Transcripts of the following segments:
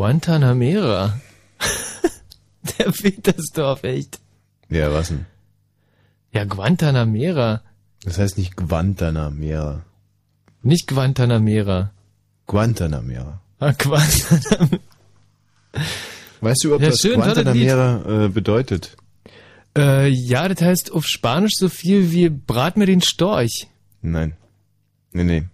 Guantanamera. Der Petersdorf, echt. Ja, was denn? Ja, Guantanamera. Das heißt nicht Guantanamera. Nicht Guantanamera. Guantanamera. Ah, Guantanamera. Weißt du überhaupt, Ja, was schön, Guantanamera äh, bedeutet? Äh, ja, das heißt auf Spanisch so viel wie brat mir den Storch. Nein. Nee, nee.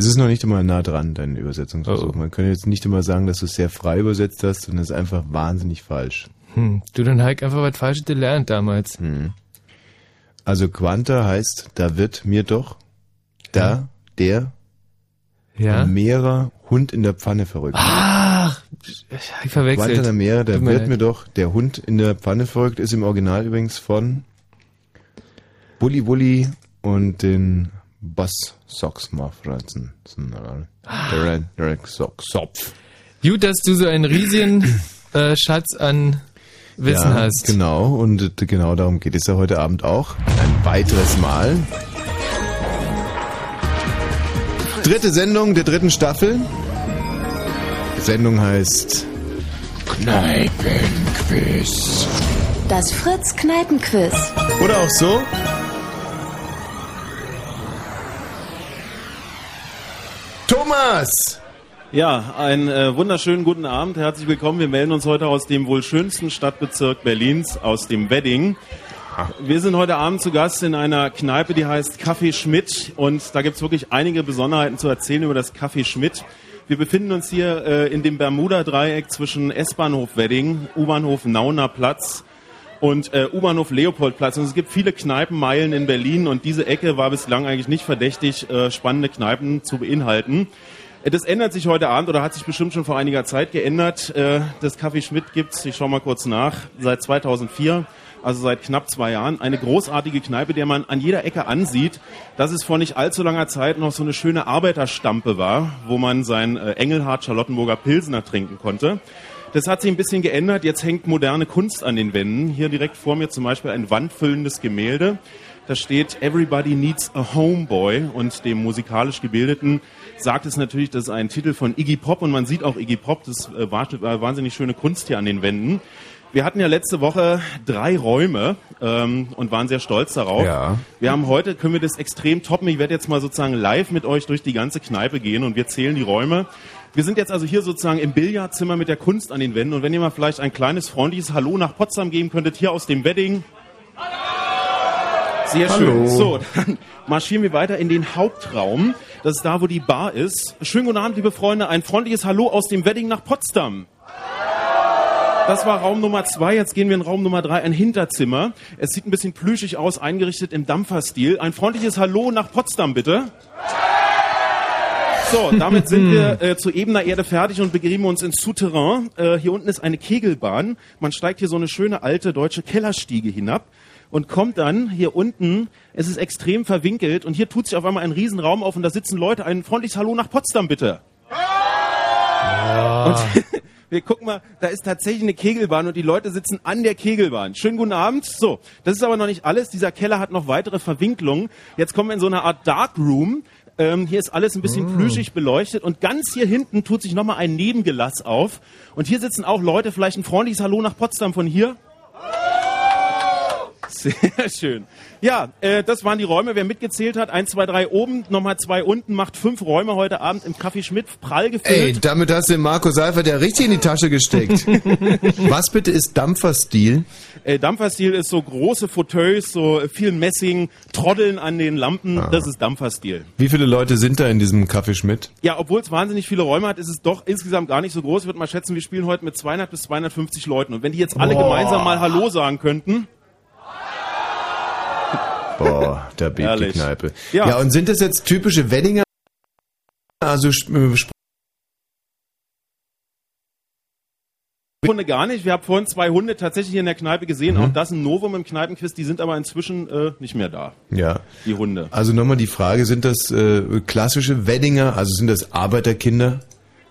Es ist noch nicht immer nah dran, dein Übersetzungsversuch. Oh. Man könnte jetzt nicht immer sagen, dass du es sehr frei übersetzt hast, sondern es ist einfach wahnsinnig falsch. Hm, du dann halt einfach was Falsches gelernt damals. Hm. Also Quanta heißt, da wird mir doch, da, der, Ja. mehrer Hund in der Pfanne verrückt. Ach, ich verwechselt. Guantanamera, da Tut mir wird leid. mir doch der Hund in der Pfanne verrückt, ist im Original übrigens von Bully Bully und den Bass Socks Mafranzen. Derek, Derek Sock Sopf. Gut, dass du so einen riesigen äh, Schatz an Wissen ja, hast. Genau, und äh, genau darum geht es ja heute Abend auch. Ein weiteres Mal. Dritte Sendung der dritten Staffel. Die Sendung heißt Kneipenquiz. Das Fritz Kneipenquiz. Oder auch so? Thomas! Ja, einen äh, wunderschönen guten Abend. Herzlich willkommen. Wir melden uns heute aus dem wohl schönsten Stadtbezirk Berlins, aus dem Wedding. Wir sind heute Abend zu Gast in einer Kneipe, die heißt Café Schmidt. Und da gibt's wirklich einige Besonderheiten zu erzählen über das Café Schmidt. Wir befinden uns hier äh, in dem Bermuda-Dreieck zwischen S-Bahnhof Wedding, U-Bahnhof Nauner Platz und äh, U-Bahnhof Leopoldplatz. Und es gibt viele Kneipenmeilen in Berlin und diese Ecke war bislang eigentlich nicht verdächtig, äh, spannende Kneipen zu beinhalten. Äh, Das ändert sich heute Abend oder hat sich bestimmt schon vor einiger Zeit geändert. Äh, Das Café Schmidt gibt's, ich schaue mal kurz nach, seit 2004, also seit knapp zwei Jahren. Eine großartige Kneipe, der man an jeder Ecke ansieht, dass es vor nicht allzu langer Zeit noch so eine schöne Arbeiterstampe war, wo man sein äh, Engelhard Charlottenburger Pilsener trinken konnte. Das hat sich ein bisschen geändert. Jetzt hängt moderne Kunst an den Wänden. Hier direkt vor mir zum Beispiel ein wandfüllendes Gemälde. Da steht Everybody Needs a Homeboy und dem musikalisch Gebildeten sagt es natürlich, das ist ein Titel von Iggy Pop und man sieht auch Iggy Pop. Das äh, war war wahnsinnig schöne Kunst hier an den Wänden. Wir hatten ja letzte Woche drei Räume ähm, und waren sehr stolz darauf. Ja. Wir haben heute, können wir das extrem toppen. Ich werde jetzt mal sozusagen live mit euch durch die ganze Kneipe gehen und wir zählen die Räume. Wir sind jetzt also hier sozusagen im Billardzimmer mit der Kunst an den Wänden und wenn ihr mal vielleicht ein kleines freundliches Hallo nach Potsdam geben könntet, hier aus dem Wedding. Sehr schön. Hallo. So, dann marschieren wir weiter in den Hauptraum. Das ist da, wo die Bar ist. Schönen guten Abend, liebe Freunde. Ein freundliches Hallo aus dem Wedding nach Potsdam. Das war Raum Nummer zwei. Jetzt gehen wir in Raum Nummer drei, ein Hinterzimmer. Es sieht ein bisschen plüschig aus, eingerichtet im Dampferstil. Ein freundliches Hallo nach Potsdam, bitte. So, damit sind wir äh, zu ebener Erde fertig und begeben uns ins Souterrain. Äh, hier unten ist eine Kegelbahn. Man steigt hier so eine schöne alte deutsche Kellerstiege hinab und kommt dann hier unten. Es ist extrem verwinkelt und hier tut sich auf einmal ein Riesenraum auf und da sitzen Leute. Ein freundliches Hallo nach Potsdam, bitte. Und wir gucken mal, da ist tatsächlich eine Kegelbahn und die Leute sitzen an der Kegelbahn. Schönen guten Abend. So, das ist aber noch nicht alles. Dieser Keller hat noch weitere Verwinklungen. Jetzt kommen wir in so eine Art Dark Room. Ähm, hier ist alles ein bisschen plüschig beleuchtet und ganz hier hinten tut sich nochmal ein Nebengelass auf. Und hier sitzen auch Leute, vielleicht ein freundliches Hallo nach Potsdam von hier. Sehr schön. Ja, äh, das waren die Räume. Wer mitgezählt hat, eins, zwei, drei oben, nochmal zwei unten, macht fünf Räume heute Abend im Café Schmidt, prall gefüllt. Ey, damit hast du den Marco Seifert ja richtig in die Tasche gesteckt. Was bitte ist Dampferstil? Äh, Dampferstil ist so große Fauteuils, so viel Messing, Troddeln an den Lampen, das ist Dampferstil. Wie viele Leute sind da in diesem Kaffee Schmidt? Ja, obwohl es wahnsinnig viele Räume hat, ist es doch insgesamt gar nicht so groß. Ich würde mal schätzen, wir spielen heute mit 200 bis 250 Leuten. Und wenn die jetzt alle gemeinsam mal Hallo sagen könnten, Boah, da bebt die. Kneipe. Ja. Ja. und sind das jetzt typische Weddinger? Also sp- äh, sp- Hunde gar nicht. Wir haben vorhin zwei Hunde tatsächlich hier in der Kneipe gesehen. Auch das ein Novum im Kneipenquiz. Die sind aber inzwischen äh, nicht mehr da, ja. die Hunde. Also nochmal die Frage, sind das äh, klassische Weddinger, also sind das Arbeiterkinder?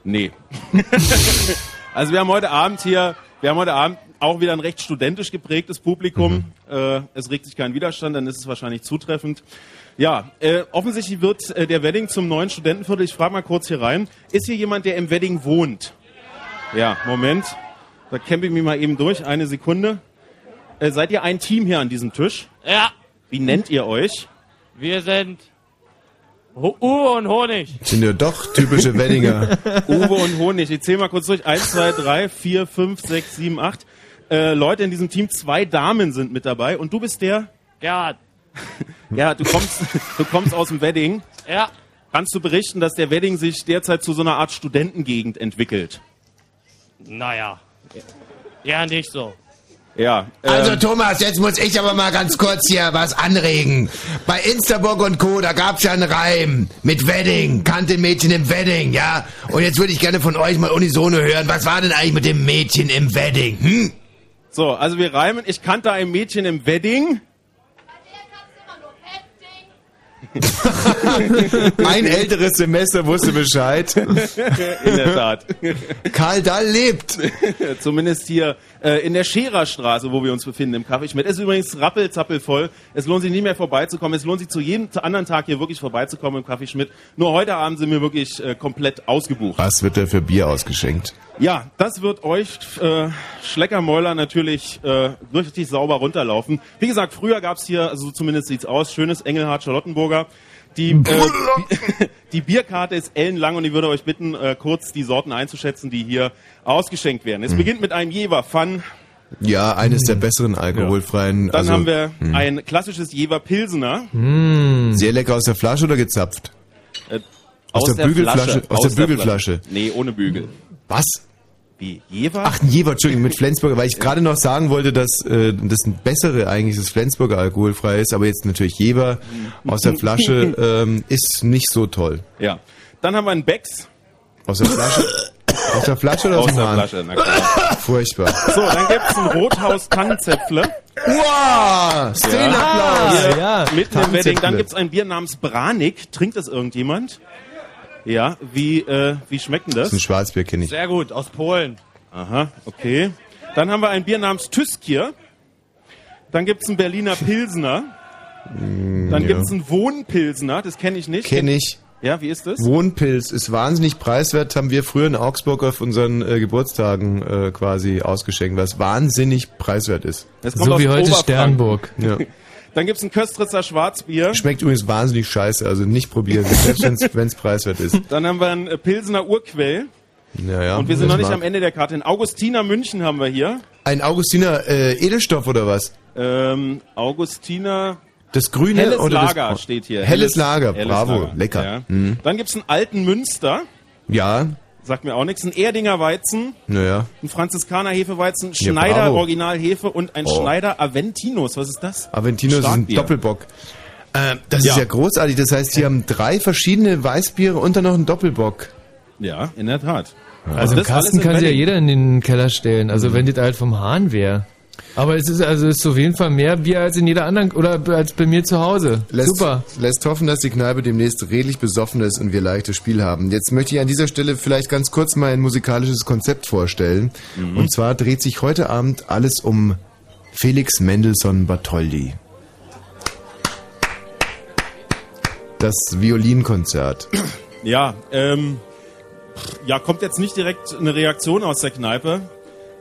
Nee. also wir haben heute Abend hier, wir haben heute Abend auch wieder ein recht studentisch geprägtes Publikum. Äh, es regt sich kein Widerstand, dann ist es wahrscheinlich zutreffend. Ja, äh, offensichtlich wird äh, der Wedding zum neuen Studentenviertel. Ich frage mal kurz hier rein. Ist hier jemand, der im Wedding wohnt? Ja, Moment. Da kämpfe ich mich mal eben durch. Eine Sekunde. Äh, seid ihr ein Team hier an diesem Tisch? Ja, Wie nennt ihr euch? wir sind Uwe und Honig. Sind ja doch typische Weddinger. Uwe und Honig. Ich zähle mal kurz durch. Eins, zwei, drei, vier, fünf, sechs, sieben, acht. Äh, Leute in diesem Team, zwei Damen sind mit dabei. Und du bist der? Gerhard. Ja, du kommst, du kommst aus dem Wedding. Ja, Kannst du berichten, dass der Wedding sich derzeit zu so einer Art Studentengegend entwickelt? naja. Ja, nicht so. Ja. Also ähm, Thomas, jetzt muss ich aber mal ganz kurz hier was anregen. Bei Instaburg und Co., da gab's ja einen Reim mit Wedding, kannte Mädchen im Wedding, ja? Und jetzt würde ich gerne von euch mal unisono hören, was war denn eigentlich mit dem Mädchen im Wedding, hm? so, also wir reimen. Ich kannte ein Mädchen im Wedding. Ein älteres Semester wusste Bescheid. In der Tat. Karl Dahl lebt. Zumindest hier äh, in der Schererstraße, wo wir uns befinden, im Café Schmidt. Es ist übrigens rappelzappelvoll. Es lohnt sich nicht mehr vorbeizukommen. Es lohnt sich zu jedem anderen Tag hier wirklich vorbeizukommen im Café Schmidt. Nur heute Abend sind wir wirklich äh, komplett ausgebucht. Was wird da für Bier ausgeschenkt? Ja, das wird euch äh, Schleckermäuler natürlich äh, richtig sauber runterlaufen. Wie gesagt, früher gab's hier, also zumindest sieht's aus, schönes Engelhard Charlottenburger. Die, äh, die Bierkarte ist ellenlang und ich würde euch bitten, äh, kurz die Sorten einzuschätzen, die hier ausgeschenkt werden. Es beginnt mit einem Jever Fun, Ja, eines der besseren alkoholfreien. dann also haben wir ein klassisches Jever Pilsener. sehr lecker aus der Flasche oder gezapft? Äh, Aus der Bügelflasche- aus der Bügelflasche. Flasche. Nee, ohne Bügel. Was? Wie? Jever? Ach, ein Jever, Entschuldigung, mit Flensburger, weil ich gerade noch sagen wollte, dass äh, das ein bessere eigentlich das Flensburger alkoholfrei ist, aber jetzt natürlich Jever aus der Flasche ähm, ist nicht so toll. Ja. Dann haben wir einen Becks Aus der Flasche? aus der Flasche oder aus, aus dem der Hahn? Flasche. Na klar. Furchtbar. So, dann gibt's ein Rothaus Tannenzäpfle. Wow! Szenenapplaus! Ah, ja. Mitten im. Wedding. Dann gibt's ein Bier namens Branik. Trinkt das irgendjemand? Ja, wie, äh, wie schmeckt denn Das ist ein das? Schwarzbier, kenne ich. Sehr gut, aus Polen. Aha, okay. Dann haben wir ein Bier namens Tüskier. Dann gibt's ein Berliner Pilsner. Dann ja. gibt's ein Wohnpilsner, das kenne ich nicht. Kenne ich. Ja, wie ist das? Wohnpilz ist wahnsinnig preiswert, haben wir früher in Augsburg auf unseren äh, Geburtstagen äh, quasi ausgeschenkt, was wahnsinnig preiswert ist. Das kommt So wie heute Oberfranken. Sternburg. Ja. Dann gibt's ein Köstritzer Schwarzbier. Schmeckt übrigens wahnsinnig scheiße, also nicht probieren, selbst wenn es preiswert ist. Dann haben wir ein äh, Pilsener Urquell. Ja, ja, Und wir sind noch nicht mag. am Ende der Karte. In Augustiner München haben wir hier. Ein Augustiner äh, Edelstoff oder was? Ähm, Augustiner Das grüne Helles oder Lager das, steht hier. Helles Lager, helles bravo, Lager. lecker. Ja. Mhm. Dann gibt's einen alten Münster. Ja, Sagt mir auch nichts. Ein Erdinger Weizen, naja. ein Franziskaner Hefeweizen, Ja, Schneider bravo. Original Hefe und ein Oh. Schneider Aventinus. Was ist das? Aventino ist ein Starkbier. Doppelbock. Äh, das Ja. ist ja großartig. Das heißt, Sie haben drei verschiedene Weißbiere und dann noch einen Doppelbock. Ja, in der Tat. Also alles Kasten kann sich ja jeder in den Keller stellen. Also wenn das halt vom Hahn wäre. Aber es ist also es ist auf jeden Fall mehr Bier als in jeder anderen oder als bei mir zu Hause. Lässt, Super. Lässt hoffen, dass die Kneipe demnächst redlich besoffen ist und wir leichtes Spiel haben. Jetzt möchte ich an dieser Stelle vielleicht ganz kurz mal ein musikalisches Konzept vorstellen. Und zwar dreht sich heute Abend alles um Felix Mendelssohn Bartholdy. Das Violinkonzert. Ja, ähm, ja, kommt jetzt nicht direkt eine Reaktion aus der Kneipe.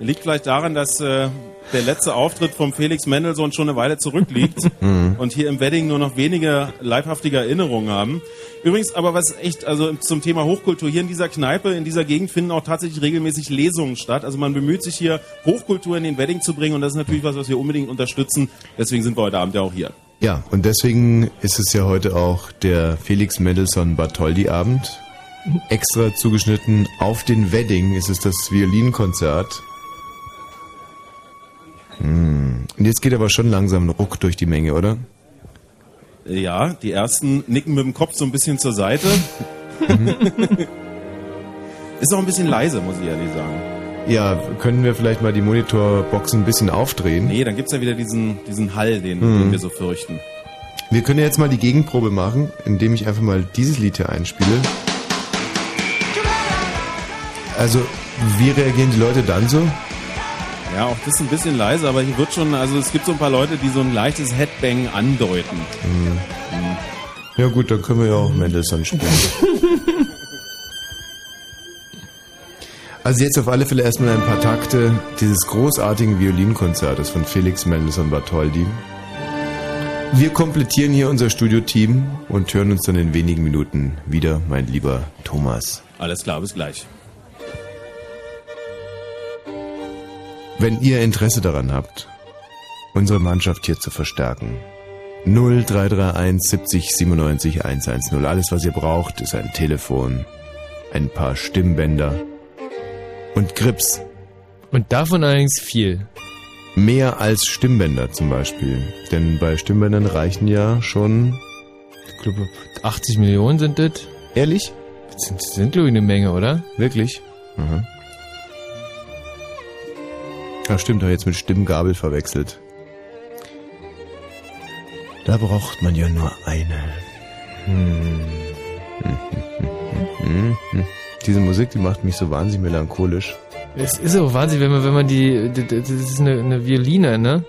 Liegt vielleicht daran, dass äh, der letzte Auftritt vom Felix Mendelssohn schon eine Weile zurückliegt und hier im Wedding nur noch wenige leibhaftige Erinnerungen haben. Übrigens, aber was echt, also zum Thema Hochkultur, hier in dieser Kneipe, in dieser Gegend finden auch tatsächlich regelmäßig Lesungen statt. Also man bemüht sich hier, Hochkultur in den Wedding zu bringen und das ist natürlich was, was wir unbedingt unterstützen. Deswegen sind wir heute Abend ja auch hier. Ja, und deswegen ist es ja heute auch der Felix Mendelssohn Bartholdy Abend. Extra zugeschnitten auf den Wedding ist es das Violinkonzert. Hm. Und jetzt geht aber schon langsam ein Ruck durch die Menge, oder? Ja, die ersten nicken mit dem Kopf so ein bisschen zur Seite. ist auch ein bisschen leise, muss ich ehrlich sagen. Ja, können wir vielleicht mal die Monitorboxen ein bisschen aufdrehen? Nee, dann gibt's ja wieder diesen, diesen Hall, den, den wir so fürchten. Wir können ja jetzt mal die Gegenprobe machen, indem ich einfach mal dieses Lied hier einspiele. Also, wie reagieren die Leute dann so? Ja, auch das ist ein bisschen leise, aber hier wird schon, also es gibt so ein paar Leute, die so ein leichtes Headbang andeuten. Ja gut, dann können wir ja auch Mendelssohn spielen. Also jetzt auf alle Fälle erstmal ein paar Takte dieses großartigen Violinkonzertes von Felix Mendelssohn Bartholdy. Wir komplettieren hier unser Studioteam und hören uns dann in wenigen Minuten wieder, mein lieber Thomas. Alles klar, bis gleich. Wenn ihr Interesse daran habt, unsere Mannschaft hier zu verstärken, 0331 70 97 110. Alles, was ihr braucht, ist ein Telefon, ein paar Stimmbänder und Grips. Und davon allerdings viel. Mehr als Stimmbänder zum Beispiel. Denn bei Stimmbändern reichen ja schon. Ich glaube, 80 Millionen sind das. Ehrlich? Das sind, das sind glaube ich, eine Menge, oder? Wirklich? Mhm. Ja, stimmt, habe jetzt mit Stimmgabel verwechselt. Da braucht man ja nur eine. Hm. Diese Musik, die macht mich so wahnsinnig melancholisch. Es ist auch wahnsinnig, wenn man, wenn man die, das ist eine, eine Violine, ne?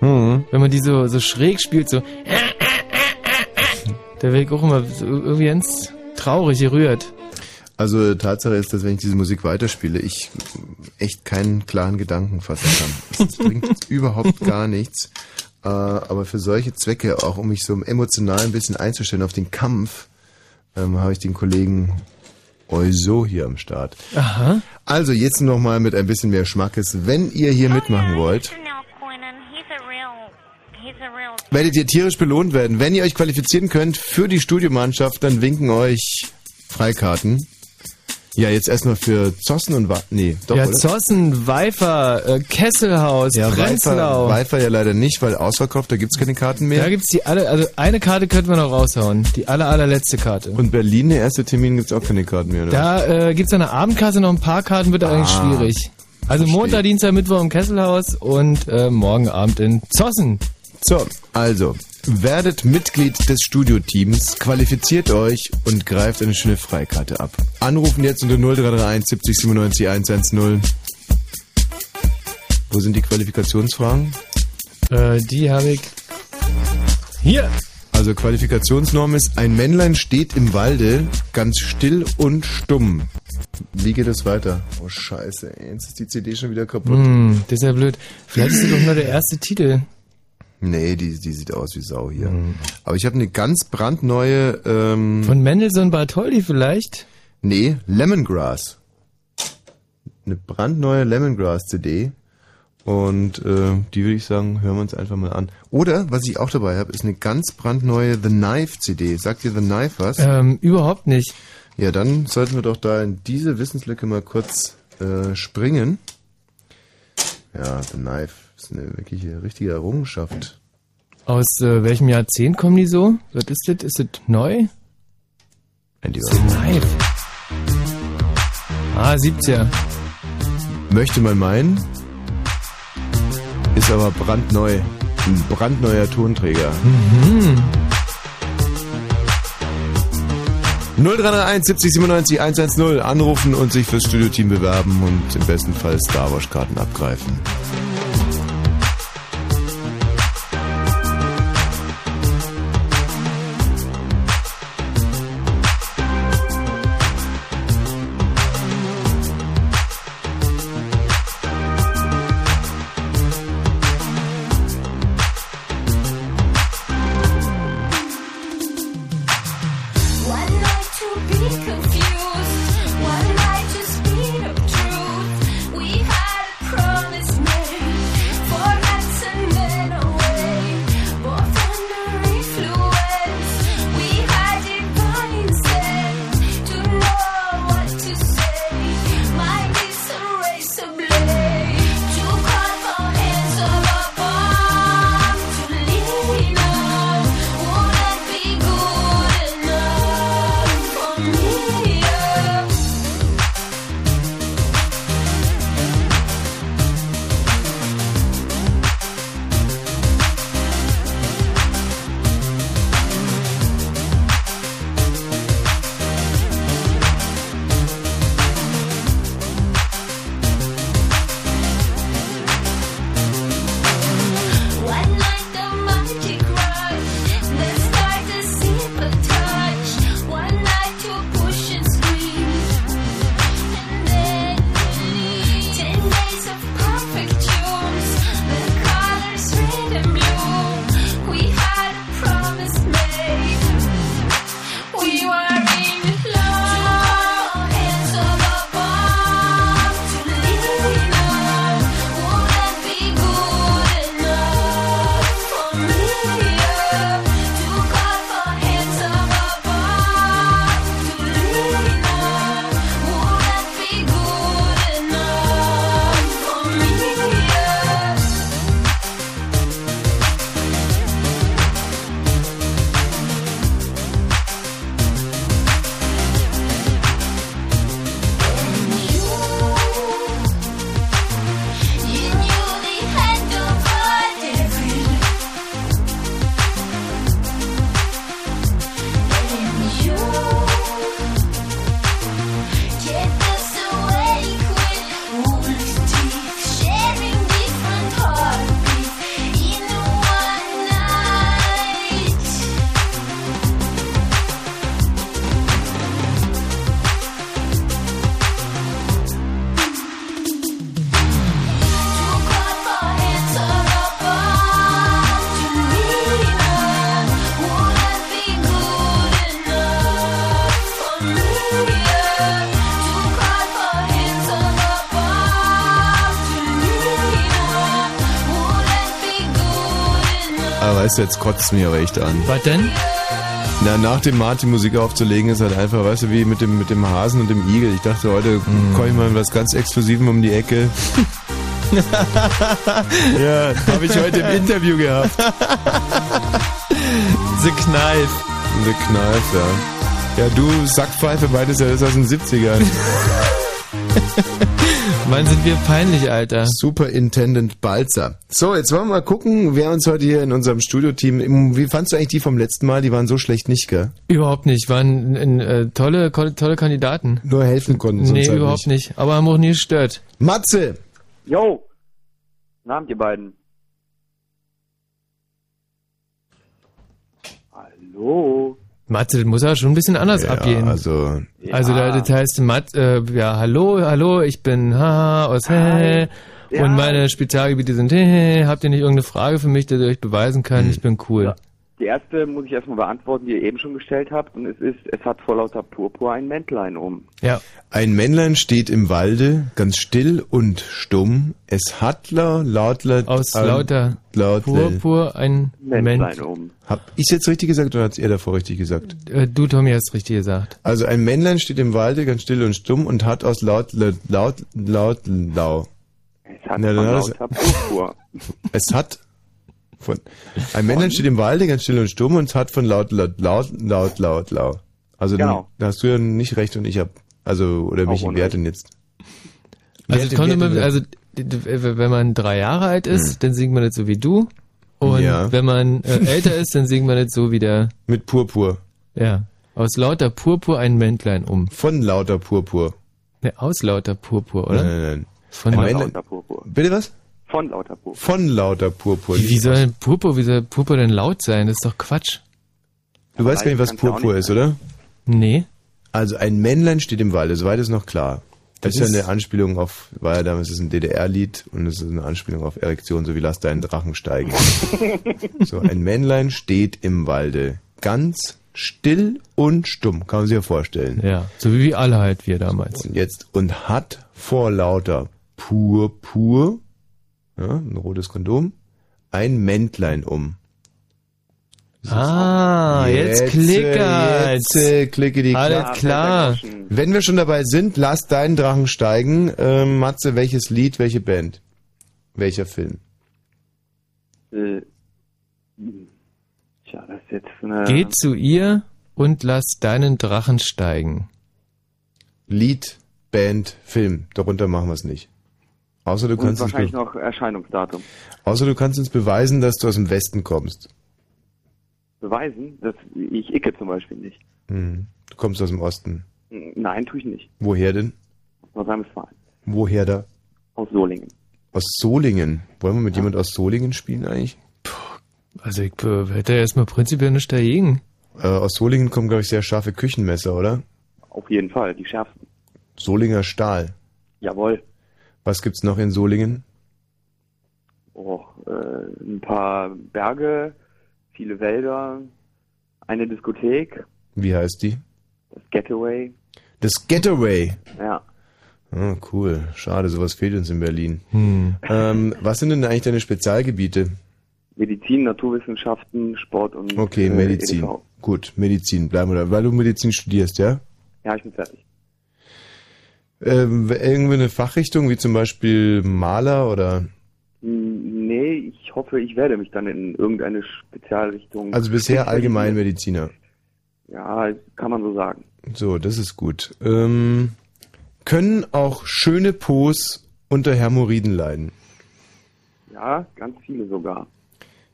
Mhm. Wenn man die so, so schräg spielt, so. Da werde ich auch immer irgendwie ganz traurig gerührt. Also Tatsache ist, dass wenn ich diese Musik weiterspiele, ich echt keinen klaren Gedanken fassen kann. Es bringt überhaupt gar nichts. Äh, aber für solche Zwecke, auch um mich so emotional ein bisschen einzustellen auf den Kampf, ähm, habe ich den Kollegen Euso hier am Start. Aha. Also jetzt nochmal mit ein bisschen mehr Schmackes. Wenn ihr hier mitmachen wollt, werdet ihr tierisch belohnt werden. Wenn ihr euch qualifizieren könnt für die Studiomannschaft, dann winken euch Freikarten. Ja, jetzt erstmal für Zossen und Wa Nee, doch, ja, oder? Zossen, Weifer, äh, Kesselhaus, ja, Weifer, Prenzlau. Weifer ja leider nicht, weil ausverkauft, da gibt's keine Karten mehr. Da gibt's die alle, also eine Karte könnte man noch raushauen. Die aller, allerletzte Karte. und Berlin, der erste Termin, gibt's auch keine Karten mehr, oder? Da äh, gibt's an der Abendkasse noch ein paar Karten, wird Ah, schwierig. Also verstehe. Montag, Dienstag, Mittwoch im Kesselhaus und äh, morgen Abend in Zossen. So, also, werdet Mitglied des Studioteams, qualifiziert euch und greift eine schöne Freikarte ab. Anrufen jetzt unter 0331 70 97 110. Wo sind die Qualifikationsfragen? Äh, die habe ich hier. Also Qualifikationsnorm ist, ein Männlein steht im Walde, ganz still und stumm. Wie geht es weiter? Oh scheiße, jetzt ist die CD schon wieder kaputt. Hm, das ist ja blöd. Vielleicht ist das doch nur der erste Titel. Nee, die, die sieht aus wie Sau hier. Aber ich habe eine ganz brandneue, ähm, Von Mendelssohn Bartholdy vielleicht? nee, Lemongrass. Eine brandneue Lemongrass-CD. Und äh, die würde ich sagen, hören wir uns einfach mal an. Oder, was ich auch dabei habe, ist eine ganz brandneue The Knife-CD. Sagt ihr The Knife was? Ähm, überhaupt nicht. Ja, dann sollten wir doch da in diese Wissenslücke mal kurz äh, springen. Ja, The Knife ist eine wirkliche richtige Errungenschaft. Aus äh, welchem Jahrzehnt kommen die so? Was ist das? Ist das neu? Ein lieber. Knife. Ah, 70er. Möchte man meinen, ist aber brandneu. Ein brandneuer Tonträger. Mhm. 0331 70 97 110 anrufen und sich fürs Studioteam bewerben und im besten Fall Star Wars Karten abgreifen. Du, jetzt kotzt mich aber echt an. Was denn? Na, nach dem Martin Musik aufzulegen ist halt einfach, weißt du, wie mit dem, mit dem Hasen und dem Igel. Ich dachte, heute Mm. komme ich mal mit was ganz Exklusivem um die Ecke. ja, habe ich heute im Interview gehabt. The Knife. The Knife, ja. Ja, du Sackpfeife, beides ja ist aus den 70ern. Mann, sind wir peinlich, Alter. Superintendent Balzer. So, jetzt wollen wir mal gucken, wer uns heute hier in unserem Studioteam. Wie fandst du eigentlich die vom letzten Mal? Die waren so schlecht nicht, gell? Überhaupt nicht. Waren äh, äh, tolle, tolle Kandidaten. Nur helfen konnten sie Nee, uns halt überhaupt nicht. nicht. Aber haben auch nie gestört. Matze! Jo! Guten Abend, ihr beiden. Hallo? Mathe, das muss ja schon ein bisschen anders Ja, abgehen. also, Also da, das heißt, Matt, äh, ja, hallo, hallo, ich bin haha aus Hehe Ja. und meine Spezialgebiete sind Hehe. Habt ihr nicht irgendeine Frage für mich, die ihr euch beweisen kann? Hm. Ich bin cool. Die erste muss ich erstmal beantworten, die ihr eben schon gestellt habt. Und es ist, es hat vor lauter Purpur ein Mäntlein um. Ja. ein Männlein steht im Walde, ganz still und stumm. Es hat la, laut, laut, Aus ähm, lauter laut, Purpur ein Mäntlein Mensch. um. Hab ich jetzt richtig gesagt oder hat er davor richtig gesagt? Äh, du, Tommy, hast richtig gesagt. Also ein Männlein steht im Walde, ganz still und stumm und hat aus laut, laut, laut, laut, lau. Es hat Na, lauter Purpur. Es hat von ein Männlein steht im Walde, ganz still und stumm und hat von laut, laut, laut, laut, laut, lau. Also Genau. da hast du ja nicht recht und ich hab, also oder Unrecht. Wert denn jetzt? Also, Wer es hat kommt denn- wer immer, hat also, wenn man drei Jahre alt ist, dann singt man das so wie du. Und Hm. Ja. wenn man äh, älter ist, dann singt man das so wie der, Mit Purpur. ja, aus lauter Purpur ein Mäntlein um. Von lauter Purpur. Ne, aus lauter Purpur, oder? Nein, nein, nein. Von Von Männlein- lauter Purpur. Bitte was? Von lauter Purpur. Von lauter Purpur. Wie, wie soll denn Purpur, wie soll Purpur denn laut sein? Das ist doch Quatsch. du weißt gar nicht, was Purpur nicht ist, oder? Nee. Also ein Männlein steht im Walde, soweit ist noch klar. Das, Das ist ja eine Anspielung auf, war ja damals ist ein DDR-Lied und es ist eine Anspielung auf Erektion, so wie lass deinen Drachen steigen. so, ein Männlein steht im Walde, ganz still und stumm, kann man sich ja vorstellen. Ja. So wie wir alle halt, wir damals. Und jetzt, und hat vor lauter Purpur, ja, ein rotes Kondom, ein Mäntlein um. Ah, jetzt, klickert. Jetzt äh, klicke die Alles klar. Wenn wir schon dabei sind, lass deinen Drachen steigen. Ähm, Matze, welches Lied, welche Band? Welcher Film? Äh, Tja, das ist jetzt eine... Geh zu ihr und lass deinen Drachen steigen. Lied, Band, Film. Darunter machen wir es nicht. Außer du, Und kannst uns wahrscheinlich noch Erscheinungsdatum. außer du kannst uns beweisen, dass du aus dem Westen kommst. Beweisen, dass ich icke zum Beispiel nicht. Hm. Du kommst aus dem Osten. Nein, tue ich nicht. Woher denn? Aus Nordrhein-Westfalen. Woher da? Aus Solingen. Aus Solingen. Wollen wir mit jemand aus Solingen spielen eigentlich? Also ich äh, hätte erstmal prinzipiell nichts dagegen. Äh, aus Solingen kommen, glaube ich, sehr scharfe Küchenmesser, oder? Auf jeden Fall, die schärfsten. Solinger Stahl. Jawohl. Was gibt's noch in Solingen? Oh, äh, ein paar Berge, viele Wälder, eine Diskothek, Wie heißt die? das Getaway. Das Getaway. Ja. Ah, cool. Schade, sowas fehlt uns in Berlin. Hm. Ähm, was sind denn eigentlich deine Spezialgebiete? Medizin, Naturwissenschaften, Sport und Okay, äh, Medizin. EDV. Gut, Medizin. Bleiben wir da. Weil du Medizin studierst, ja? Ja, ich bin fertig. Ähm, irgendwie eine Fachrichtung, wie zum Beispiel Maler oder... Hm, Nee, ich hoffe, ich werde mich dann in irgendeine Spezialrichtung. Also bisher. Allgemeinmediziner. Ja, kann man so sagen. So, das ist gut. Ähm, können auch schöne Pos unter Hämorrhoiden leiden? Ja, ganz viele sogar.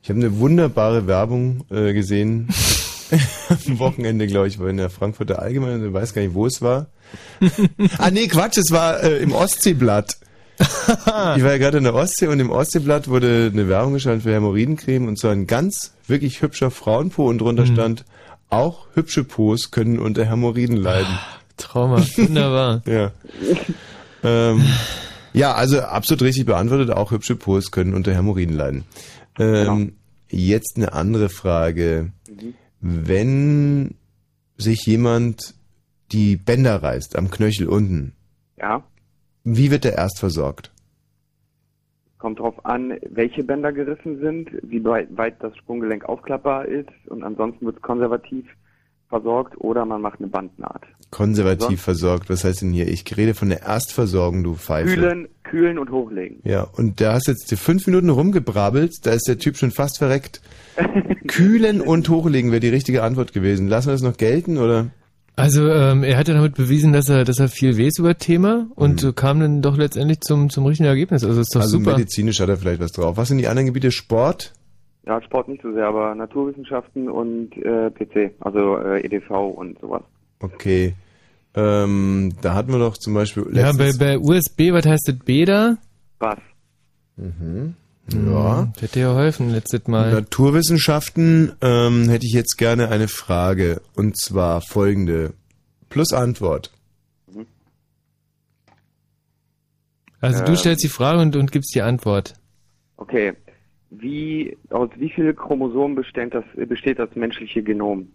Ich habe eine wunderbare Werbung äh, gesehen. Am Wochenende, glaube ich, war in der Frankfurter Allgemeine, ich weiß gar nicht, wo es war. ah, nee, Quatsch, es war äh, im Ostseeblatt. ich war ja gerade in der Ostsee und im Ostseeblatt wurde eine Werbung geschaltet für Hämorrhoidencreme und zwar ein ganz wirklich hübscher Frauenpo und drunter stand, auch hübsche Pos können unter Hämorrhoiden leiden. Trauma. Wunderbar. Ja. ähm, ja, also absolut richtig beantwortet. Auch hübsche Pos können unter Hämorrhoiden leiden. Ähm, Jetzt eine andere Frage. Wenn sich jemand die Bänder reißt am Knöchel unten, Ja, wie wird er erst versorgt? kommt drauf an, welche Bänder gerissen sind, wie weit, weit das Sprunggelenk aufklappbar ist und ansonsten wird es konservativ versorgt oder man macht eine Bandnaht. Konservativ Sonst- versorgt, was heißt denn hier? Ich rede von der Erstversorgung, du Pfeife. Kühlen, kühlen und hochlegen. Ja, und da hast jetzt die fünf Minuten rumgebrabbelt, da ist der Typ schon fast verreckt. Kühlen und hochlegen wäre die richtige Antwort gewesen. Lassen wir das noch gelten, oder? Also ähm, er hat ja damit bewiesen, dass er, dass er viel weiß über Thema und Mhm. kam dann doch letztendlich zum, zum richtigen Ergebnis. Also ist doch Also super. medizinisch hat er vielleicht was drauf. Was sind die anderen Gebiete? Sport? Ja, Sport nicht so sehr, aber Naturwissenschaften und äh, PC, also äh, EDV und sowas. Okay. Ähm, da hatten wir doch zum Beispiel Ja, bei, bei USB, was heißt das Beta? Bass. Mhm. Ja. Hm, hätte ja geholfen letztes Mal. Naturwissenschaften ähm, hätte ich jetzt gerne eine Frage. Und zwar folgende. Plus Antwort. Also du Ähm. stellst die Frage und, und gibst die Antwort. Okay. Wie, aus wie viel Chromosomen besteht das, besteht das menschliche Genom?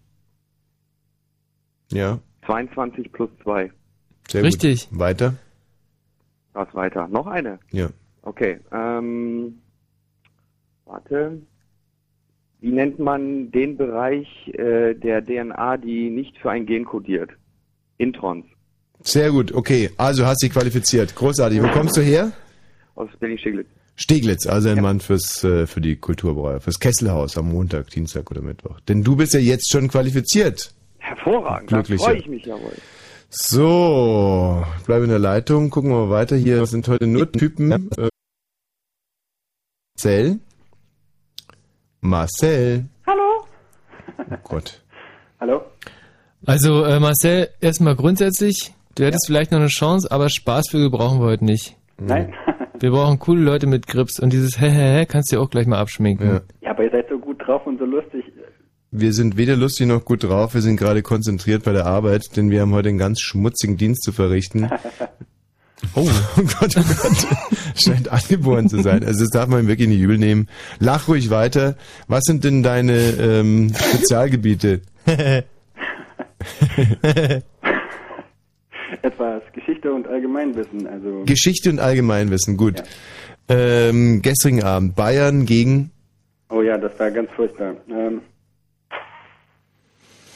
Ja, 22 plus 2. sehr Richtig. gut. Weiter? Was weiter? Noch eine? Ja. Okay. Ähm, warte. Wie nennt man den Bereich äh, der DNA, die nicht für ein Gen kodiert? Introns. Sehr gut, okay. Also hast dich qualifiziert. Großartig. Wo kommst du her? Aus Berlin-Steglitz. Steglitz, also ein Mann fürs, äh, für die Kulturbrauer, fürs Kesselhaus am Montag, Dienstag oder Mittwoch. Denn du bist ja jetzt schon qualifiziert. Hervorragend. Da Glücklicher. freue ich mich jawohl. So, bleib in der Leitung, gucken wir mal weiter. Hier sind heute nur Typen. Äh, Marcel? Marcel? Hallo? Oh Gott. Hallo? Also äh, Marcel, erstmal grundsätzlich, du hättest vielleicht noch eine Chance, aber Spaßvögel brauchen wir heute nicht. Nein? Wir brauchen coole Leute mit Grips und dieses Hehehe kannst du dir auch gleich mal abschminken. Ja. Ja, aber ihr seid so gut drauf und so lustig. Wir sind weder lustig noch gut drauf, wir sind gerade konzentriert bei der Arbeit, denn wir haben heute einen ganz schmutzigen Dienst zu verrichten. Oh, oh Gott, oh Gott. Scheint angeboren zu sein. Also das darf man ihm wirklich nicht übel nehmen. Lach ruhig weiter. Was sind denn deine ähm, Spezialgebiete? Etwas Geschichte und Allgemeinwissen. Also Geschichte und Allgemeinwissen, gut. Ähm, gestrigen Abend Bayern gegen Oh ja, das war ganz furchtbar. Ähm,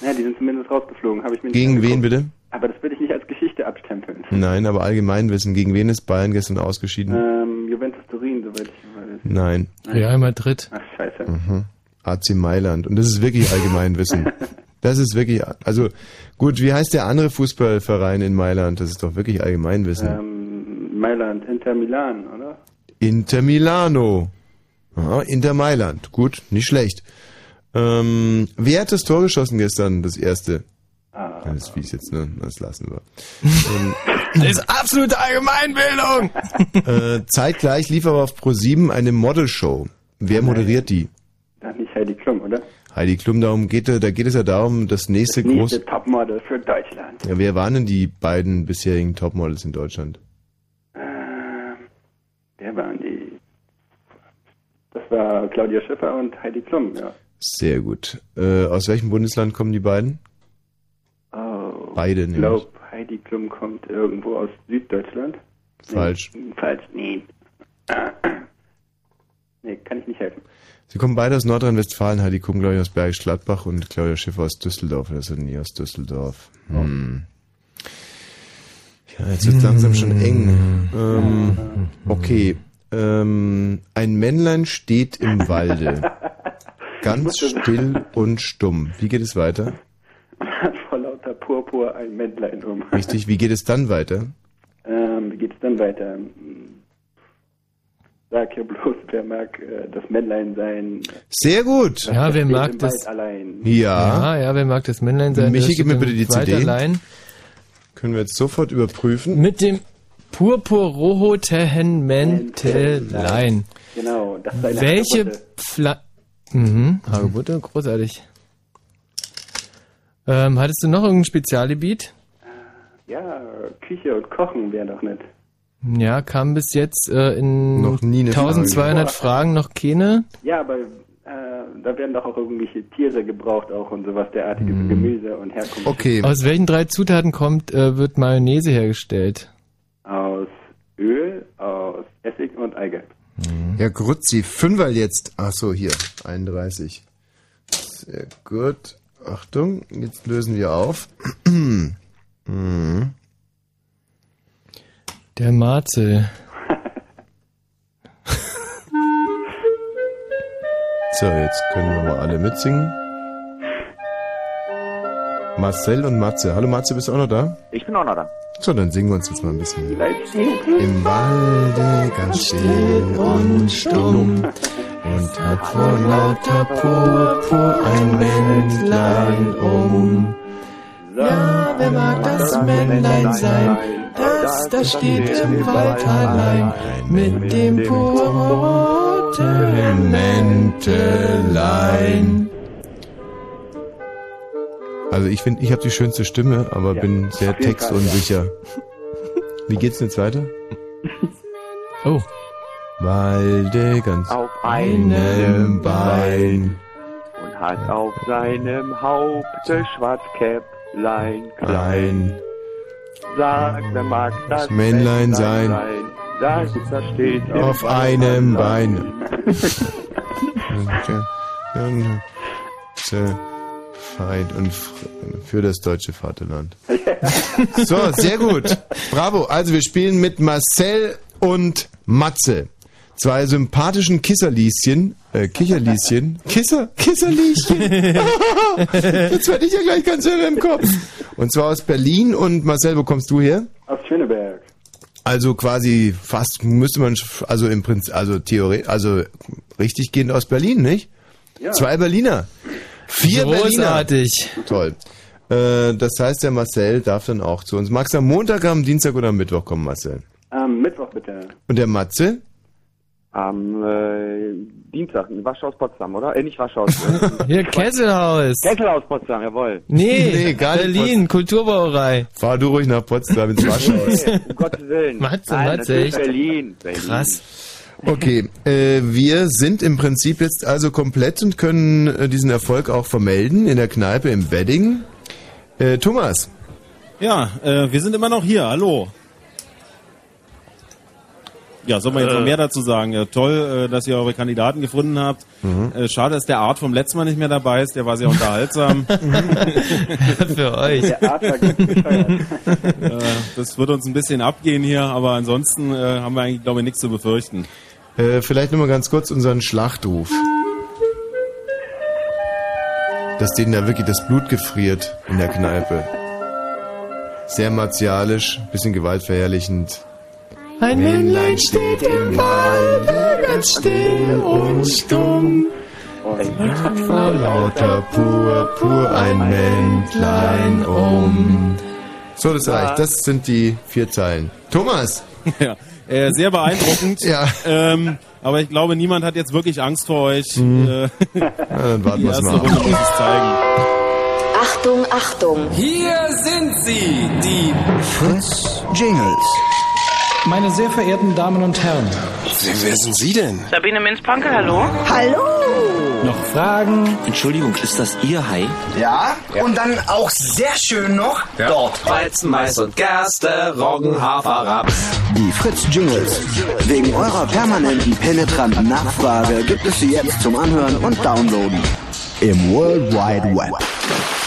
ja, die sind zumindest rausgeflogen, habe ich mir nicht gegen wen bitte? Aber das würde ich nicht als Geschichte abstempeln. Nein, aber Allgemeinwissen. Gegen wen ist Bayern gestern ausgeschieden? Ähm, Juventus Turin, soweit ich weiß. Nein. Real Madrid. Ach, scheiße. Mhm. AC Mailand. Und das ist wirklich Allgemeinwissen. Das ist wirklich, also gut, wie heißt der andere Fußballverein in Mailand? Das ist doch wirklich Allgemeinwissen. Ähm, Mailand, Inter Milan, oder? Inter Milano. Aha, Inter Mailand. Gut, nicht schlecht. Ähm, wer hat das Tor geschossen gestern, das erste? Ah, Das ist fies jetzt, ne? Das lassen wir. ähm, Das ist absolute Allgemeinbildung! äh, zeitgleich lief aber auf Pro7 eine Modelshow. Wer moderiert die? dann nicht Heidi Klum, oder? Heidi Klum, darum geht, da geht es ja darum, das nächste große... Nächste Topmodel für Deutschland. Ja, wer waren denn die beiden bisherigen Topmodels in Deutschland? Ähm, wer waren die? Das war Claudia Schiffer und Heidi Klum, ja. Sehr gut. Äh, aus welchem Bundesland kommen die beiden? Oh, Beide ich nämlich. glaube, Heidi Klum kommt irgendwo aus Süddeutschland. Falsch. Nee, falsch, nee. Nee, kann ich nicht helfen. Sie kommen beide aus Nordrhein-Westfalen. Heidi Klum, glaube ich, aus Bergisch Gladbach und Claudia Schiffer aus Düsseldorf. Das sind nie aus Düsseldorf. Hm. Ja, jetzt wird langsam schon eng. Ähm, okay. Ähm, ein Männlein steht im Walde. Ganz still und stumm. Wie geht es weiter? vor lauter Purpur ein Männlein um. Richtig, wie geht es dann weiter? Ähm, wie geht's dann weiter? Hm. Sag hier bloß, wer mag äh, das Männlein sein? Sehr gut. Ja, wer mag das? Allein. Ja. Ja, ja, wer mag das Männlein sein? Michi, gib mir bitte die CD. Allein. Können wir jetzt sofort überprüfen? Mit dem Purpurrohotehenmäntelein. Genau, das ist eine Welche Hagebutte. Mhm, Hagebutte, großartig. Ähm, hattest du noch irgendein Spezialgebiet? Ja, Küche und Kochen wäre doch nett. Ja, kam bis jetzt äh, in Noch nie eine 1200 Frage. Fragen noch keine. Ja, aber äh, da werden doch auch irgendwelche Tiere gebraucht auch und sowas derartiges Gemüse und Herkunft. Okay. Aus welchen drei Zutaten kommt, äh, wird Mayonnaise hergestellt? Aus Öl, aus Essig und Eigelb. Herr Grutzi, Fünfer jetzt. Ach so, hier, 31. Sehr gut. Achtung, jetzt lösen wir auf. Mhm. Der Marzel. So, jetzt können wir mal alle mitsingen. Marcel und Matze. Hallo Matze, bist du auch noch da? Ich bin auch noch da. So, dann singen wir uns jetzt mal ein bisschen. Im Walde ganz still und stumm und hat vor lauter Purpur ein Männlein um. Ja, wer mag das Männlein sein, das da steht im Wald allein mit dem purpurroten Mäntelein. Also ich finde, ich habe die schönste Stimme, aber bin sehr Fall, textunsicher. Wie geht's denn jetzt weiter? Oh. Walde ganz Auf einem Bein. und hat auf seinem Haupte Schwarzkäpplein klein. Ein Sagt, wer mag das, Das Männlein sein. Das, das steht auf einem Bein. Feind und für das deutsche Vaterland. So, sehr gut. Bravo. Also wir spielen mit Marcel und Matze. Zwei sympathischen Kisserlieschen, äh, Kicherlieschen, Kisser, Kisserlieschen. Jetzt werde ich ja gleich ganz irre im Kopf. Und zwar aus Berlin und Marcel, wo kommst du her? Aus Schöneberg. Also quasi fast müsste man, also im Prinzip, also theoretisch, also richtig gehend aus Berlin, nicht? Ja. Zwei Berliner. Vier Großartig. Berliner. Toll. Äh, das heißt, der Marcel darf dann auch zu uns. Magst du am Montag, am Dienstag oder am Mittwoch kommen, Marcel? Am Mittwoch bitte. Und der Matze? Am äh, Dienstag in Waschhaus Potsdam, oder? Äh, nicht Waschhaus. Hier, Kesselhaus. Kesselhaus Potsdam, jawohl. Nee, Nee, gar Kulturbrauerei. Fahr du ruhig nach Potsdam ins Waschhaus. Nee, um Gottes Willen. Matze, Nein, Matze, echt? Berlin. Berlin. Krass. Okay, äh, wir sind im Prinzip jetzt also komplett und können äh, diesen Erfolg auch vermelden in der Kneipe im Wedding. Äh, Thomas, Ja, äh, wir sind immer noch hier. Hallo. Ja, soll man jetzt noch mehr dazu sagen? Ja, toll, äh, dass ihr eure Kandidaten gefunden habt. Äh, schade, dass der Art vom letzten Mal nicht mehr dabei ist. Der war sehr unterhaltsam. Für euch. Der war äh, das wird uns ein bisschen abgehen hier, aber ansonsten äh, haben wir eigentlich, glaube ich, nichts zu befürchten. Äh, vielleicht nochmal ganz kurz unseren Schlachtruf. Dass denen da wirklich das Blut gefriert in der Kneipe. Sehr martialisch, bisschen gewaltverherrlichend. Ein Männlein steht im Walde, ganz still und stumm. Vor lauter Purpur ein Mäntlein um. So, das reicht. Das sind die vier Zeilen. Thomas! ja, äh, sehr beeindruckend. Ja. Ähm, aber ich glaube, niemand hat jetzt wirklich Angst vor euch. Äh, Ja, dann warten wir mal Runde muss es zeigen. Achtung, Achtung. Hier sind sie, die Fritz Jingles. Meine sehr verehrten Damen und Herren, Wer, wer sind Sie denn? Sabine Minz-Pankel, hallo? Hallo. noch Fragen? Entschuldigung, ist das Ihr Hai? Ja, und dann auch sehr schön noch dort. Weizen, Mais und Gerste, Roggen, Hafer, Raps. Die Fritz Jingles. Wegen eurer permanenten penetranten Nachfrage gibt es sie jetzt zum Anhören und Downloaden. Im World Wide Web.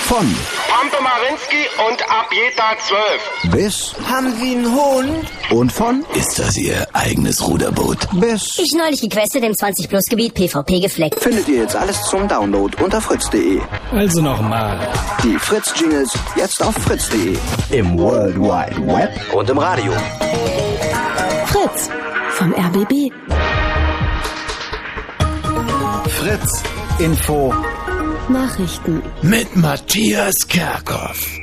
Von Pampe Marinski und Abjeta 12. bis Haben Sie einen Hund? und von Ist das Ihr eigenes Ruderboot? bis Ich neulich gequestet im 20-Plus-Gebiet PvP gefleckt. findet ihr jetzt alles zum Download unter fritz.de. Also nochmal. Die Fritz Jingles jetzt auf fritz.de. Im World Wide Web Und im Radio. Fritz vom RBB. Fritz Info Nachrichten. Mit Matthias Kerkhoff.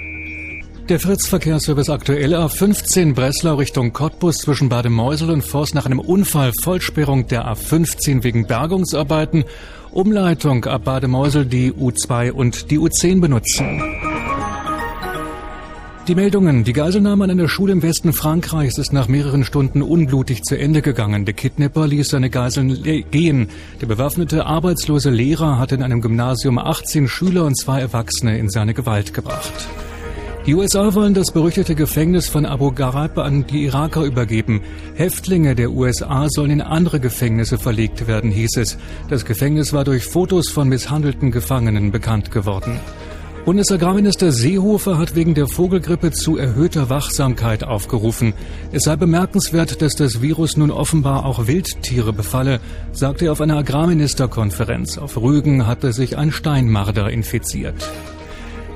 Der Fritz-Verkehrsservice aktuell A15 Breslau Richtung Cottbus zwischen Bade Meusel und Forst nach einem Unfall Vollsperrung der A15 wegen Bergungsarbeiten. Umleitung ab Bade Meusel die U2 und die U10 benutzen. Die Meldungen. Die Geiselnahme an einer Schule im Westen Frankreichs ist nach mehreren Stunden unblutig zu Ende gegangen. Der Kidnapper ließ seine Geiseln gehen. Der bewaffnete arbeitslose Lehrer hatte in einem Gymnasium 18 Schüler und zwei Erwachsene in seine Gewalt gebracht. Die USA wollen das berüchtigte Gefängnis von Abu Ghraib an die Iraker übergeben. Häftlinge der USA sollen in andere Gefängnisse verlegt werden, hieß es. Das Gefängnis war durch Fotos von misshandelten Gefangenen bekannt geworden. Bundesagrarminister Seehofer hat wegen der Vogelgrippe zu erhöhter Wachsamkeit aufgerufen. Es sei bemerkenswert, dass das Virus nun offenbar auch Wildtiere befalle, sagte er auf einer Agrarministerkonferenz. Auf Rügen hatte sich ein Steinmarder infiziert.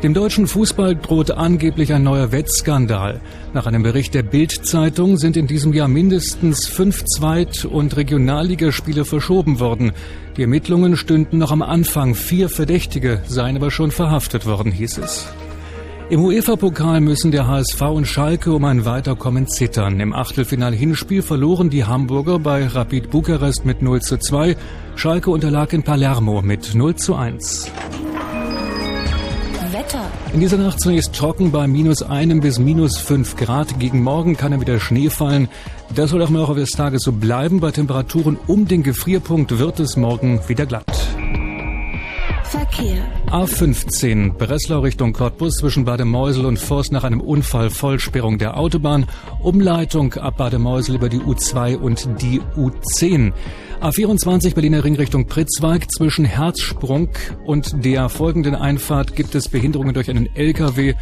Dem deutschen Fußball droht angeblich ein neuer Wettskandal. Nach einem Bericht der Bild-Zeitung sind in diesem Jahr mindestens fünf Zweit- und Regionalligaspiele verschoben worden. Die Ermittlungen stünden noch am Anfang. Vier Verdächtige seien aber schon verhaftet worden, hieß es. Im UEFA-Pokal müssen der HSV und Schalke um ein Weiterkommen zittern. Im Achtelfinal-Hinspiel verloren die Hamburger bei Rapid Bukarest mit 0 zu 2. Schalke unterlag in Palermo mit 0 zu 1. In dieser Nacht zunächst trocken bei minus einem bis minus fünf Grad. Gegen Morgen kann dann wieder Schnee fallen. Das soll auch im Laufe des Tages so bleiben. Bei Temperaturen um den Gefrierpunkt wird es morgen wieder glatt. Verkehr. A15 Breslau Richtung Cottbus zwischen Bademeusel und Forst nach einem Unfall Vollsperrung der Autobahn. Umleitung ab Bademeusel über die U2 und die U10. A24 Berliner Ring Richtung Pritzwalk zwischen Herzsprung und der folgenden Einfahrt gibt es Behinderungen durch einen LKW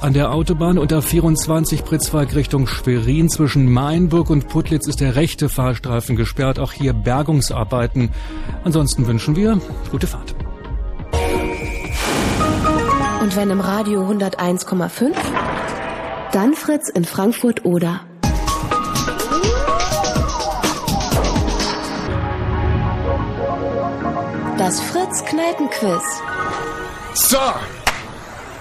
an der Autobahn und A24 Pritzwalk Richtung Schwerin zwischen Mainburg und Putlitz ist der rechte Fahrstreifen gesperrt. Auch hier Bergungsarbeiten. Ansonsten wünschen wir gute Fahrt. Und wenn im Radio 101,5, dann Fritz in Frankfurt oder. Das Fritz Kneipenquiz. So,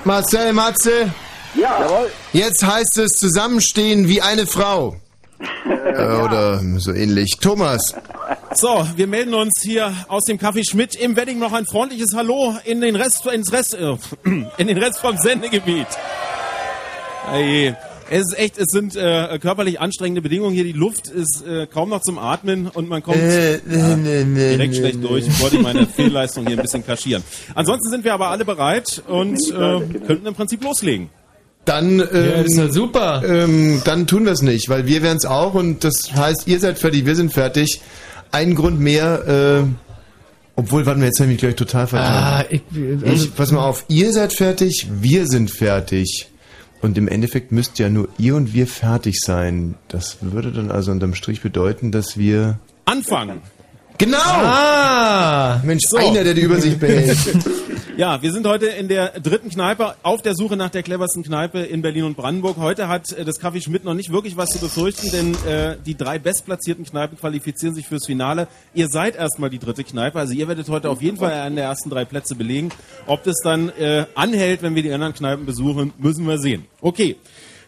Marcel Matze. Ja. Jawohl. Jetzt heißt es zusammenstehen wie eine Frau. Äh, Oder so ähnlich. Thomas. So, wir melden uns hier aus dem Café Schmidt im Wedding noch ein freundliches Hallo in den Rest, ins Rest, äh, in den Rest vom Sendegebiet. Hey, es ist echt, es sind äh, körperlich anstrengende Bedingungen hier. Die Luft ist äh, kaum noch zum Atmen und man kommt Äh, ja, nee, nee, direkt nee, schlecht nee. durch. Ich wollte meine Fehlleistung hier ein bisschen kaschieren. Ansonsten sind wir aber alle bereit und äh, könnten im Prinzip loslegen. Dann, ähm, ist ja super. Ähm, dann tun wir es nicht, weil wir wären es auch und das heißt, ihr seid fertig, wir sind fertig. Ein Grund mehr, äh, obwohl, warte mal, jetzt habe ich mich gleich total vertan. Ah, ich, also, ich, pass mal auf, ihr seid fertig, wir sind fertig. Und im Endeffekt müsst ja nur ihr und wir fertig sein. Das würde dann also unterm Strich bedeuten, dass wir... Anfangen. Genau! Ah! Mensch, So. einer, der die Übersicht behält. Ja, wir sind heute in der dritten Kneipe auf der Suche nach der cleversten Kneipe in Berlin und Brandenburg. Heute hat äh, das Café Schmidt noch nicht wirklich was zu befürchten, denn äh, die drei bestplatzierten Kneipen qualifizieren sich fürs Finale. Ihr seid erstmal die dritte Kneipe, also ihr werdet heute auf jeden Fall einen der ersten drei Plätze belegen. Ob das dann äh, anhält, wenn wir die anderen Kneipen besuchen, müssen wir sehen. Okay.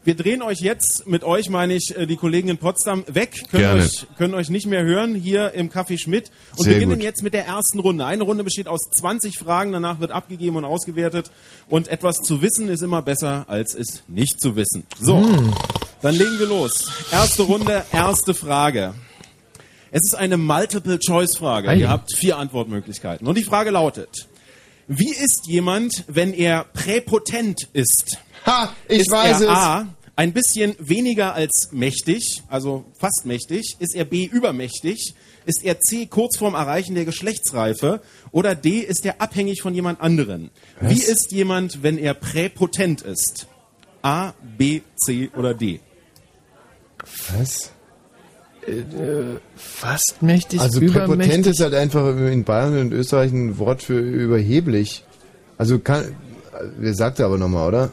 Wir drehen euch jetzt, mit euch meine ich äh, die Kollegen in Potsdam, weg, können Gerne. euch, können euch nicht mehr hören hier im Café Schmidt und Sehr beginnen gut. jetzt mit der ersten Runde. Eine Runde besteht aus 20 Fragen, danach wird abgegeben und ausgewertet. Und etwas zu wissen ist immer besser, als es nicht zu wissen. So, Hm. dann legen wir los. Erste Runde, erste Frage. Es ist eine Multiple-Choice-Frage. Ihr habt vier Antwortmöglichkeiten. Und die Frage lautet, wie ist jemand, wenn er präpotent ist? Ha, ich ist weiß er es. A, ein bisschen weniger als mächtig, also fast mächtig? Ist er B, übermächtig? Ist er C, kurz vorm Erreichen der Geschlechtsreife? Oder D, ist er abhängig von jemand anderen? Wie ist jemand, wenn er präpotent ist? A, B, C oder D? Was? fast mächtig, Also übermächtig. präpotent ist halt einfach in Bayern und Österreich ein Wort für überheblich. Also kann, wer sagte aber nochmal, oder?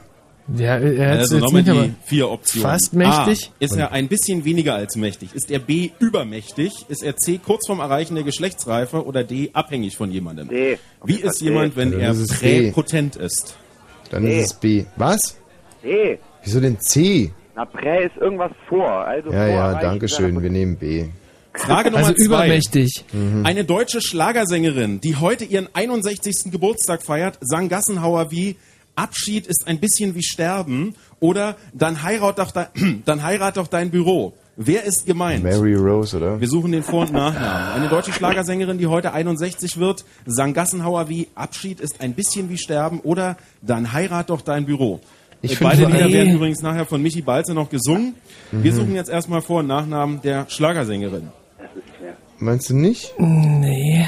Ja, er hat Also jetzt nochmal nicht, die aber vier Optionen. fast mächtig. A, ist er ein bisschen weniger als mächtig? Ist er B, übermächtig? Ist er C, kurz vorm Erreichen der Geschlechtsreife? Oder D, abhängig von jemandem? D. Wie ist jemand, wenn Also er ist B. präpotent ist? Dann ist es B. Was? D. Wieso denn C? Na, prä ist irgendwas vor. Also Ja, vor ja, danke schön. Wir nehmen B. Frage Nummer Also zwei. übermächtig. Eine deutsche Schlagersängerin, die heute ihren 61. Geburtstag feiert, sang Gassenhauer wie Abschied ist ein bisschen wie Sterben oder dann heirat doch, dein, dann heirat doch dein Büro. Wer ist gemeint? Mary Rose, oder? Wir suchen den Vor- und Nachnamen. Eine deutsche Schlagersängerin, die heute 61 wird, sang Gassenhauer wie Abschied ist ein bisschen wie Sterben oder dann heirat doch dein Büro. Ich Äh, Beide Lieder allem- werden übrigens nachher von Michi Balze noch gesungen. Wir Mhm. suchen jetzt erstmal Vor- und Nachnamen der Schlagersängerin. Meinst du nicht? Nee.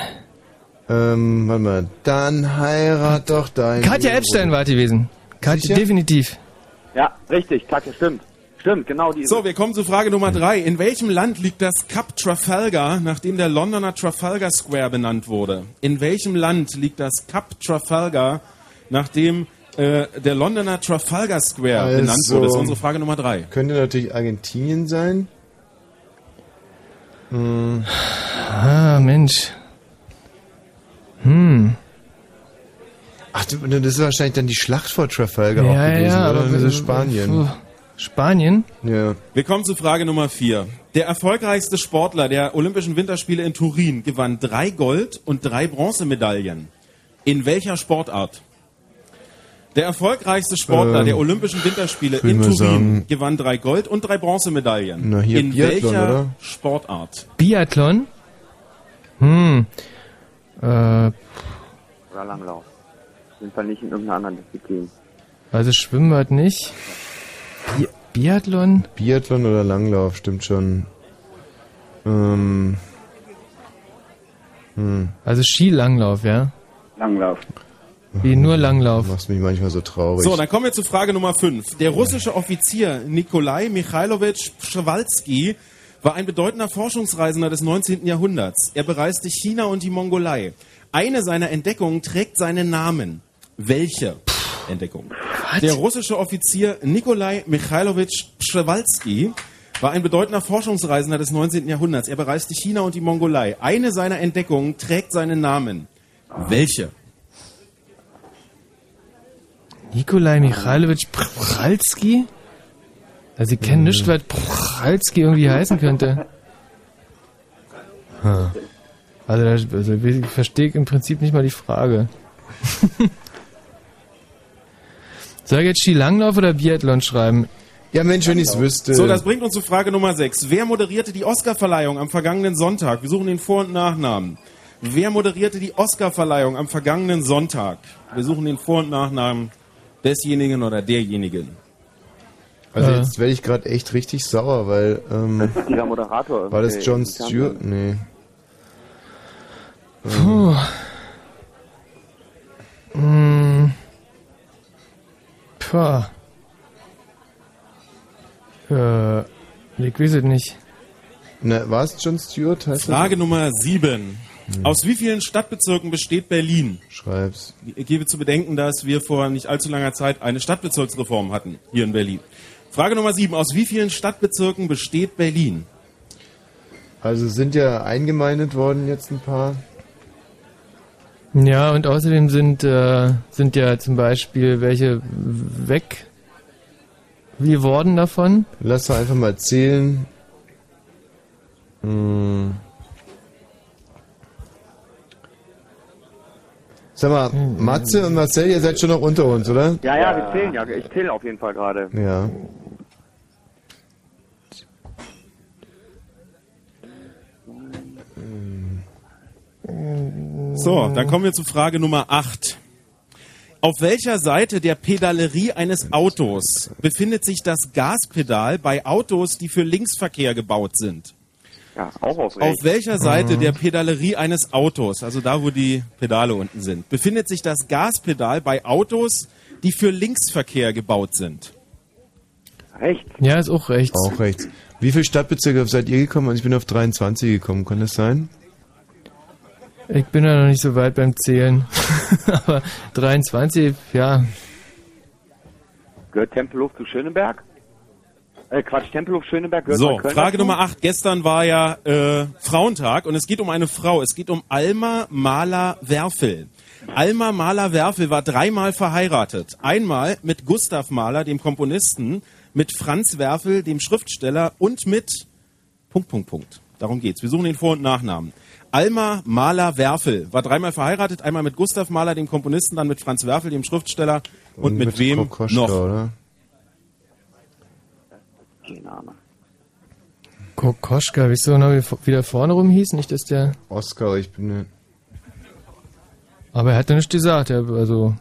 Ähm, warte mal. Dann heirat doch dein... Katja Epstein war die gewesen. Katja, definitiv. Ja, richtig, Katja, stimmt. Stimmt, genau die. So, wir kommen zu Frage Nummer drei. In welchem Land liegt das Kap Trafalgar, nachdem der Londoner Trafalgar Square benannt wurde? In welchem Land liegt das Kap Trafalgar, nachdem äh, der Londoner Trafalgar Square benannt Also- wurde? Das ist unsere Frage Nummer drei. Könnte natürlich Argentinien sein. Hm. Ah, Mensch. Hm. Ach, das ist wahrscheinlich dann die Schlacht vor Trafalgar Ja, auch gewesen, ja, oder? aber- Das ist Spanien. Spanien? Ja. Wir kommen zu Frage Nummer vier. Der erfolgreichste Sportler der Olympischen Winterspiele in Turin gewann drei Gold- und drei Bronzemedaillen. In welcher Sportart? Der erfolgreichste Sportler Ähm, der Olympischen Winterspiele in Turin sagen- gewann drei Gold- und drei Bronzemedaillen. Na, hier in Biathlon, welcher oder? Sportart? Biathlon? Hm. Äh, Oder Langlauf. Auf jeden Fall nicht in irgendeiner anderen Disziplin. also Schwimmbad nicht. Bi Biathlon? Biathlon oder Langlauf, stimmt schon. Ähm. Hm. Also Skilanglauf, ja? Langlauf. Wie nur Langlauf. Machst mich manchmal so traurig. So, dann kommen wir zu Frage Nummer 5. Der russische Offizier Nikolai Michailowitsch Przewalski war ein bedeutender Forschungsreisender des 19. Jahrhunderts. Er bereiste China und die Mongolei. Eine seiner Entdeckungen trägt seinen Namen. Welche Entdeckung? Der russische Offizier Nikolai Michailowitsch Przewalski war ein bedeutender Forschungsreisender des 19. Jahrhunderts. Er bereiste China und die Mongolei. Eine seiner Entdeckungen trägt seinen Namen. Welche? Nikolai Michailowitsch Pralski? Also ich kenne nicht, was Pralski irgendwie heißen könnte. Hm. Also, das, also ich verstehe im Prinzip nicht mal die Frage. Soll ich jetzt Skilanglauf oder Biathlon schreiben? Ja, Mensch, wenn ich es wüsste. So, das bringt uns zu Frage Nummer 6. Wer moderierte die Oscarverleihung am vergangenen Sonntag? Wir suchen den Vor- und Nachnamen. Wer moderierte die Oscarverleihung am vergangenen Sonntag? Wir suchen den Vor- und Nachnamen desjenigen oder derjenigen. Also Äh. jetzt werde ich gerade echt richtig sauer, weil ähm, Dieser Moderator. war das John Stewart? Nee. Puh. Hm. Puh. Äh, ich weiß es nicht. Na, war es John Stewart? Heißt Frage Nummer 7. Aus wie vielen Stadtbezirken besteht Berlin? Schreib's. Ich gebe zu bedenken, dass wir vor nicht allzu langer Zeit eine Stadtbezirksreform hatten hier in Berlin. Frage Nummer 7. Aus wie vielen Stadtbezirken besteht Berlin? Also sind ja eingemeindet worden jetzt ein paar. Ja, und außerdem sind, äh, sind ja zum Beispiel welche weg geworden davon. Lass doch einfach mal zählen. Hm. Sag mal, Matze und Marcel, ihr seid schon noch unter uns, oder? Ja, ja, wir zählen ja. Ich zähle auf jeden Fall gerade. Ja. So, dann kommen wir zu Frage Nummer 8. Auf welcher Seite der Pedalerie eines Autos befindet sich das Gaspedal bei Autos, die für Linksverkehr gebaut sind? Ja, auch auf Auf rechts. welcher Seite Mhm. der Pedalerie eines Autos, also da, wo die Pedale unten sind, befindet sich das Gaspedal bei Autos, die für Linksverkehr gebaut sind? Rechts. Ja, ist auch rechts. Auch rechts. Wie viele Stadtbezirke seid ihr gekommen? Also ich bin auf 23 gekommen, kann das sein? Ich bin ja noch nicht so weit beim Zählen. Aber 23, ja. Gehört Tempelhof zu Schöneberg? Äh, Quatsch, Tempelhof Schöneberg gehört So, Frage dazu? Nummer 8. Gestern war ja äh, Frauentag und es geht um eine Frau. Es geht um Alma Mahler Werfel. Alma Mahler Werfel war dreimal verheiratet. Einmal mit Gustav Mahler, dem Komponisten, mit Franz Werfel, dem Schriftsteller und mit Punkt, Punkt, Punkt. Darum geht's. Wir suchen den Vor- und Nachnamen. Alma Mahler Werfel war dreimal verheiratet. Einmal mit Gustav Mahler, dem Komponisten, dann mit Franz Werfel, dem Schriftsteller und, mit, wem Kokoschka, noch? oder? Keine Ahnung. Kokoschka, wisst ihr noch, wie wie der vorne rum hieß? Nicht, dass der. Oscar, ich bin. ne- Aber er hat ja nichts gesagt, er, also.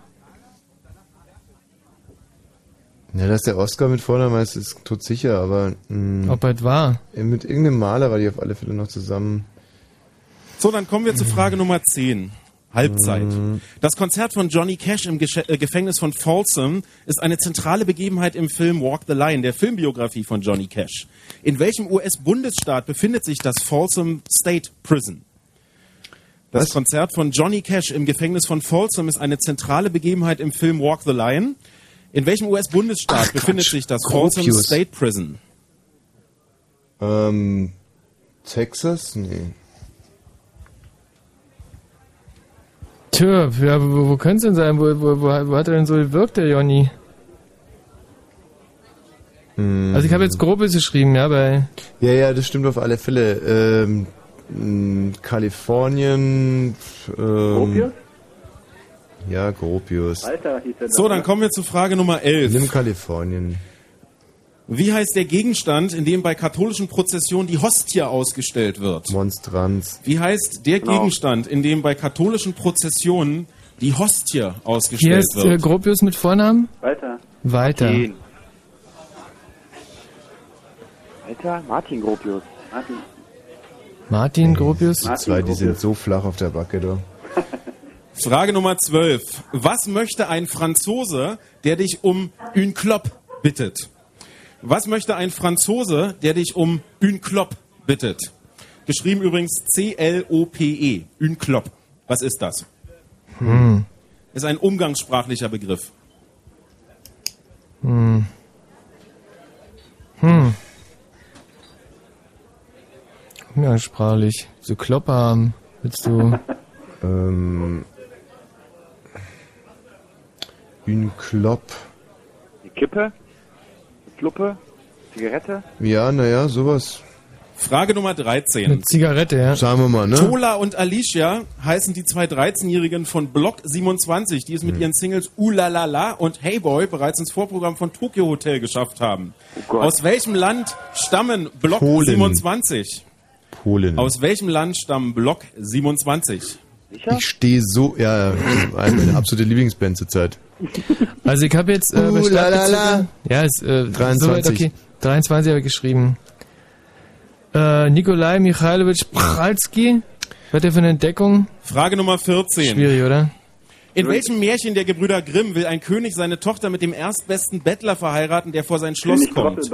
Ja, dass der Oscar mit Vornamen heißt, ist tot sicher, aber. Mh, Ob halt war. Mit irgendeinem Maler war die auf alle Fälle noch zusammen. So, dann kommen wir zu Frage Nummer 10. Halbzeit. Mhm. Das Konzert von Johnny Cash im Gesche äh, Gefängnis von Folsom ist eine zentrale Begebenheit im Film Walk the Line, der Filmbiografie von Johnny Cash. In welchem US-Bundesstaat befindet sich das Folsom State Prison? Das Konzert von Johnny Cash im Gefängnis von Folsom ist eine zentrale Begebenheit im Film Walk the Line. In welchem US-Bundesstaat befindet sich das Folsom. State Prison? Ähm, Texas? Nee. Tja, ja, wo, wo könnte es denn sein? Wo, wo, wo, wo hat er denn so gewirkt, der Jonny? Hm. Also ich habe jetzt Grobes geschrieben, ja, bei... Ja, ja, das stimmt auf alle Fälle. Ähm, mh, Kalifornien. Ähm, Gropius? Ja, Gropius. Alter, hieß der So, dann kommen wir zu Frage Nummer 11. Nimm Kalifornien. Wie heißt der Gegenstand, in dem bei katholischen Prozessionen die Hostie ausgestellt wird? Monstranz. Wie heißt der Genau. Gegenstand, in dem bei katholischen Prozessionen die Hostie Hier ausgestellt ist äh, wird? Gropius mit Vornamen? Weiter. Weiter. Martin. Alter, Martin Gropius. Martin. Martin Gropius? Die zwei, die sind so flach auf der Backe, da. Frage Nummer 12. Was möchte ein Franzose, der dich um une clope bittet? Was möchte ein Franzose, der dich um une clope bittet? Geschrieben übrigens C-L-O-P-E. Une clope. Was ist das? Hm. Ist ein umgangssprachlicher Begriff. Hm. Hm. Umgangssprachlich. So Kloppe haben. Willst du... Ähm, une Klopp. Die Kippe? Fluppe? Zigarette? Ja, naja, sowas. Frage Nummer 13. Eine Zigarette, ja. Sagen wir mal, ne? Tola und Alicia heißen die zwei 13-Jährigen von Block 27, die es Hm. mit ihren Singles Ulalala und Hey Boy bereits ins Vorprogramm von Tokyo Hotel geschafft haben. Aus welchem Land stammen Block Polen. 27? Polen. Aus welchem Land stammen Block 27? Ich stehe so, ja, eine meine absolute Lieblingsband zurzeit. Also ich habe jetzt... Äh, Uh, bei la, la, Stadtbezirke- la. Ja, ist... Äh, 23. Soweit, okay. 23 habe ich geschrieben. Äh, Nikolai Michailowitsch Pralski. Was hat der für eine Entdeckung? Frage Nummer 14. Schwierig, oder? In welchem Märchen der Gebrüder Grimm will ein König seine Tochter mit dem erstbesten Bettler verheiraten, der vor sein Schloss König kommt?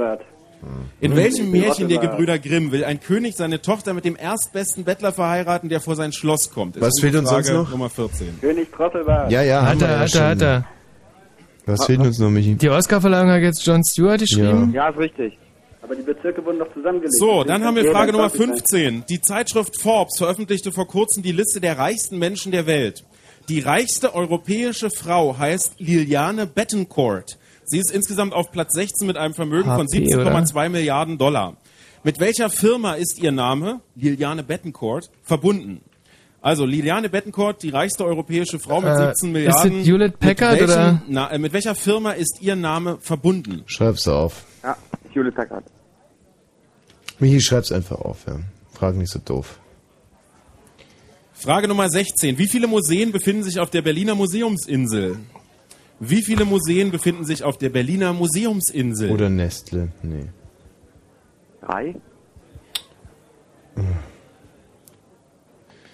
In welchem Märchen der. Gebrüder Grimm will ein König seine Tochter mit dem erstbesten Bettler verheiraten, der vor sein Schloss kommt? Ist Was fehlt uns Frage sonst noch? Nummer 14. König Drosselbart. Ja, ja, Hat er, ja hat er, hat er. Was fehlt uns noch, Michi? Die Oscarverleihung hat jetzt John Stewart geschrieben. Ja, ist richtig. Aber die Bezirke wurden doch zusammengelegt. So, dann haben wir Frage Nummer 20 sein. 15. Die Zeitschrift Forbes veröffentlichte vor kurzem die Liste der reichsten Menschen der Welt. Die reichste europäische Frau heißt Liliane Bettencourt. Sie ist insgesamt auf Platz 16 mit einem Vermögen von HP, 17,2 Milliarden Dollar. Mit welcher Firma ist ihr Name, Liliane Bettencourt, verbunden? Also Liliane Bettencourt, die reichste europäische Frau mit Äh, 17 Milliarden. ist es Hewlett Packard mit welchem, oder? Na, äh, mit welcher Firma ist ihr Name verbunden? Schreib's auf. Ja, Hewlett Packard. Michi, schreib's einfach auf, ja. Frag nicht so doof. Frage Nummer 16. Wie viele Museen befinden sich auf der Berliner Museumsinsel? Wie viele Museen befinden sich auf der Berliner Museumsinsel? Oder Nestle, nee. Drei?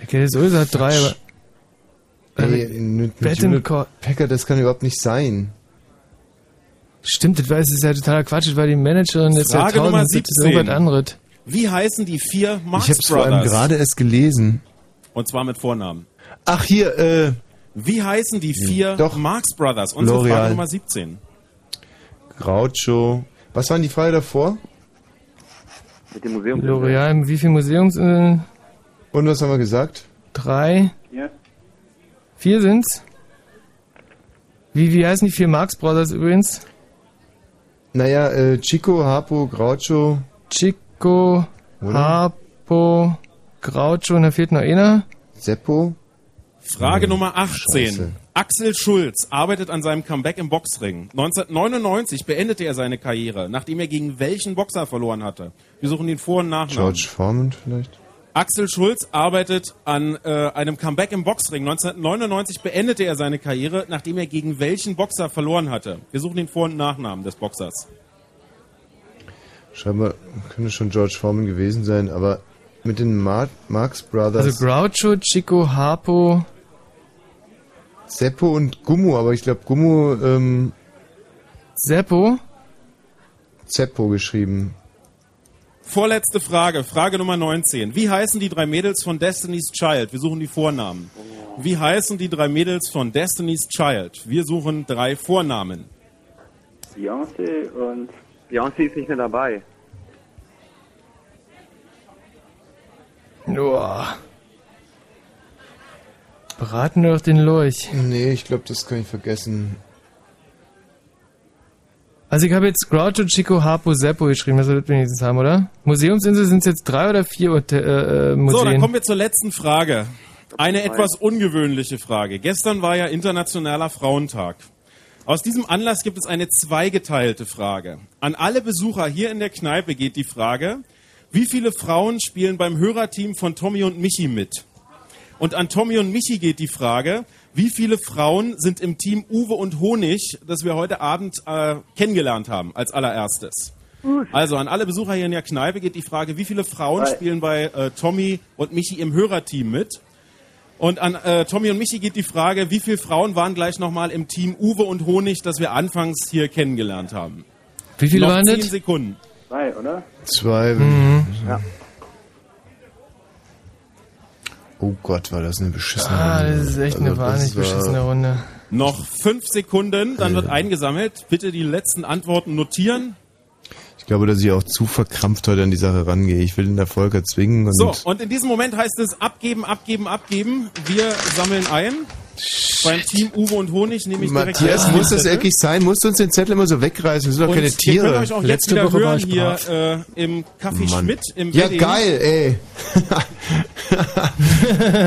Okay, das ist hat drei, aber... Ey, mit, mit Packard, das kann überhaupt nicht sein. Stimmt, das weiß ich, ist ja totaler Quatsch. War die Managerin des Frage Nummer Jahrtausends. Das ist 17. irgendwas anderes. Wie heißen die vier Marx ich hab's vor allem Brothers? gerade erst gelesen. Und zwar mit Vornamen. Ach, hier, äh, Wie heißen die vier Doch. Marx Brothers? Unsere L'Oreal. Frage Nummer 17. Groucho. Was waren die Frage davor? Mit dem Museum. L'Oreal, wie viele Museums? Äh, Und was haben wir gesagt? drei? Ja. Vier sind's? Wie, wie heißen die vier Marx Brothers übrigens? Naja, äh, Chico, Harpo, Groucho. Chico, Oder? Harpo, Groucho und da fehlt noch einer. Seppo. Frage Nummer 18. Scheiße. Axel Schulz arbeitet an seinem Comeback im Boxring. 1999 beendete er seine Karriere, nachdem er gegen welchen Boxer verloren hatte. Wir suchen den Vor- und Nachnamen. George Foreman vielleicht? Axel Schulz arbeitet an äh, einem Comeback im Boxring. 1999 beendete er seine Karriere, nachdem er gegen welchen Boxer verloren hatte. Wir suchen den Vor- und Nachnamen des Boxers. Scheinbar könnte schon George Foreman gewesen sein, aber mit den Mar Marx Brothers. Also Groucho, Chico, Harpo. Seppo und Gummo, aber ich glaube Gummo, ähm. Seppo? Zeppo geschrieben. Vorletzte Frage, Frage Nummer 19. Wie heißen die drei Mädels von Destiny's Child? Wir suchen die Vornamen. Wie heißen die drei Mädels von Destiny's Child? Wir suchen drei Vornamen. Beyoncé und. Beyoncé ist nicht mehr dabei. Boah. Braten wir doch den Lurch. Nee, ich glaube, das kann ich vergessen. Also ich habe jetzt Groucho, Chico, Harpo, Seppo geschrieben, das wird wenigstens haben, oder? Museumsinsel sind es jetzt drei oder vier äh, äh, Museen? So, dann kommen wir zur letzten Frage. Eine etwas ungewöhnliche Frage. Gestern war ja Internationaler Frauentag. Aus diesem Anlass gibt es eine zweigeteilte Frage. An alle Besucher hier in der Kneipe geht die Frage, wie viele Frauen spielen beim Hörerteam von Tommy und Michi mit? Und an Tommy und Michi geht die Frage, wie viele Frauen sind im Team Uwe und Honig, das wir heute Abend äh, kennengelernt haben, als allererstes? Also an alle Besucher hier in der Kneipe geht die Frage, wie viele Frauen spielen bei äh, Tommy und Michi im Hörerteam mit? Und an äh, Tommy und Michi geht die Frage, wie viele Frauen waren gleich nochmal im Team Uwe und Honig, das wir anfangs hier kennengelernt haben? Wie viele Noch waren zehn das? Sekunden. Zwei, oder? Zwei. Mhm. Ja. Oh Gott, war das eine beschissene Ah, Runde. das ist echt eine Also, das wahnsinnig beschissene Runde. Noch fünf Sekunden, dann wird eingesammelt. Bitte die letzten Antworten notieren. Ich glaube, dass ich auch zu verkrampft heute an die Sache rangehe. Ich will den Erfolg erzwingen und So, und in diesem Moment heißt es abgeben, abgeben, abgeben. Wir sammeln ein. Beim Team Uwe und Honig nehme ich direkt Matthias, muss das wirklich sein? Musst du uns den Zettel immer so wegreißen? Wir sind doch keine Ihr Tiere. könnt euch auch jetzt wieder hören hier äh, im Café Mann. Schmidt im Ja, Wedding. geil, ey.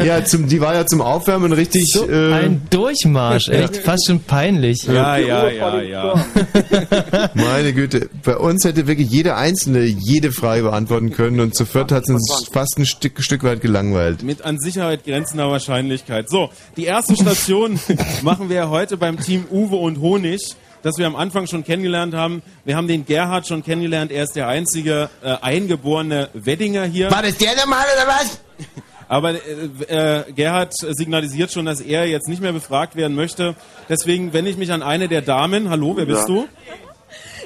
ja, zum, die war ja zum Aufwärmen richtig. So äh, ein Durchmarsch, echt. Fast schon peinlich. Ja, ja, ja, ja. Meine Güte, bei uns hätte wirklich jeder Einzelne jede Frage beantworten können und zu viert hat es uns fast ein Stück, Stück weit gelangweilt. Mit an Sicherheit grenzender Wahrscheinlichkeit. So, die erste Station machen wir heute beim Team Uwe und Honig, das wir am Anfang schon kennengelernt haben. Wir haben den Gerhard schon kennengelernt. Er ist der einzige äh, eingeborene Weddinger hier. War das der nochmal oder was? Aber äh, äh, Gerhard signalisiert schon, dass er jetzt nicht mehr befragt werden möchte. Deswegen wende ich mich an eine der Damen. Hallo, wer bist Ja. du?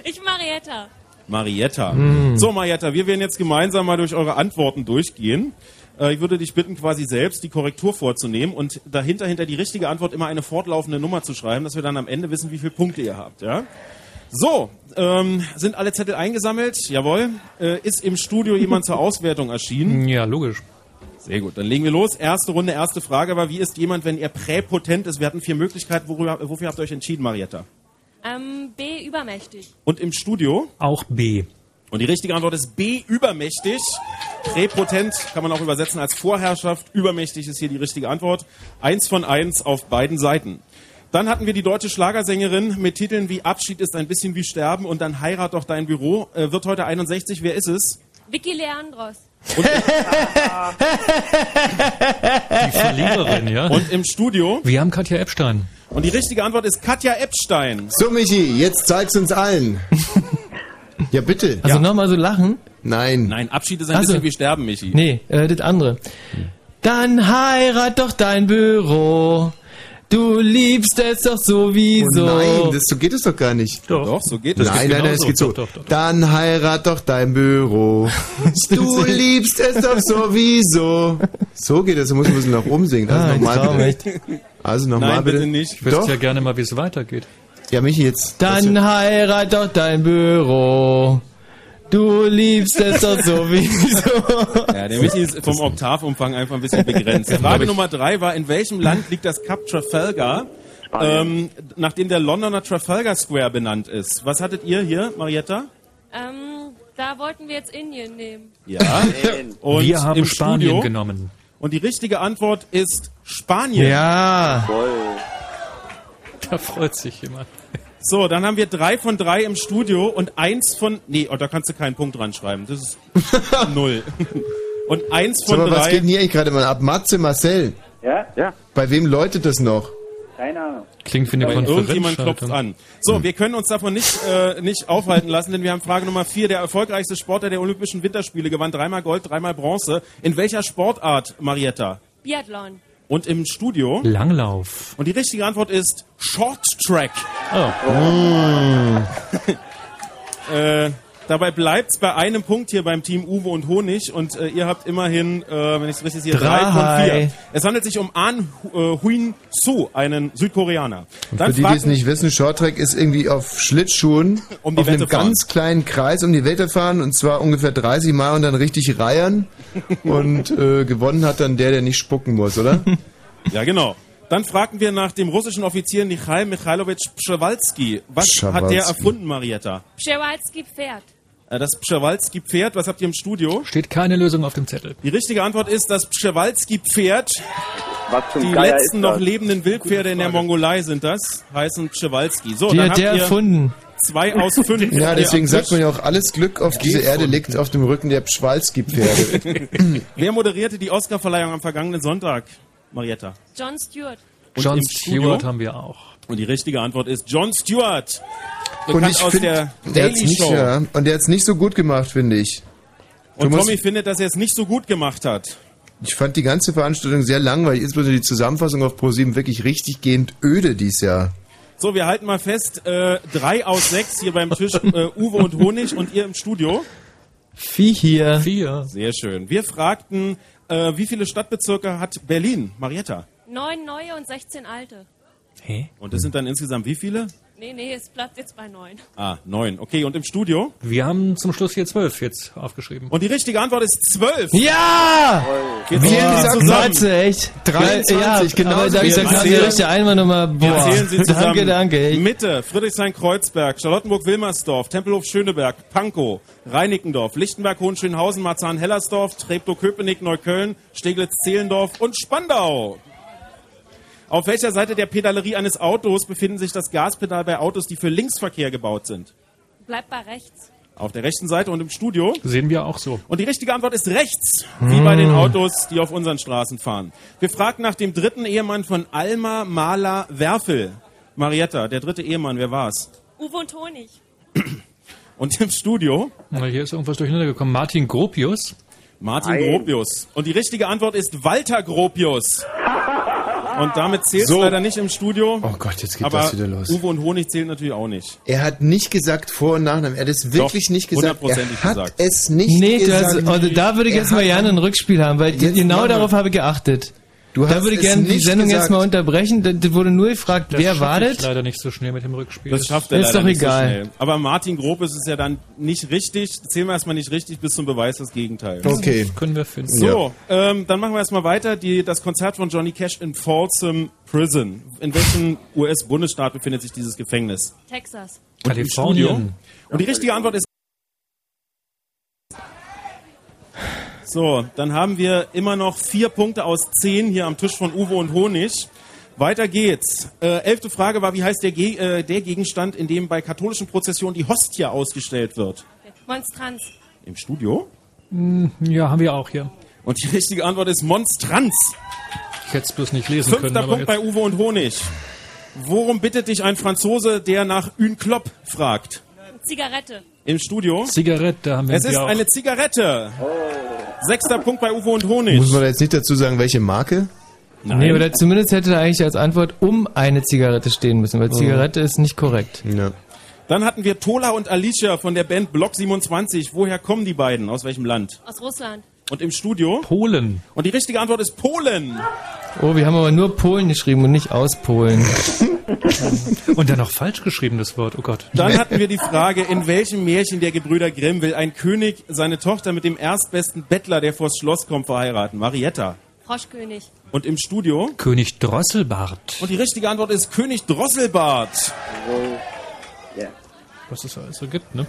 Ich Marietta. Marietta. Hm. So, Marietta, wir werden jetzt gemeinsam mal durch eure Antworten durchgehen. Äh, Ich würde dich bitten, quasi selbst die Korrektur vorzunehmen und dahinter, hinter die richtige Antwort immer eine fortlaufende Nummer zu schreiben, dass wir dann am Ende wissen, wie viele Punkte ihr habt, ja? So, ähm, sind alle Zettel eingesammelt? Jawohl. Äh, ist im Studio jemand zur Auswertung erschienen? Ja, logisch. Sehr gut, dann legen wir los. Erste Runde, erste Frage war, wie ist jemand, wenn er präpotent ist? Wir hatten vier Möglichkeiten. Worüber, wofür habt ihr euch entschieden, Marietta? Ähm, B, übermächtig. Und im Studio? Auch B. Und die richtige Antwort ist B, übermächtig. Präpotent kann man auch übersetzen als Vorherrschaft. Übermächtig ist hier die richtige Antwort. Eins von eins auf beiden Seiten. Dann hatten wir die deutsche Schlagersängerin mit Titeln wie Abschied ist ein bisschen wie Sterben und dann Heirat doch dein Büro. Äh, wird heute 61. Wer ist es? Vicky Leandros. Die Verliererin, ja. Und im Studio? Wir haben Katja Epstein. Und die richtige Antwort ist Katja Epstein. So, Michi, jetzt zeig's uns allen. ja, bitte. Also nochmal so lachen? Nein. Nein, Abschied ist ein Ach so. bisschen wie Sterben, Michi. Nee, äh, das andere. Dann heirat doch dein Büro. Du liebst es doch sowieso. Oh nein, das, so geht es doch gar nicht. Doch. Doch, so geht es. Nein, nein, nein, es geht so. Doch, doch, doch. Dann heirat doch dein Büro. Du liebst es doch sowieso. So geht es, du musst ein bisschen nach oben singen. Also Ah, nochmal bitte. Also nochmal bitte. bitte nicht. Ich wüsste ja gerne mal, wie es weitergeht. Ja, Michi, jetzt. Dann heirat doch dein Büro. Du liebst es doch sowieso. Ja, der Michi ist vom Oktavumfang einfach ein bisschen begrenzt. Frage Nummer drei war, in welchem Land liegt das Kap Trafalgar, ähm, nachdem der Londoner Trafalgar Square benannt ist? Was hattet ihr hier, Marietta? Ähm, da wollten wir jetzt Indien nehmen. Ja. Und Wir haben Spanien Studio? genommen. Und die richtige Antwort ist Spanien. ja. Da freut sich jemand. So, dann haben wir drei von drei im Studio und eins von... Nee, oh, da kannst du keinen Punkt dran schreiben. Das ist null. Und eins Sag von mal, was drei. geht denn hier eigentlich gerade mal ab? Matze, Marcel, Ja? Ja. bei wem läutet das noch? Keine Ahnung. Klingt wie eine Weil irgendjemand klopft an. So, wir können uns davon nicht, äh, nicht aufhalten lassen, denn wir haben Frage Nummer vier. Der erfolgreichste Sportler der Olympischen Winterspiele gewann dreimal Gold, dreimal Bronze. In welcher Sportart, Marietta? Biathlon. Und im Studio? Langlauf. Und die richtige Antwort ist Short Track. Oh. Äh, dabei bleibt's bei einem Punkt hier beim Team Uwe und Honig und äh, ihr habt immerhin, äh, wenn ich es richtig sehe, drei von vier. Es handelt sich um An äh, Huin So, einen Südkoreaner. Und Dann für die, die es nicht wissen, Shorttrack ist irgendwie auf Schlittschuhen Um die auf einem fahren. ganz kleinen Kreis um die Wette fahren und zwar ungefähr 30 Mal und dann richtig reiern und äh, gewonnen hat dann der, der nicht spucken muss, oder? Ja, genau. Dann fragten wir nach dem russischen Offizier Michail Michailowitsch Pschewalski. Was hat der Pschewalski. erfunden, Marietta? Pschewalski Pferd. Äh, Das Pschewalski-Pferd, was habt ihr im Studio? Steht keine Lösung auf dem Zettel. Die richtige Antwort ist das Pschewalski-Pferd. Was zum Die Geier letzten noch lebenden Wildpferde in der Mongolei sind das, heißen Pschewalski. So, Die dann hat habt der ihr erfunden. zwei aus fünf. Ja, deswegen sagt man ja auch, alles Glück auf dieser Erde liegt auf dem Rücken der Pschwalski-Pferde. Wer moderierte die Oscarverleihung am vergangenen Sonntag, Marietta? John Stewart. Und John? Stewart haben wir auch. Und die richtige Antwort ist John Stewart. Und ich aus finde, der der Daily nicht, Show. ja, und der hat's nicht so gut gemacht, finde ich. Du Und Tommy findet, dass er es nicht so gut gemacht hat. Ich fand die ganze Veranstaltung sehr langweilig, insbesondere die Zusammenfassung auf ProSieben wirklich richtig gehend öde dies Jahr. So, wir halten mal fest, äh, drei aus sechs hier beim Tisch, äh, Uwe und Honig und ihr im Studio. Vieh hier. Vier. Sehr schön. Wir fragten, äh, wie viele Stadtbezirke hat Berlin, Marietta? Neun neue und 16 alte. Hä? Und das sind dann insgesamt wie viele? Nee, nee, es bleibt jetzt bei neun. Ah, neun. Okay, und im Studio? Wir haben zum Schluss hier zwölf jetzt aufgeschrieben. Und die richtige Antwort ist zwölf. Ja! Wir Boah, zählen sie zusammen. Matze, echt? 23, ja, genau Aber da ich wir sag, zählen. ich einmal nochmal, Wir boah. zählen sie zusammen. Danke, danke. Mitte, Friedrichshain-Kreuzberg, Charlottenburg-Wilmersdorf, Tempelhof-Schöneberg, Pankow, Reinickendorf, Lichtenberg, Hohenschönhausen, Marzahn-Hellersdorf, Treptow-Köpenick, Neukölln, Steglitz-Zehlendorf und Spandau. Auf welcher Seite der Pedalerie eines Autos befinden sich das Gaspedal bei Autos, die für Linksverkehr gebaut sind? Bleibt bei rechts. Auf der rechten Seite und im Studio. Sehen wir auch so. Und die richtige Antwort ist rechts, wie bei den Autos, die auf unseren Straßen fahren. Wir fragten nach dem dritten Ehemann von Alma Mahler Werfel. Marietta, der dritte Ehemann, wer war's? Uwe und Honig. Und im Studio Na, Hier ist irgendwas durcheinander gekommen. Martin Gropius. Martin Nein. Gropius. Und die richtige Antwort ist Walter Gropius. Und damit zählt es So. leider nicht im Studio. Oh Gott, jetzt geht aber das wieder los. Uwe und Honig zählen natürlich auch nicht. Er hat nicht gesagt Vor- und Nachnamen. Er hat es wirklich Doch, nicht gesagt. Er hat gesagt. es nicht Nee, gesagt. hast, also da würde ich Er jetzt mal gerne ein Rückspiel haben, weil genau darauf habe ich geachtet. Du Da hast würde ich es gerne die Sendung gesagt. jetzt mal unterbrechen. Da, da wurde nur gefragt, Das wer war das? leider nicht so schnell mit dem Rückspiel. Das schafft er Ist leider doch nicht egal. so schnell. Aber Martin Gropius ist ja dann nicht richtig. Zählen wir erstmal nicht richtig bis zum Beweis des Gegenteils. Okay. können wir finden. So, ähm, dann machen wir erstmal weiter. Die, das Konzert von Johnny Cash in Folsom Prison. In welchem US-Bundesstaat befindet sich dieses Gefängnis? Texas. Und? Kalifornien. Und die richtige Antwort ist. So, dann haben wir immer noch vier Punkte aus zehn hier am Tisch von Uwe und Honig. Weiter geht's. Äh, elfte Frage war, wie heißt der, Ge äh, der Gegenstand, in dem bei katholischen Prozessionen die Hostie ausgestellt wird? Monstranz. Im Studio? Hm, Ja, haben wir auch hier. Und die richtige Antwort ist Monstranz. Ich hätte es bloß nicht lesen Fünfter können. Aber Punkt bei jetzt, Uwe und Honig. Worum bittet dich ein Franzose, der nach Une Klopp fragt? Zigarette. Im Studio? Zigarette haben wir Es ist auch. eine Zigarette. Sechster Punkt bei Uwe und Honig. Muss man da jetzt nicht dazu sagen, welche Marke? Nee, oder zumindest hätte da eigentlich als Antwort um eine Zigarette stehen müssen, weil Zigarette ist nicht korrekt. Ja. Dann hatten wir Tola und Alicia von der Band Block 27. Woher kommen die beiden? Aus welchem Land? Aus Russland. Und im Studio? Polen. Und die richtige Antwort ist Polen. Oh, wir haben aber nur Polen geschrieben und nicht aus Polen. Und dann noch falsch geschrieben, das Wort. Oh Gott. Dann hatten wir die Frage, in welchem Märchen der Gebrüder Grimm will ein König seine Tochter mit dem erstbesten Bettler, der vors Schloss kommt, verheiraten? Marietta. Froschkönig. Und im Studio? König Drosselbart. Und die richtige Antwort ist König Drosselbart. Was es alles so gibt, ne?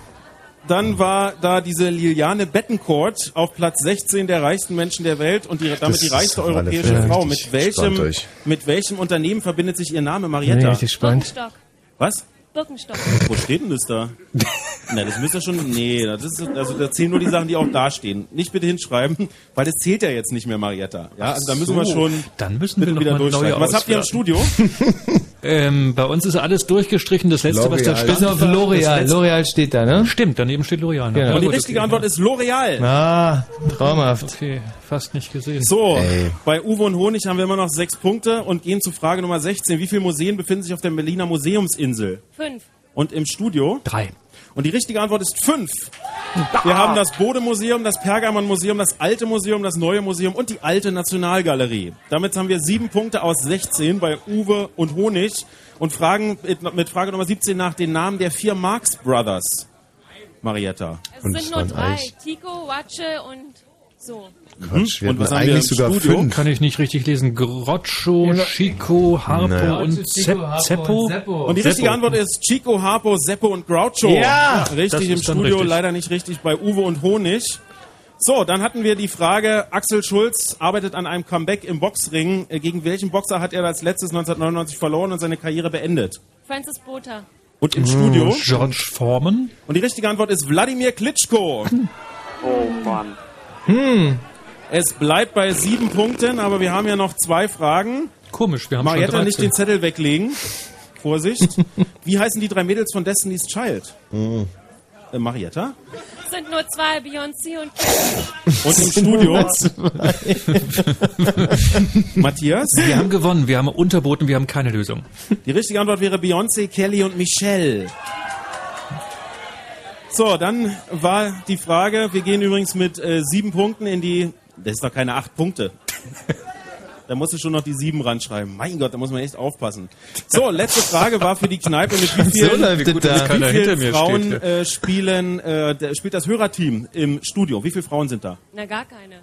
Dann war da diese Liliane Bettencourt auf Platz 16 der reichsten Menschen der Welt und die, damit Das die reichste europäische Frau. richtig. Mit welchem, mit welchem Unternehmen verbindet sich ihr Name, Nee, Marietta? richtig spannend. Birkenstock. Was? Birkenstock. Wo steht denn das da? Na, das müsst ihr schon. Nee, das ist, also da zählen nur die Sachen, die auch da stehen. Nicht bitte hinschreiben, weil das zählt ja jetzt nicht mehr, Marietta. Ja, also da müssen wir so. schon. Dann müssen wir bitte noch wieder mal neue durchsteigen. Was habt ihr im. Studio? Ähm, bei uns ist alles durchgestrichen. Das letzte, was da L'Oreal. stand, Bis auf das L'Oreal. L'Oreal steht da, ne? Stimmt, daneben steht L'Oreal. ne? Genau. Und die richtige okay. Antwort ist L'Oreal. Ah, traumhaft. Okay, fast nicht gesehen. So, bei Uwe und Honig haben wir immer noch sechs Punkte und gehen zu Frage Nummer 16. Wie viele Museen befinden sich auf der Berliner Museumsinsel? Fünf. Und im Studio? Drei. Und die richtige Antwort ist fünf. Wir haben das Bode-Museum, das Pergamon-Museum, das Alte Museum, das Neue Museum und die Alte Nationalgalerie. Damit haben wir sieben Punkte aus 16 bei Uwe und Honig und fragen mit, mit Frage Nummer 17 nach den Namen der vier Marx Brothers. Marietta. Es sind nur drei. Tico, Watsche und so. Quatsch, wir Und was haben wir eigentlich im sogar Studio? fünf. Kann ich nicht richtig lesen. Groccio, Chico, Harpo Naja. und Zeppo. und die richtige Antwort ist Chico, Harpo, Seppo und Groucho. Ja! Richtig im Studio, richtig. leider nicht richtig bei Uwe und Honig. So, dann hatten wir die Frage, Axel Schulz arbeitet an einem Comeback im Boxring. Äh, Gegen welchen Boxer hat er als letztes 1999 verloren und seine Karriere beendet? Francis Botha. Und im Studio? George Foreman. Und die richtige Antwort ist Wladimir Klitschko. Oh Mann. Hm. Es bleibt bei sieben Punkten, aber wir haben ja noch zwei Fragen. Komisch, wir haben Marietta, schon nicht 13. den Zettel weglegen. Vorsicht. Wie heißen die drei Mädels von Destiny's Child? Äh, Marietta? Es sind nur zwei, Beyoncé und Kim. Und im Studio? Matthias? Wir haben gewonnen, wir haben unterboten, wir haben keine Lösung. Die richtige Antwort wäre Beyoncé, Kelly und Michelle. So, dann war die Frage, wir gehen übrigens mit äh, sieben Punkten in die, das ist doch keine acht Punkte. Da musst du schon noch die sieben ranschreiben. Mein Gott, da muss man echt aufpassen. So, letzte Frage war für die Kneipe, mit wie vielen, So läuft mit das wie vielen Frauen steht äh, spielen, äh, der, spielt das Hörerteam im Studio? Wie viele Frauen sind da? Na, gar keine.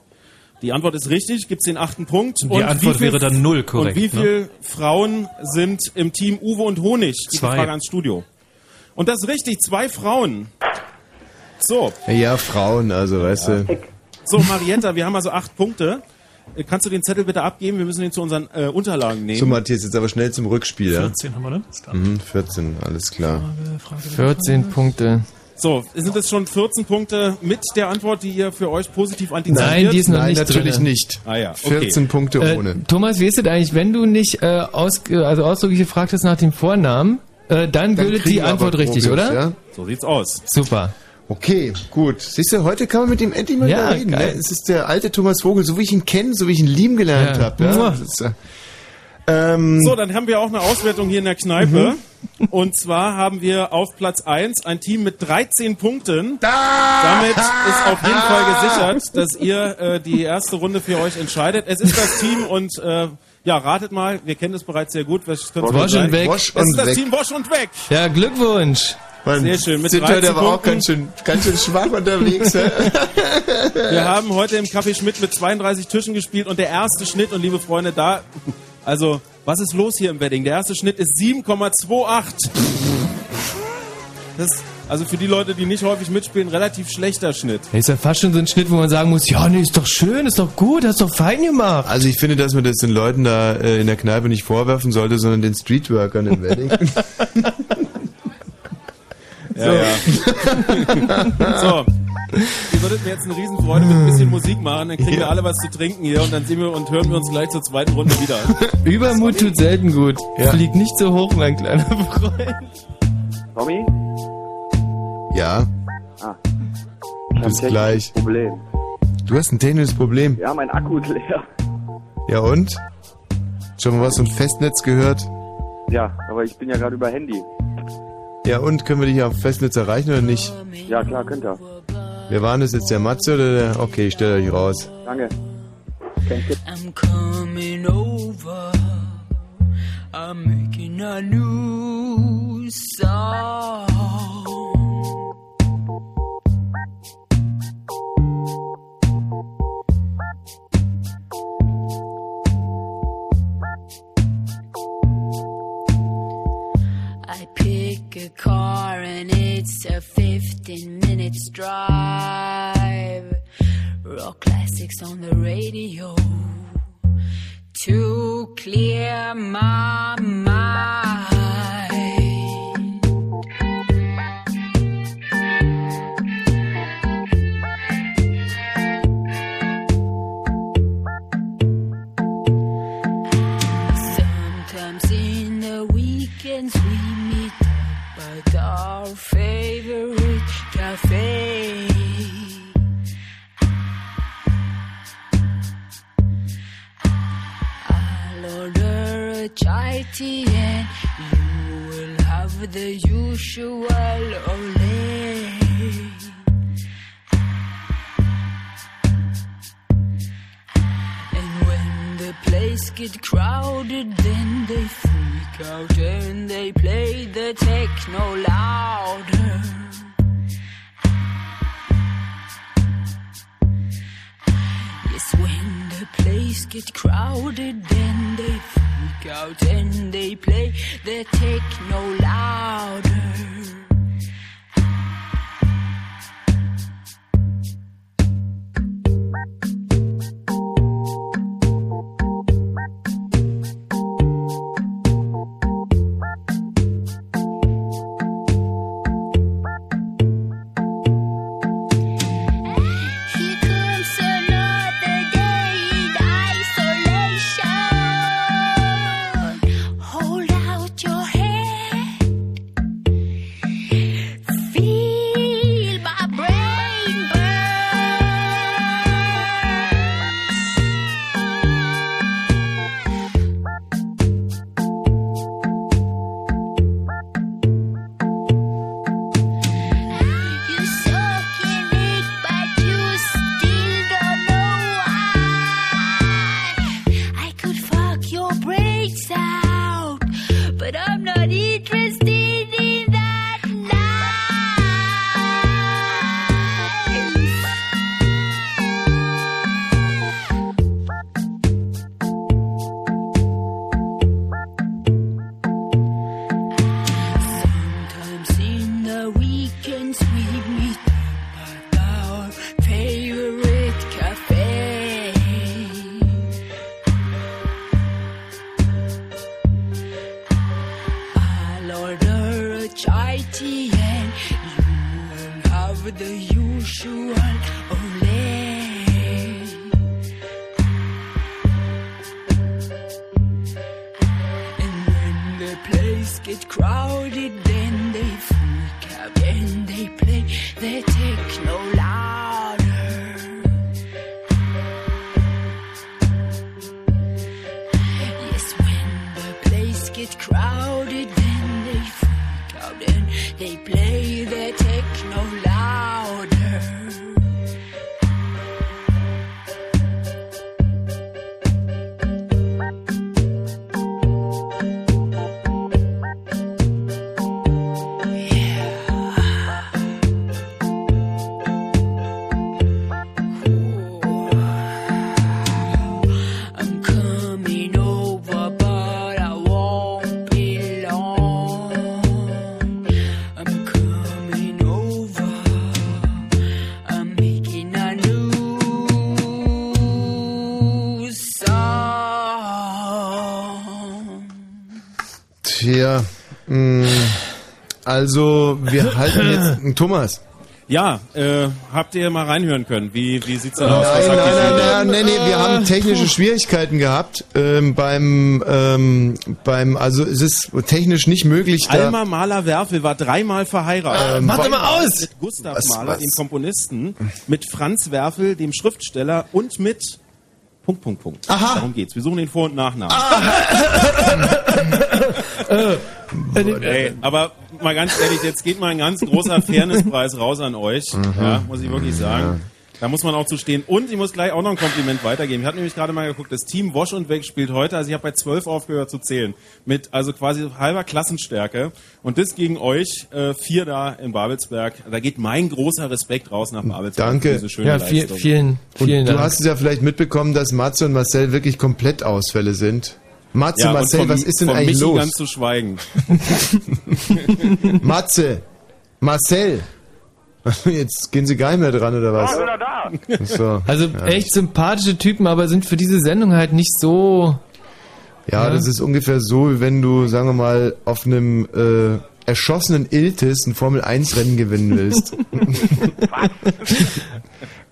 Die Antwort ist richtig, gibt's den achten Punkt. Die Antwort wie viel- wäre dann null korrekt, Und wie ne? viele Frauen sind im Team Uwe und Honig? Die Zwei. Frage ans Studio. Und das ist richtig, zwei Frauen. So, Ja, Frauen, also, weißt du. So Marietta, wir haben also acht Punkte. Äh, Kannst du den Zettel bitte abgeben? Wir müssen den zu unseren äh, Unterlagen nehmen. So, Matthias, jetzt aber schnell zum Rückspiel, ja? 14 haben wir, ne? Mhm, 14, alles klar. 14 Punkte. So, sind es schon 14 Punkte mit der Antwort, die ihr für euch positiv antizipiert? Nein, die ist noch Nein, nicht natürlich drin. nicht. Ah ja, okay. 14 Punkte Äh, ohne. Thomas, wie ist es eigentlich, wenn du nicht äh, aus, also ausdrücklich gefragt hast nach dem Vornamen, äh, dann, Dann gilt kriegen die Antwort richtig, Probis, oder? Ja? So sieht's aus. Super. Okay, gut. Siehst du, heute kann man mit ihm endlich mal Ja, wieder reden. Ne? Es ist der alte Thomas Vogel, so wie ich ihn kenne, so wie ich ihn lieben gelernt Ja. habe. Ja? Äh, ähm, So, dann haben wir auch eine Auswertung hier in der Kneipe. Und zwar haben wir auf Platz 1 ein Team mit 13 Punkten. Damit ist auf jeden Fall gesichert, dass ihr äh, die erste Runde für euch entscheidet. Es ist das Team und äh, ja, ratet mal, wir kennen es bereits sehr gut. Was Wasch und weg. Wasch Es und ist das weg. Team Wasch und weg. Ja, Glückwunsch. Mann, Sehr schön, mit sind 13 heute aber auch ganz schön, ganz schön schwach unterwegs. hä? Wir haben heute im Café Schmidt mit 32 Tischen gespielt und der erste Schnitt, und liebe Freunde, da, also, was ist los hier im Wedding? Der erste Schnitt ist 7,28. Das, also für die Leute, die nicht häufig mitspielen, relativ schlechter Schnitt. Das ist ja fast schon so ein Schnitt, wo man sagen muss, ja, nee, ist doch schön, ist doch gut, hast doch fein gemacht. Also ich finde, dass man das den Leuten da äh, in der Kneipe nicht vorwerfen sollte, sondern den Streetworkern in Wedding. Ja, ja. so. Ihr würdet mir jetzt eine Riesenfreude mit ein bisschen Musik machen, dann kriegen wir alle was zu trinken hier und dann sehen wir und hören wir uns gleich zur zweiten Runde wieder. Übermut tut selten gut. Flieg nicht so hoch, mein kleiner Freund. Tommy? ja, Ah. Ich bis gleich. Problem. Du hast ein technisches Problem. Ja, mein Akku ist leer. Ja und? Schon mal was vom Festnetz gehört? Ja, aber ich bin ja gerade über Handy. Ja und, können wir dich auf Festnetz erreichen oder nicht? Ja, klar, könnt ihr. Wer war das jetzt, der Matze oder der? Okay, ich stelle euch raus. Danke. I'm coming over. I'm making a new song. Car and it's a 15 minutes drive. Rock classics on the radio to clear my mind. And you will have the usual ole. And when the place get crowded, then they freak out and they play the techno louder. Yes, when the place get crowded, then they freak out and they play the techno louder. Also wir halten jetzt... Thomas. Ja, äh, habt ihr mal reinhören können? Wie, wie sieht's denn aus? Was Nein, nein, die nein, nein, nein, nee, wir haben technische Schwierigkeiten gehabt ähm, beim, ähm, beim, also es ist technisch nicht möglich. Da, Alma Mahler-Werfel war dreimal verheiratet. Ähm, Warte mal aus! Mit Gustav Was, Mahler, was? dem Komponisten, mit Franz Werfel, dem Schriftsteller und mit Punkt, Punkt, Punkt. Aha. Darum geht's. Wir suchen den Vor- und Nachnamen. Äh, Ey, aber mal ganz ehrlich, jetzt geht mal ein ganz großer Fairnesspreis raus an euch. Mhm. Ja, muss ich wirklich sagen. Da muss man auch zu stehen. Und ich muss gleich auch noch ein Kompliment weitergeben. Ich habe nämlich gerade mal geguckt, das Team Wash und Weg spielt heute, also ich habe bei 12 aufgehört zu zählen, mit also quasi halber Klassenstärke. Und das gegen euch, äh, vier da in Babelsberg. Da geht mein großer Respekt raus nach Babelsberg. Danke. für Diese schöne Ja, viel, Leistung. vielen, und vielen du Dank. hast es ja vielleicht mitbekommen, dass Matze und Marcel wirklich komplett Ausfälle sind. Matze, Ja, Marcel, vom- was ist denn eigentlich Michi los? ganz zu schweigen. Matze, Marcel. Jetzt gehen sie gar nicht mehr dran, oder was? wieder da. So. Also Ja. echt sympathische Typen, aber sind für diese Sendung halt nicht so. Ja, Ja. das ist ungefähr so, wie wenn du, sagen wir mal, auf einem äh, erschossenen Iltis ein Formel-1-Rennen gewinnen willst.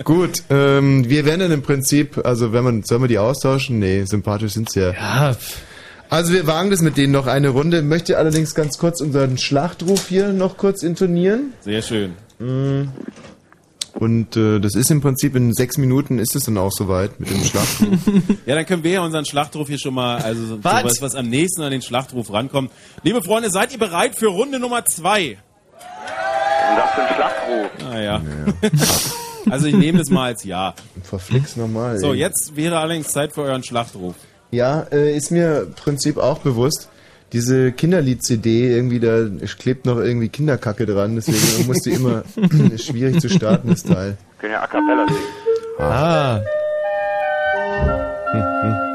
Gut, ähm, wir werden dann im Prinzip, also wenn man, sollen wir die austauschen? Nee, sympathisch sind sie ja. Ja. Also wir wagen das mit denen noch eine Runde. Möchte allerdings ganz kurz unseren Schlachtruf hier noch kurz intonieren. Sehr schön. Mm. Und äh, das ist im Prinzip in sechs Minuten ist es dann auch soweit mit dem Schlachtruf. Ja, dann können wir ja unseren Schlachtruf hier schon mal, also so Was? was, was am nächsten an den Schlachtruf rankommt. Liebe Freunde, seid ihr bereit für Runde Nummer zwei? Und das für ein Schlachtruf. Naja. Also ich nehme das mal als Ja. Verflixt normal. So, ey. jetzt wäre allerdings Zeit für euren Schlachtruf. Ja, äh, ist mir im Prinzip auch bewusst. Diese Kinderlied-CD, irgendwie da klebt noch irgendwie Kinderkacke dran, deswegen muss die immer ist schwierig zu starten, das Teil. Können ja A Cappella singen. Ah.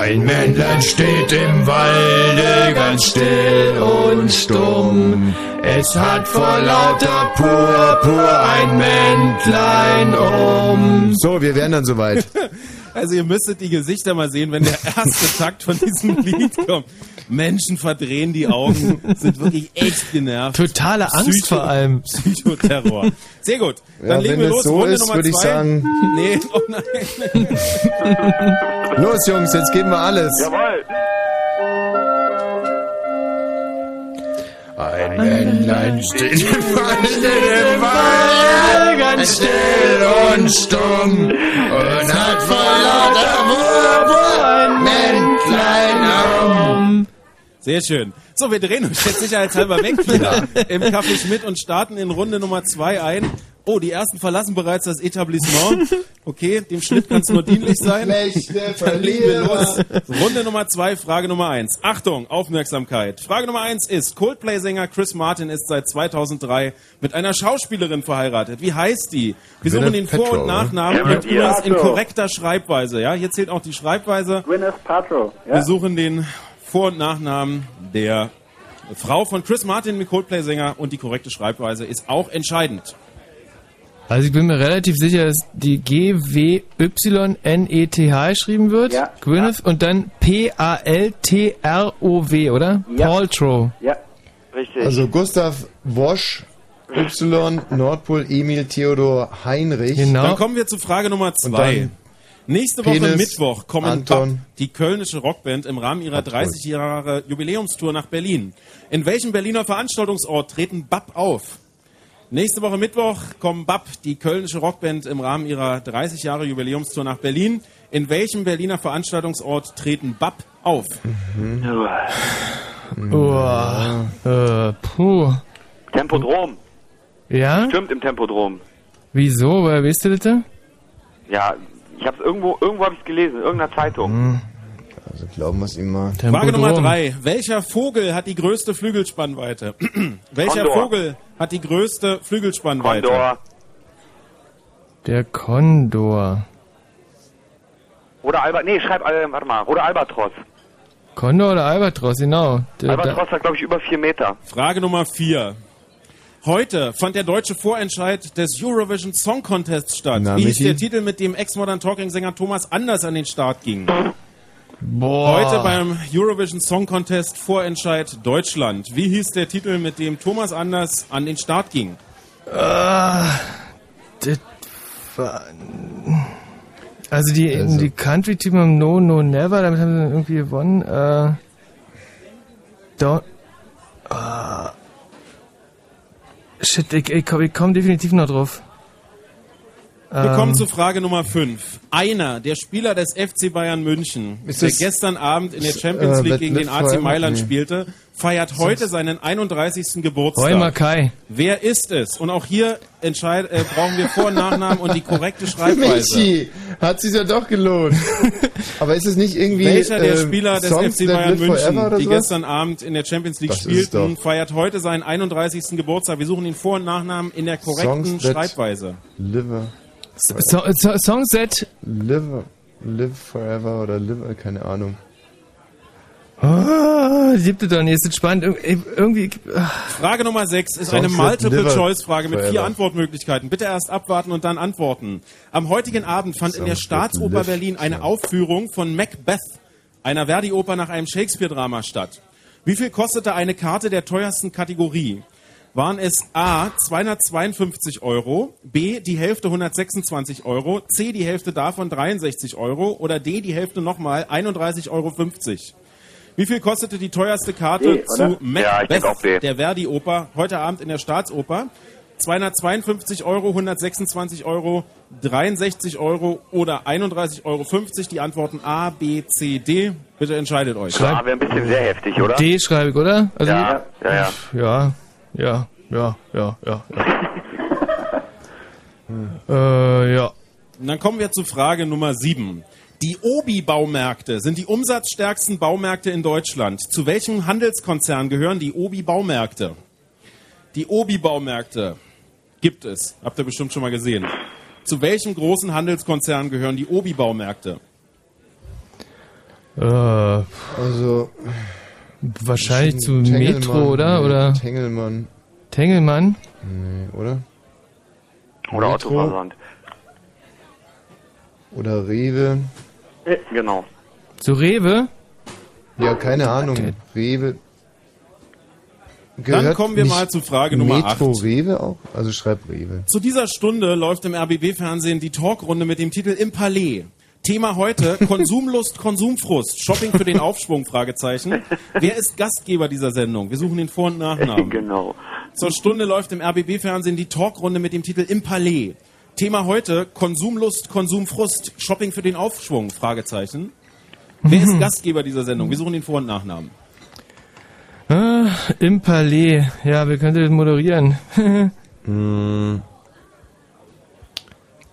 Ein Männlein steht im Walde ganz still und stumm. Es hat vor lauter Purpur ein Mäntlein um. So, wir wären dann soweit. Also ihr müsstet die Gesichter mal sehen, wenn der erste Takt von diesem Lied kommt. Menschen verdrehen die Augen, sind wirklich echt genervt. Totale Angst vor allem. Psychoterror. Sehr gut. Dann Ja, legen wenn wir es los. so Runde ist, Nummer würde ich zwei. sagen- Nee, oh nein. Los, Jungs, jetzt geben wir alles. Jawohl. Ein Männlein steht im Walde ganz still und stumm und hat vor lauter Purpur ein Mäntlein um. Sehr schön. So, wir drehen uns jetzt sicherheitshalber weg wieder im Café Schmidt und starten in Runde Nummer zwei ein. Oh, die ersten verlassen bereits das Etablissement. Okay, dem Schnitt kann es nur dienlich sein. Schlechte Verlierer. los. Runde Nummer zwei, Frage Nummer eins. Achtung, Aufmerksamkeit. Frage Nummer eins ist, Coldplay-Sänger Chris Martin ist seit 2003 mit einer Schauspielerin verheiratet. Wie heißt die? Wir suchen den Vor- und? Nachnamen und übrigens in korrekter Schreibweise. Ja, hier zählt auch die Schreibweise. Gwyneth Paltrow. Wir suchen den Vor- und Nachnamen der Frau von Chris Martin, mit Coldplay-Sänger, und die korrekte Schreibweise ist auch entscheidend. Also ich bin mir relativ sicher, dass die G-W-Y-N-E-T-H geschrieben wird. Ja. Gwyneth und dann P-A-L-T-R-O-W, oder? Ja. Paltrow. Ja. Richtig. Also Gustav Wosch, Y, Nordpol, Emil, Theodor, Heinrich. Genau. Dann kommen wir zu Frage Nummer zwei. Nächste Woche Penis, Mittwoch kommen Anton. Die kölnische Rockband, im Rahmen ihrer 30 Jahre Jubiläumstour nach Berlin. In welchem Berliner Veranstaltungsort treten BAP auf? Nächste Woche Mittwoch kommen BAP, die kölnische Rockband, im Rahmen ihrer 30 Jahre Jubiläumstour nach Berlin. In welchem Berliner Veranstaltungsort treten BAP auf? Oh, äh, puh. Tempodrom. Ja? Stimmt im Tempodrom. Wieso? Woher weißt du das? Ja, ich hab's irgendwo, irgendwo habe ich gelesen, in irgendeiner Zeitung. Also glauben wir es ihm mal. Frage Nummer drei. Welcher Vogel hat die größte Flügelspannweite? Welcher Kondor. Vogel hat die größte Flügelspannweite? Condor. Der Kondor. Oder Albert, nee, schreib, äh, warte mal, oder Albatros. Kondor oder Albatros, genau. Der, Albatros hat, glaube ich, über vier Meter. Frage Nummer vier. Heute fand der deutsche Vorentscheid des Eurovision Song Contest statt. Na, Wie hieß der Titel, mit dem Ex-Modern Talking-Sänger Thomas Anders an den Start ging? Boah. Heute beim Eurovision Song Contest Vorentscheid Deutschland. Wie hieß der Titel, mit dem Thomas Anders an den Start ging? Ah, das war... Also die, die Country-Typen haben No, No, Never, damit haben sie dann irgendwie gewonnen. Äh, Don't... Ah, shit, ich, ich, komm- ich komme definitiv noch drauf. Wir Ähm, kommen zu Frage Nummer 5. Einer der Spieler des FC Bayern München, der gestern Abend in der Champions äh, League Let- gegen den AC? Mailand Nee. spielte, feiert heute seinen 31. Geburtstag. Roy Mackay. Wer ist es? Und auch hier entscheid, äh, brauchen wir Vor- und Nachnamen und die korrekte Schreibweise. Michi, hat sich ja doch gelohnt. Aber ist es nicht irgendwie Welcher der äh, Spieler des Songs FC Bayern München, die sowas? gestern Abend in der Champions League Das spielten, feiert heute seinen 31. Geburtstag? Wir suchen den Vor- und Nachnamen in der korrekten Songs Schreibweise. Live, So, so, Songs that... live, live forever oder live, keine Ahnung. Oh, siebte doch nicht, ist spannend. Ir- Irgendwie... ah. Frage Nummer 6 ist Songs eine Multiple-Choice-Frage mit vier. Antwortmöglichkeiten. Bitte erst abwarten und dann antworten. Am heutigen Abend fand in der Staatsoper Berlin eine Aufführung von Macbeth, einer Verdi-Oper nach einem Shakespeare-Drama statt. Wie viel kostete eine Karte der teuersten Kategorie? Waren es A 252 Euro, B die Hälfte 126 Euro, C die Hälfte davon 63 Euro oder D die Hälfte nochmal 31,50 Euro? Wie viel kostete die teuerste Karte oder? zu Macbeth, Ja, der Verdi-Oper, heute Abend in der Staatsoper? 252 Euro, 126 Euro, 63 Euro oder 31,50 Euro. Die Antworten A, B, C, D. Bitte entscheidet euch. A wäre ein bisschen sehr heftig, oder? D schreibe ich, oder? Also, Ja, ja, ja. Ja, ja, ja, ja, ja. ja. äh, ja. Und dann kommen wir zu Frage Nummer 7. Die Obi-Baumärkte sind die umsatzstärksten Baumärkte in Deutschland. Zu welchem Handelskonzern gehören die Obi-Baumärkte? Die Obi-Baumärkte gibt es. Habt ihr bestimmt schon mal gesehen. Zu welchem großen Handelskonzern gehören die Obi-Baumärkte? Äh, also wahrscheinlich zu Tengelmann, Metro, oder? nee, Oder Tengelmann. Tengelmann? Nee, oder? Oder Metro? Autoversand. Oder Rewe. Äh, Genau. Zu Rewe? Ja, keine Ahnung. Rewe. Dann kommen wir mal zu Frage Nummer Metro 8. Rewe auch? Also schreib Rewe. Zu dieser Stunde läuft im RBB-Fernsehen die Talkrunde mit dem Titel Im Palais. Thema heute Konsumlust, Konsumfrust, Shopping für den Aufschwung, Fragezeichen. Wer ist Gastgeber dieser Sendung? Wir suchen den Vor- und Nachnamen. genau. Zur Stunde läuft im RBB-Fernsehen die Talkrunde mit dem Titel Im Palais. Thema heute Konsumlust, Konsumfrust, Shopping für den Aufschwung, Fragezeichen. Wer ist Gastgeber dieser Sendung? Wir suchen den Vor- und Nachnamen. Ah, Im Palais. Ja, wer könnte das moderieren? Hm.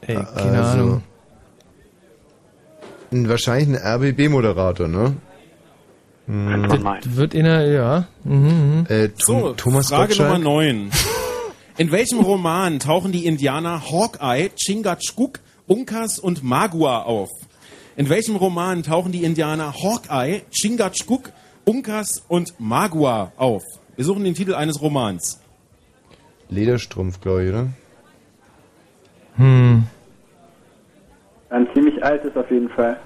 Ey, keine Also, Ahnung. Ein, wahrscheinlich ein RBB-Moderator, ne? Hm. Das wird in der, ja. Mhm, mhm. Äh, So, Thomas Frage Gottschalk? Nummer 9. In welchem Roman tauchen die Indianer Hawkeye, Chingachgook, Uncas und Magua auf? In welchem Roman tauchen die Indianer Hawkeye, Chingachgook, Uncas und Magua auf? Wir suchen den Titel eines Romans. Lederstrumpf, glaube ich, oder? Hm. Ein ziemlich altes auf jeden Fall.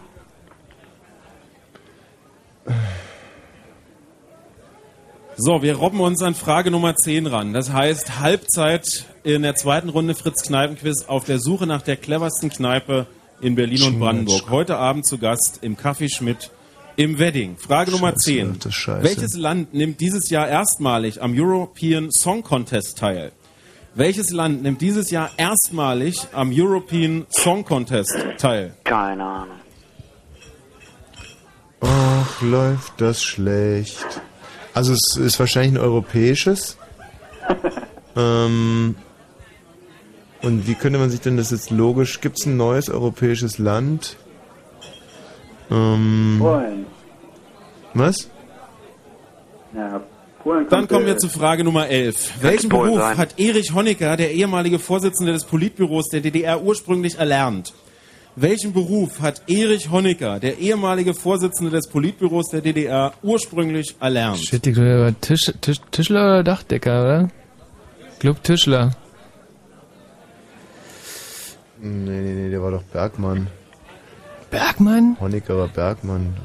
So, wir robben uns an Frage Nummer 10 ran. Das heißt, Halbzeit in der zweiten Runde Fritz Kneipenquiz auf der Suche nach der cleversten Kneipe in Berlin und Brandenburg. Heute Abend zu Gast im Café Schmidt im Wedding. Frage Nummer 10. das ist scheiße. Welches Land nimmt dieses Jahr erstmalig am European Song Contest teil? Welches Land nimmt dieses Jahr erstmalig am European Song Contest teil? Keine Ahnung. Ach, läuft das schlecht. Also es ist wahrscheinlich ein europäisches. ähm, und wie könnte man sich denn das jetzt logisch... Gibt es ein neues europäisches Land? Ähm, Polen. was? Ja, Dann kommen wir zu Frage Nummer 11. Welchen Beruf sein. hat Erich Honecker, der ehemalige Vorsitzende des Politbüros der DDR, ursprünglich erlernt? Welchen Beruf hat Erich Honecker, der ehemalige Vorsitzende des Politbüros der DDR, ursprünglich erlernt? Shit, ich glaube, war Tisch, Tisch, Tischler oder Dachdecker, oder? Ich glaub Tischler. Nee, nee, nee, der war doch Bergmann. Bergmann? Honecker war Bergmann.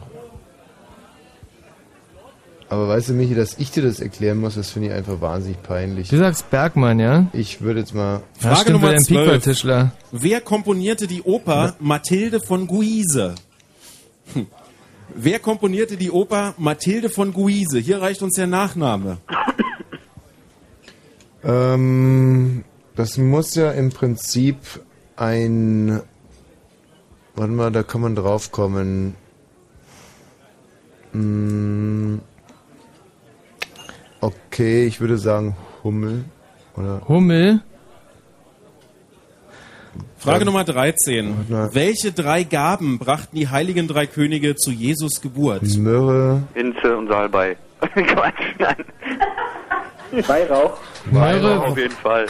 Aber weißt du, Michi, dass ich dir das erklären muss, das finde ich einfach wahnsinnig peinlich. Du sagst Bergmann, ja? Ich würde jetzt mal... Ja, Frage stimmt, Nummer ein Pik war 12. Tischler. Wer komponierte die Oper Mathilde von Guise? Hm. Wer komponierte die Oper Mathilde von Guise? Hier reicht uns der Nachname. Ähm, das muss ja im Prinzip ein. Warte mal, da kann man drauf kommen. Mm, okay, ich würde sagen Hummel. Oder? Hummel? Frage Nummer 13. na. Welche drei Gaben brachten die heiligen drei Könige zu Jesus Geburt? Myrrhe. Hinze und Salbei. Quatsch, nein. Weihrauch. Myrrhe, Auf jeden Fall.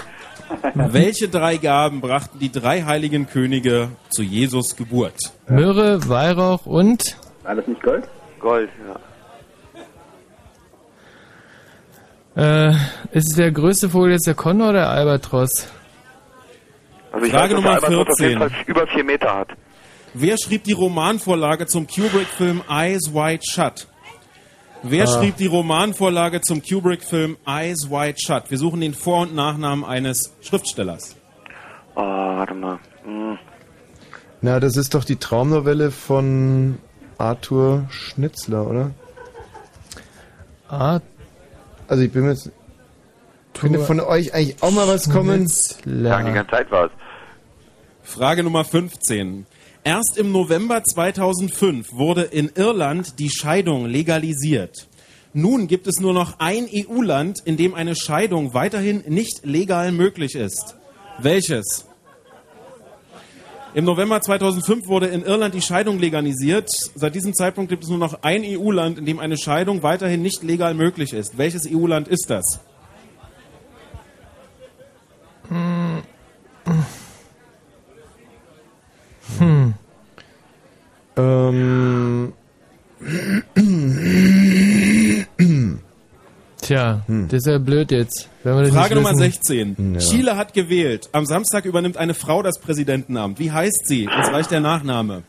Welche drei Gaben brachten die drei heiligen Könige zu Jesus Geburt? Myrrhe, Weihrauch und War das nicht Gold? Gold, ja. Äh, ist es der größte Vogel jetzt der Condor oder der Albatros? Also ich Frage weiß, Nummer der Albatros auf jeden 14. Fall über vier Meter hat. Wer schrieb die Romanvorlage zum Kubrick-Film Eyes Wide Shut? Wer Ah. schrieb die Romanvorlage zum Kubrick-Film Eyes Wide Shut? Wir suchen den Vor- und Nachnamen eines Schriftstellers. Oh, warte mal. Hm. Na, das ist doch die Traumnovelle von Arthur Schnitzler, oder? Art. Also ich bin mir jetzt... Könnte von euch eigentlich auch mal was kommen? Ja, die ganze Zeit was. Frage Nummer 15. Erst im November 2005 wurde in Irland die Scheidung legalisiert. Nun gibt es nur noch ein EU-Land, in dem eine Scheidung weiterhin nicht legal möglich ist. Welches? Im November 2005 wurde in Irland die Scheidung legalisiert. Seit diesem Zeitpunkt gibt es nur noch ein EU-Land, in dem eine Scheidung weiterhin nicht legal möglich ist. Welches EU-Land ist das? Hm. Hm. Ähm. Tja, das ist ja blöd jetzt. Wenn wir das Frage Nummer wissen. 16. Ja. Chile hat gewählt. Am Samstag übernimmt eine Frau das Präsidentenamt. Wie heißt sie? Es reicht der Nachname.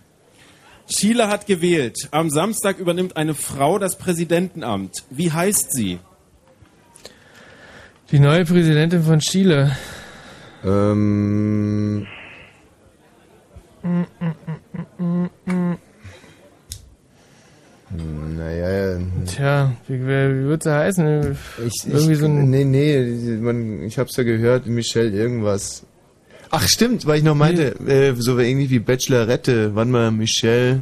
Chile hat gewählt. Am Samstag übernimmt eine Frau das Präsidentenamt. Wie heißt sie? Die neue Präsidentin von Chile. Ähm. Mm, mm, mm, mm, mm. Naja. Tja, wie, wie wird sie heißen? Ich, Irgendwie ich, so ein. nee, nee, man, ich hab's ja gehört, Michelle irgendwas. Ach stimmt, weil ich noch meinte, äh, so irgendwie wie Bachelorette, wann mal Michelle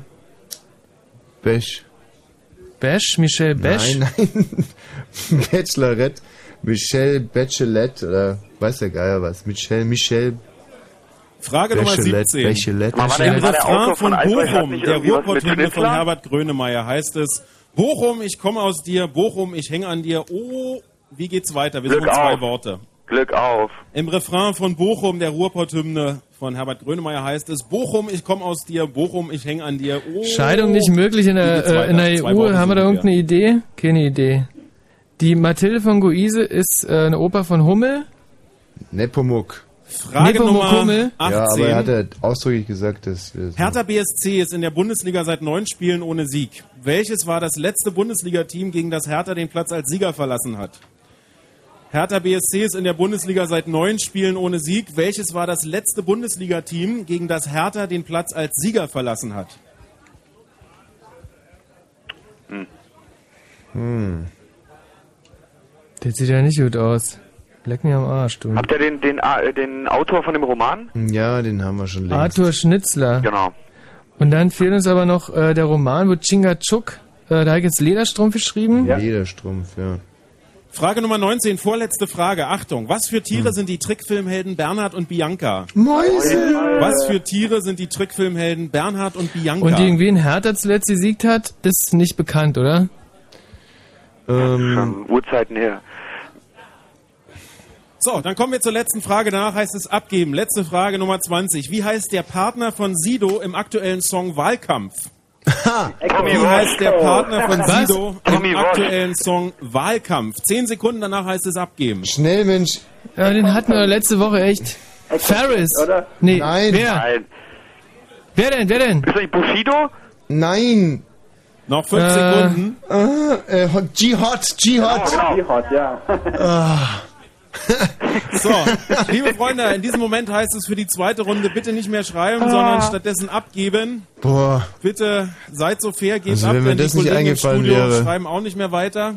Besch. Besch? Michelle Besch? Nein, nein. Bachelorette, Michelle Bachelette oder weiß der Geier was. Michelle, Michelle Frage Nummer Bachelette, 17. Bachelette. Im Refrain von Bochum, der Ruhrpott-Hymne von? Herbert Grönemeyer, heißt es, Bochum, ich komme aus dir, Bochum, ich hänge an dir. Oh, wie geht's weiter? Wir Glück suchen zwei auf. Worte. Glück auf. Im Refrain von Bochum, der Ruhrpott-Hymne von Herbert Grönemeyer heißt es, Bochum, ich komme aus dir, Bochum, ich hänge an dir. Oh, Scheidung nicht möglich in der, äh, in der EU. Worte Haben wir da irgendeine Idee? Keine Idee. Die Mathilde von Guise ist äh, eine Oper von Hummel. Nepomuk. Frage Nepomuk Nummer Hummel. 18. Ja, aber er hat ja ausdrücklich gesagt, dass Hertha BSC ist in der Bundesliga seit neun Spielen ohne Sieg. Welches war das letzte Bundesliga-Team, gegen das Hertha den Platz als Sieger verlassen hat? Hertha BSC ist in der Bundesliga seit neun Spielen ohne Sieg. Welches war das letzte Bundesliga-Team, gegen das Hertha den Platz als Sieger verlassen hat? Hm. Das sieht ja nicht gut aus. Leck mir am Arsch, du. Habt ihr den, den, äh, den Autor von dem Roman? Ja, den haben wir schon längst. Arthur Schnitzler. Genau. Und dann fehlt uns aber noch äh, der Roman, wo Chingachuk, äh, da ich jetzt Lederstrumpf geschrieben. Lederstrumpf, ja. Frage Nummer 19, vorletzte Frage. Achtung, was für Tiere sind die Trickfilmhelden Bernhard und Bianca? Mäuse! Was für Tiere sind die Trickfilmhelden Bernhard und Bianca? Und gegen wen Hertha zuletzt gesiegt hat, ist nicht bekannt, oder? Ähm, Schon Urzeiten her. So, dann kommen wir zur letzten Frage. Danach heißt es abgeben. Letzte Frage Nummer 20. Wie heißt der Partner von Sido im aktuellen Song Wahlkampf? Wie heißt der Partner von? Sido im aktuellen Song Wahlkampf? Zehn Sekunden danach heißt es abgeben. Schnell, Mensch. Ja, den hatten wir letzte Woche echt. Ferris. Oder? Nee, Nein. wer? Nein. Wer denn, wer denn? Ist das nicht Bushido? Nein. Noch fünf Äh, Sekunden. Ah, äh, G-Hot, G-Hot. Genau. ja. Ah. So, liebe Freunde, in diesem Moment heißt es für die zweite Runde bitte nicht mehr schreiben, sondern stattdessen abgeben. Boah. Bitte seid so fair, geht Also ab, wenn mir denn die das nicht Kollegen im eingefallen Studio wäre. schreiben auch nicht mehr weiter.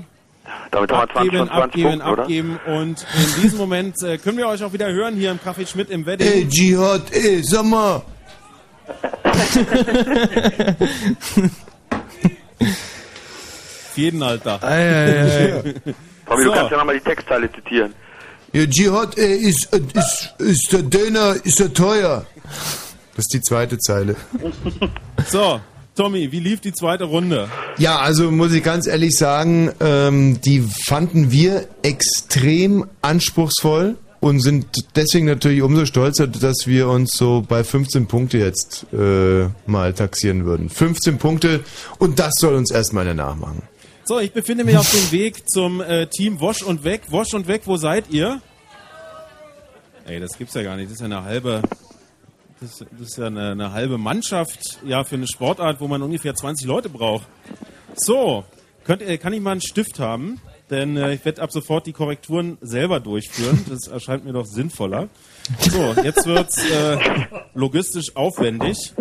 Damit haben wir 20 Abgeben, von 20 abgeben, Punkten, oder? abgeben. Und in diesem Moment äh, können wir euch auch wieder hören hier im Café Schmidt im Wedding. Ey, G-Hot, ey, sag mal. Auf jeden Alter. Ei, Tommy, So. du kannst ja nochmal die Textteile zitieren. Ja, ey, ist, äh, ist, ist der Döner, ist der teuer. Das ist die zweite Zeile. So, Tommy, wie lief die zweite Runde? Ja, also muss ich ganz ehrlich sagen, ähm, die fanden wir extrem anspruchsvoll und sind deswegen natürlich umso stolzer, dass wir uns so bei 15 Punkte jetzt äh, mal taxieren würden. 15 Punkte und das soll uns erstmal danach machen. So, ich befinde mich auf dem Weg zum äh, Team Wosch und Weg. Wosch und Weg, wo seid ihr? Ey, das gibt's ja gar nicht. Das ist ja eine halbe, das, das ist ja eine, eine halbe Mannschaft, ja, für eine Sportart, wo man ungefähr 20 Leute braucht. So, könnt, ihr- kann ich mal einen Stift haben? Denn äh, ich werde ab sofort die Korrekturen selber durchführen. Das erscheint mir doch sinnvoller. So, jetzt wird's äh, logistisch aufwendig.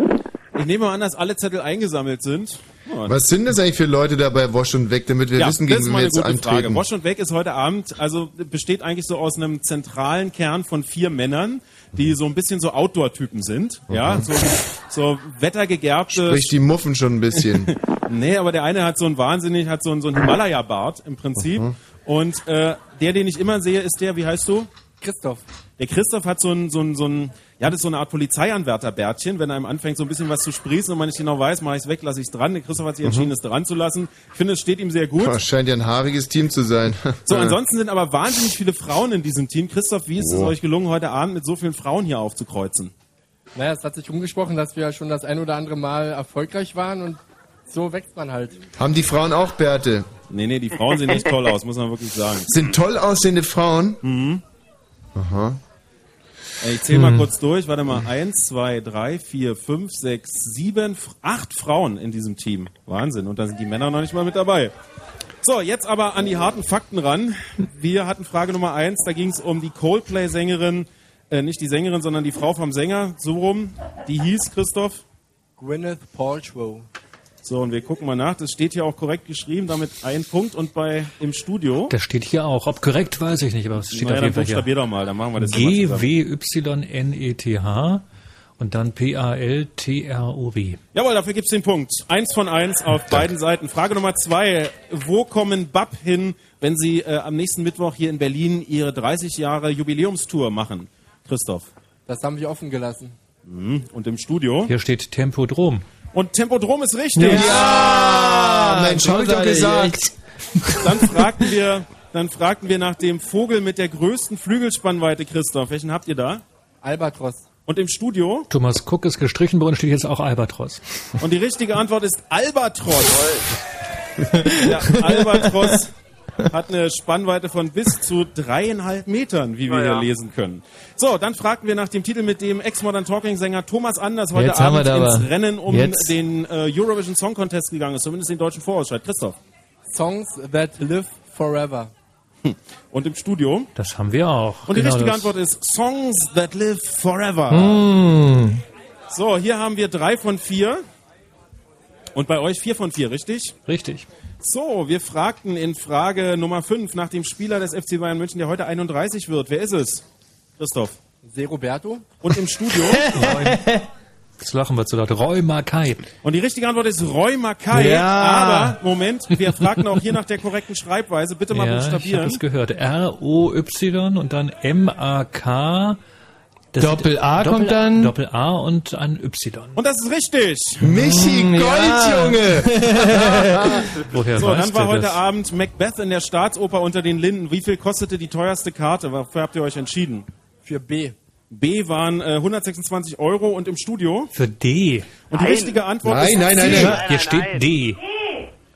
Ich nehme mal an, dass alle Zettel eingesammelt sind. Was sind das eigentlich für Leute da bei Wosch und Weg, damit wir ja, wissen, gegen wen wir jetzt antreten? Frage. Wosch und Weg ist heute Abend, also besteht eigentlich so aus einem zentralen Kern von vier Männern, die so ein bisschen so Outdoor-Typen sind. Ja, Mhm. so, so wettergegerbte. Sprich die Muffen schon ein bisschen. nee, aber der eine hat so ein wahnsinnig, hat so ein, so ein Himalaya-Bart im Prinzip. Mhm. Und äh, der, den ich immer sehe, ist der, wie heißt du? Christoph. Der Christoph hat so ein, so ein, so ein ja, das ist so eine Art Polizeianwärterbärtchen, wenn einem anfängt, so ein bisschen was zu sprießen und man nicht genau weiß, mache ich es weg, lasse ich es dran. Der Christoph hat sich entschieden, Mhm. es dran zu lassen. Ich finde, es steht ihm sehr gut. Boah, scheint ja ein haariges Team zu sein. So, ansonsten sind aber wahnsinnig viele Frauen in diesem Team. Christoph, wie ist es Oh. euch gelungen, heute Abend mit so vielen Frauen hier aufzukreuzen? Naja, es hat sich umgesprochen, dass wir schon das ein oder andere Mal erfolgreich waren und so wächst man halt. Haben die Frauen auch Bärte? Nee, nee, die Frauen sehen nicht toll aus, muss man wirklich sagen. Sind toll aussehende Frauen? Mhm. Aha. Ich zähle mal Hm. kurz durch. Warte mal. Eins, zwei, drei, vier, fünf, sechs, sieben, acht Frauen in diesem Team. Wahnsinn. Und da sind die Männer noch nicht mal mit dabei. So, jetzt aber an die harten Fakten ran. Wir hatten Frage Nummer eins. Da ging es um die Coldplay-Sängerin, äh, nicht die Sängerin, sondern die Frau vom Sänger. So rum. Die hieß Christoph. Gwyneth Paltrow. So, und wir gucken mal nach. Das steht hier auch korrekt geschrieben, damit ein Punkt. Und bei im Studio. Das steht hier auch. Ob korrekt, weiß ich nicht, aber es steht Naja, auf dann jeden Fall buchstabier hier. doch mal, dann machen wir das hier mal zusammen. G-W-Y-N-E-T-H und dann P-A-L-T-R-O-W. Jawohl, dafür gibt's den Punkt. Eins von eins auf beiden Seiten. Frage Nummer zwei. Wo kommen BAP hin, wenn sie äh, am nächsten Mittwoch hier in Berlin ihre 30 Jahre Jubiläumstour machen? Christoph. Das haben wir offen gelassen. Mhm. Und im Studio? Hier steht Tempodrom. Und Tempodrom ist richtig. Ja, Mensch, hab ich doch gesagt. Dann fragten wir, dann fragten wir nach dem Vogel mit der größten Flügelspannweite, Christoph. Welchen habt ihr da? Albatros. Und im Studio? Thomas Cook ist gestrichen, bei uns steht jetzt auch Albatros. Und die richtige Antwort ist Albatros. Der Albatros hat eine Spannweite von bis zu dreieinhalb Metern, wie wir ja. hier lesen können. So, dann fragten wir nach dem Titel mit dem Ex-Modern Talking-Sänger Thomas Anders heute Jetzt Abend ins. Rennen um Jetzt. den äh, Eurovision Song Contest gegangen ist, zumindest den deutschen Vorausscheid. Christoph. Songs that live forever. Und im Studio? Das haben wir auch. Und die Genau richtige das. Antwort ist Songs that live forever. Hm. So, hier haben wir drei von vier. Und bei euch vier von vier, richtig? Richtig. So, wir fragten in Frage Nummer 5 nach dem Spieler des FC Bayern München, der heute 31 wird. Wer ist es? Christoph. Se Roberto. Und im Studio? Jetzt lachen wir zu laut. Roy Mackay. Und die richtige Antwort ist Roy Mackay. Ja. Aber, Moment, wir fragten auch hier nach der korrekten Schreibweise. Bitte mal ja, ich habe buchstabieren. es gehört. R-O-Y und dann M-A-K. Das Doppel A Doppel kommt dann. Doppel A und ein Y. Und das ist richtig. Michi, Mm, Gold, ja. Junge! Woher So, dann war heute das? Abend Macbeth in der Staatsoper unter den Linden. Wie viel kostete die teuerste Karte? Wofür habt ihr euch entschieden? Für B. B waren äh, 126 Euro und im Studio? Für D. Und die richtige Antwort ist Nein, nein, nein, nein. Hier steht D.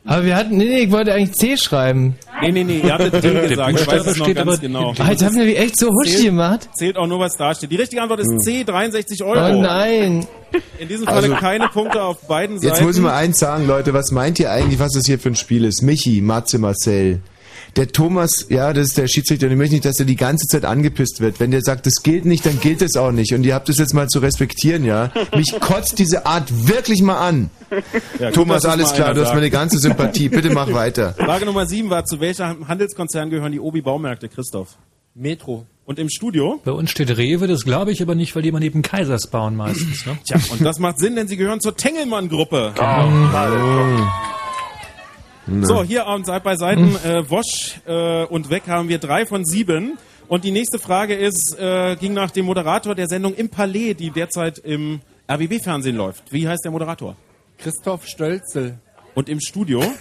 Aber wir hatten, nee, nee, ich wollte eigentlich C schreiben. Nee, nee, nee, ihr hattet D gesagt. Ich weiß es noch ganz genau. Alter, haben wir echt so husch Zählt- gemacht? Zählt auch nur, was da steht. Die richtige Antwort ist C, 63 Euro. Oh nein. In diesem Falle Also- keine Punkte auf beiden Seiten. Jetzt muss ich mal eins sagen, Leute, was meint ihr eigentlich, was das hier für ein Spiel ist? Michi, Matze, Marcel. Der Thomas, ja, das ist der Schiedsrichter und ich möchte nicht, dass er die ganze Zeit angepisst wird. Wenn der sagt, das gilt nicht, dann gilt es auch nicht. Und ihr habt es jetzt mal zu respektieren, ja. Mich kotzt diese Art wirklich mal an. Ja, gut, Thomas, alles klar, du hast sagt. meine ganze Sympathie. Bitte mach weiter. Frage Nummer 7 war, zu welchem Handelskonzern gehören die Obi Baumärkte, Christoph? Metro. Und im Studio? Bei uns steht Rewe, das glaube ich aber nicht, weil die immer neben Kaisers bauen meistens. Ne? Tja, und das macht Sinn, denn sie gehören zur Tengelmann-Gruppe. So, hier am Seite bei Seiten äh, Wosch äh, und Weg haben wir drei von sieben. Und die nächste Frage ist, äh, ging nach dem Moderator der Sendung im Palais, die derzeit im RBB-Fernsehen läuft. Wie heißt der Moderator? Christoph Stölzel. Und im Studio?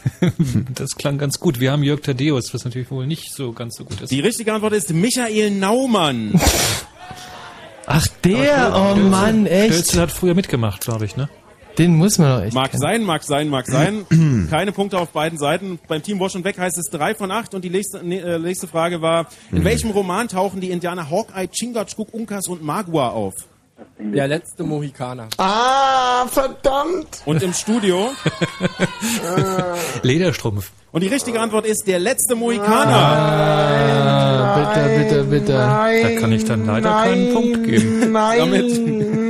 Das klang ganz gut. Wir haben Jörg Tadeus, was natürlich wohl nicht so ganz so gut ist. Die richtige Antwort ist Michael Naumann. Ach, der, oh Mann, echt. Stölzel hat früher mitgemacht, glaube ich, ne? Den muss man doch echt Mag kennen. sein, mag sein, mag sein. Keine Punkte auf beiden Seiten. Beim Team Wash und Weg heißt es drei von acht. Und die nächste, ne, äh, nächste Frage war, in welchem Roman tauchen die Indianer Hawkeye, Chingachgook, Unkas und Magua auf? Der letzte Mohikaner. Ah, verdammt! Und im Studio? Lederstrumpf. Und die richtige Antwort ist der letzte Mohikaner. Ah, bitte, bitte, bitte. Da kann ich dann leider keinen Punkt geben. Damit,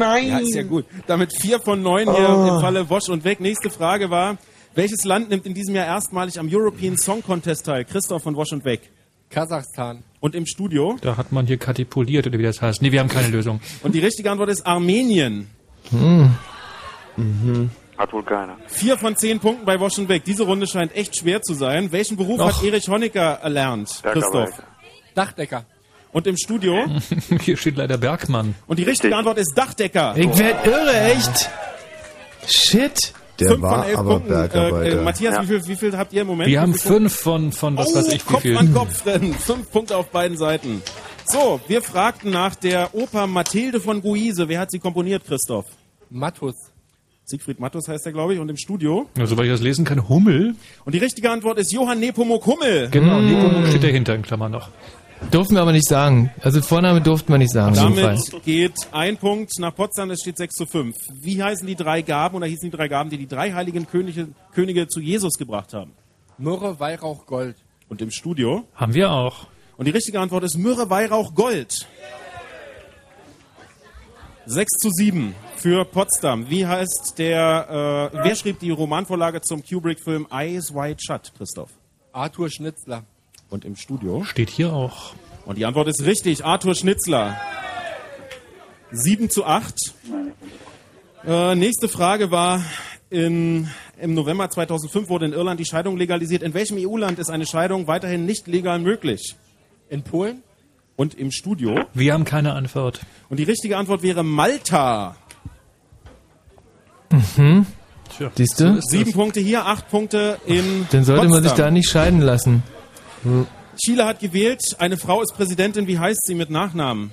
Ja, ist ja gut. Damit vier von neun hier Oh. im Falle Wosch und Weg. Nächste Frage war, Welches Land nimmt in diesem Jahr erstmalig am European Song Contest teil? Christoph von Wosch und Weg. Kasachstan. Und im Studio? Da hat man hier katipuliert, oder wie das heißt. Nee, wir haben keine Lösung. Und die richtige Antwort ist Armenien. Hm. Hat wohl keiner. Vier von zehn Punkten bei Wosch und Weg. Diese Runde scheint echt schwer zu sein. Welchen Beruf Och. hat Erich Honecker erlernt? Christoph. Dachdecker. Und im Studio? Hier steht leider Bergmann. Und die richtige Antwort ist Dachdecker. Ich werd irre, echt. Shit. Der Fünf war von elf aber Punkten. Äh, Bergarbeiter. äh, Matthias, wie, viel, wie viel habt ihr im Moment? Wir haben fünf von, von was oh, weiß ich wie Kopf viel. an Kopf rennen. Fünf Punkte auf beiden Seiten. So, wir fragten nach der Oper Mathilde von Guise. Wer hat sie komponiert, Christoph? Mattus. Siegfried Mattus heißt er, glaube ich, und im Studio. Ja, soweit ich das lesen kann, Hummel. Und die richtige Antwort ist Johann Nepomuk Hummel. Genau, Mm. Nepomuk steht dahinter in Klammern noch. Durften wir aber nicht sagen. Also Vorname durften wir nicht sagen. Damit geht ein Punkt nach Potsdam, es steht 6 zu 5. Wie heißen die drei Gaben oder hießen die drei Gaben, die die drei heiligen Könige, Könige zu Jesus gebracht haben? Myrrhe, Weihrauch, Gold. Und im Studio? Haben wir auch. Und die richtige Antwort ist Myrrhe, Weihrauch, Gold. 6 zu 7 für Potsdam. Wie heißt der, äh, wer schrieb die Romanvorlage zum Kubrick-Film Eyes Wide Shut, Christoph? Arthur Schnitzler. Und im Studio? Steht hier auch. Und die Antwort ist richtig, Arthur Schnitzler. 7 zu 8. Äh, nächste Frage war, in, im November 2005 wurde in Irland die Scheidung legalisiert. In welchem EU-Land ist eine Scheidung weiterhin nicht legal möglich? In Polen? Und im Studio? Wir haben keine Antwort. Und die richtige Antwort wäre Malta. Mhm. Tja, Siehst du? Sieben Punkte hier, acht Punkte in Dann sollte man sich Potsdam. da nicht scheiden lassen. Chile hat gewählt, eine Frau ist Präsidentin. Wie heißt sie mit Nachnamen?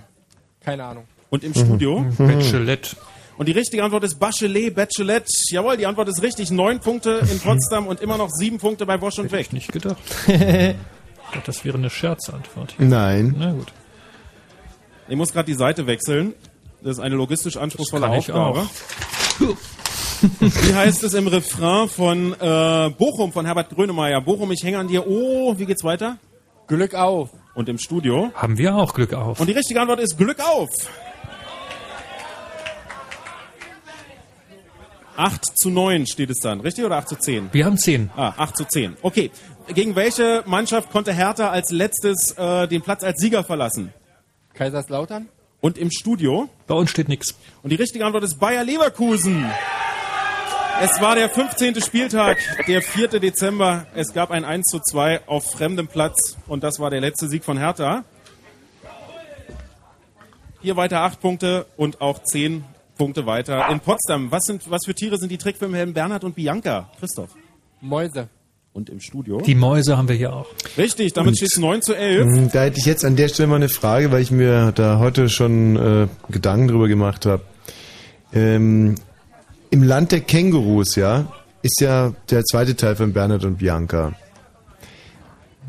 Keine Ahnung. Und im Studio? Bachelet. Und die richtige Antwort ist Bachelet, Bachelet. Jawohl, die Antwort ist richtig. Neun Punkte in Potsdam und immer noch sieben Punkte bei Bosch und Weg. Nicht gedacht. Ich dachte, das wäre eine Scherzantwort. Nein. Na gut. Ich muss gerade die Seite wechseln. Das ist eine logistisch anspruchsvolle kann ich Aufgabe. Wie heißt es im Refrain von äh, Bochum von Herbert Grönemeyer? Bochum, ich hänge an dir. Oh, wie geht's weiter? Glück auf. Und im Studio? Haben wir auch Glück auf. Und die richtige Antwort ist Glück auf. 8 zu 9 steht es dann, richtig? Oder 8 zu 10? Wir haben zehn. Ah, 8 zu 10. Okay. Gegen welche Mannschaft konnte Hertha als letztes äh, den Platz als Sieger verlassen? Kaiserslautern? Und im Studio? Bei uns steht nichts. Und die richtige Antwort ist Bayer Leverkusen. Es war der 15. Spieltag, der 4. Dezember. Es gab ein 1 zu 2 auf fremdem Platz und das war der letzte Sieg von Hertha. Hier weiter 8 Punkte und auch 10 Punkte weiter in Potsdam. Was, sind, was für Tiere sind die Trickfilmhelden Bernhard und Bianca? Christoph. Mäuse. Und im Studio? Die Mäuse haben wir hier auch. Richtig, damit steht es 9 zu 11. Mhm, Da hätte ich jetzt an der Stelle mal eine Frage, weil ich mir da heute schon äh, Gedanken drüber gemacht habe. Ähm, Im Land der Kängurus, ja, ist ja der zweite Teil von Bernhard und Bianca.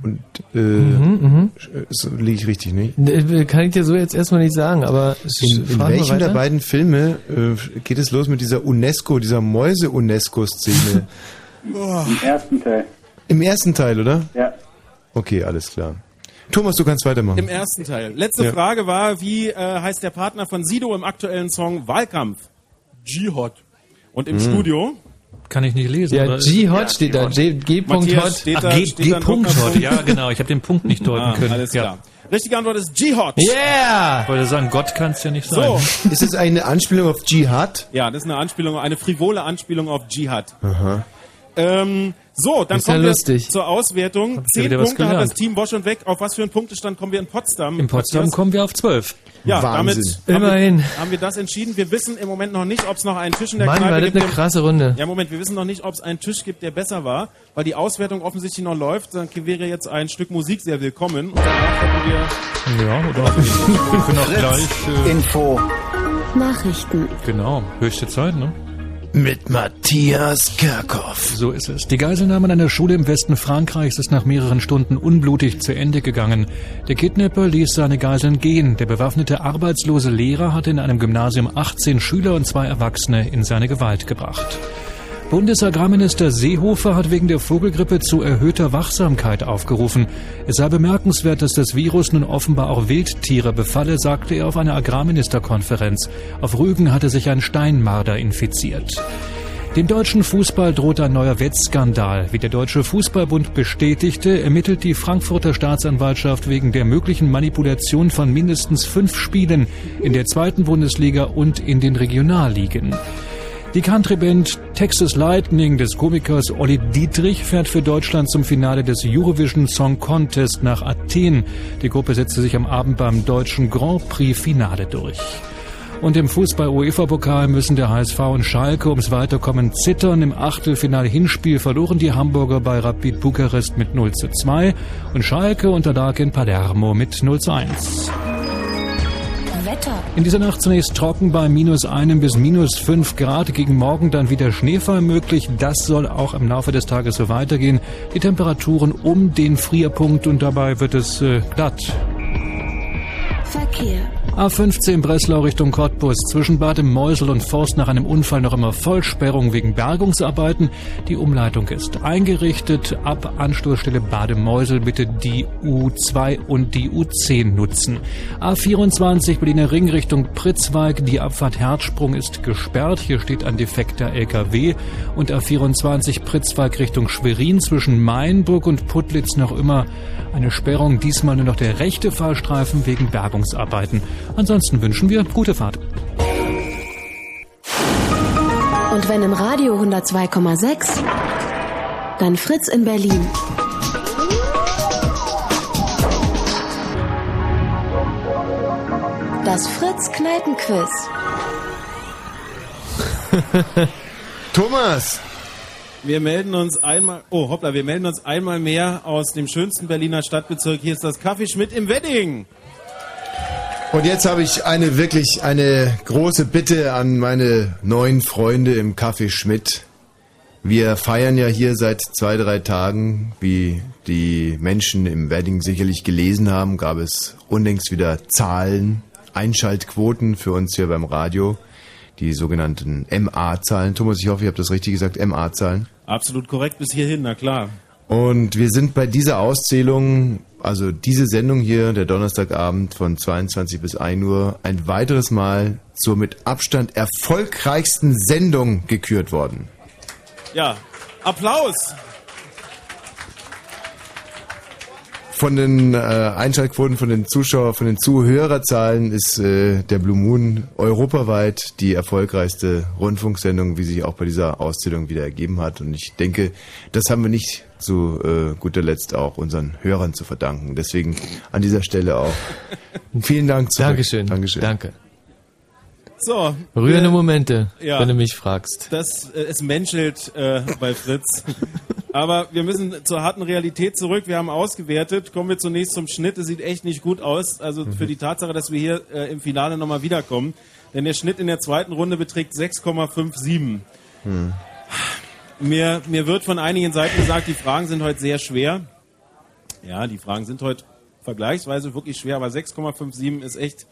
Und äh, Mhm, so liege ich richtig, nicht? Äh, Kann ich dir so jetzt erstmal nicht sagen, aber In, in welchem der beiden Filme äh, geht es los mit dieser UNESCO, dieser Mäuse-UNESCO-Szene? Im ersten Teil. Im ersten Teil, oder? Ja. Okay, alles klar. Thomas, du kannst weitermachen. Im ersten Teil. Letzte Ja. Frage war, wie äh, heißt der Partner von Sido im aktuellen Song Wahlkampf? Jihad. Und im Hm. Studio? Kann ich nicht lesen. Ja, oder? G-Hot steht da. G- G. Matthias, Hot. steht Ach, da- G, steht G. da ein Punkt Doppelpunkt? Hot. Ja, genau. Ich habe den Punkt nicht deuten Ah, können. alles ja. klar. Richtige Antwort ist G-Hot. Yeah! Ich wollte sagen, Gott kann es ja nicht sein. So. Ist es eine Anspielung auf Jihad? Ja, das ist eine Anspielung, eine frivole Anspielung auf Dschihad. Aha. Ähm, so, dann Ist ja kommen wir lustig. zur Auswertung. ja Zehn Punkte hat das Team Bosch und Weg. Auf was für einen Punktestand kommen wir in Potsdam? In Potsdam Matthias? kommen wir auf zwölf. Ja, Wahnsinn. damit Immerhin. Haben wir, haben wir das entschieden. Wir wissen im Moment noch nicht, ob es noch einen Tisch in der Mann, Kneipe war das gibt. eine krasse Runde. Ja, Moment, wir wissen noch nicht, ob es einen Tisch gibt, der besser war, weil die Auswertung offensichtlich noch läuft. Dann wäre jetzt ein Stück Musik sehr willkommen. Und danach hätten wir Ja, oder? Wir können auch gleich. Äh, Info. Nachrichten. genau, höchste Zeit, ne? Mit Matthias Kerkhoff. So ist es. Die Geiselnahme an einer Schule im Westen Frankreichs ist nach mehreren Stunden unblutig zu Ende gegangen. Der Kidnapper ließ seine Geiseln gehen. Der bewaffnete arbeitslose Lehrer hatte in einem Gymnasium 18 Schüler und zwei Erwachsene in seine Gewalt gebracht. Bundesagrarminister Seehofer hat wegen der Vogelgrippe zu erhöhter Wachsamkeit aufgerufen. Es sei bemerkenswert, dass das Virus nun offenbar auch Wildtiere befalle, sagte er auf einer Agrarministerkonferenz. Auf Rügen hatte sich ein Steinmarder infiziert. Dem deutschen Fußball droht ein neuer Wettskandal. Wie der Deutsche Fußballbund bestätigte, ermittelt die Frankfurter Staatsanwaltschaft wegen der möglichen Manipulation von mindestens fünf Spielen in der zweiten Bundesliga und in den Regionalligen. Die Countryband Texas Lightning des Komikers Olli Dietrich fährt für Deutschland zum Finale des Eurovision Song Contest nach Athen. Die Gruppe setzte sich am Abend beim deutschen Grand Prix Finale durch. Und im Fußball-UEFA-Pokal müssen der HSV und Schalke ums Weiterkommen zittern. Im Achtelfinale-Hinspiel verloren die Hamburger bei Rapid Bukarest mit 0 zu 2 und Schalke unterlag in Palermo mit 0 zu 1. Wetter. In dieser Nacht zunächst trocken bei minus einem bis minus fünf Grad. Gegen Morgen dann wieder Schneefall möglich. Das soll auch im Laufe des Tages so weitergehen. Die Temperaturen um den Frierpunkt und dabei wird es äh, glatt. Verkehr. A15 Breslau Richtung Cottbus. Zwischen Bad im Meusel und Forst nach einem Unfall noch immer Vollsperrung wegen Bergungsarbeiten. Die Umleitung ist eingerichtet. Ab Anstoßstelle Bad im Meusel bitte die U2 und die U10 nutzen. A24 Berliner Ring Richtung Pritzwalk. Die Abfahrt Herzsprung ist gesperrt. Hier steht ein defekter LKW. Und A24 Pritzwalk Richtung Schwerin zwischen Mainburg und Putlitz noch immer eine Sperrung. Diesmal nur noch der rechte Fahrstreifen wegen Bergungsarbeiten. Ansonsten wünschen wir gute Fahrt. Und wenn im Radio 102,6, dann Fritz in Berlin. Das Fritz Kneipenquiz. Thomas! Wir melden uns einmal, oh hoppla, wir melden uns einmal mehr aus dem schönsten Berliner Stadtbezirk. Hier ist das Kaffee Schmidt im Wedding. Und jetzt habe ich eine wirklich eine große Bitte an meine neuen Freunde im Café Schmidt. Wir feiern ja hier seit zwei, drei Tagen, wie die Menschen im Wedding sicherlich gelesen haben, gab es unlängst wieder Zahlen, Einschaltquoten für uns hier beim Radio, die sogenannten MA-Zahlen. Thomas, ich hoffe, ich habe das richtig gesagt, MA-Zahlen. Absolut korrekt bis hierhin, na klar. Und wir sind bei dieser Auszählung, also diese Sendung hier, der Donnerstagabend von 22 bis 1 Uhr, ein weiteres Mal zur mit Abstand erfolgreichsten Sendung gekürt worden. Ja, Applaus. Von den äh, Einschaltquoten, von den Zuschauer, von den Zuhörerzahlen ist äh, der Blue Moon europaweit die erfolgreichste Rundfunksendung, wie sich auch bei dieser Auszählung wieder ergeben hat. Und ich denke, das haben wir nicht zu äh, guter Letzt auch unseren Hörern zu verdanken. Deswegen an dieser Stelle auch vielen Dank zurück. Dankeschön. Dankeschön. Danke. So. Rührende wir- Momente, Ja. wenn du mich fragst. Das, äh, es menschelt äh, bei Fritz. Aber wir müssen zur harten Realität zurück. Wir haben ausgewertet. Kommen wir zunächst zum Schnitt. Es sieht echt nicht gut aus. Also für die Tatsache, dass wir hier äh, im Finale nochmal wiederkommen. Denn der Schnitt in der zweiten Runde beträgt 6,57. Hm. Mir, mir wird von einigen Seiten gesagt, die Fragen sind heute sehr schwer. Ja, die Fragen sind heute vergleichsweise wirklich schwer, aber 6,57 ist echt.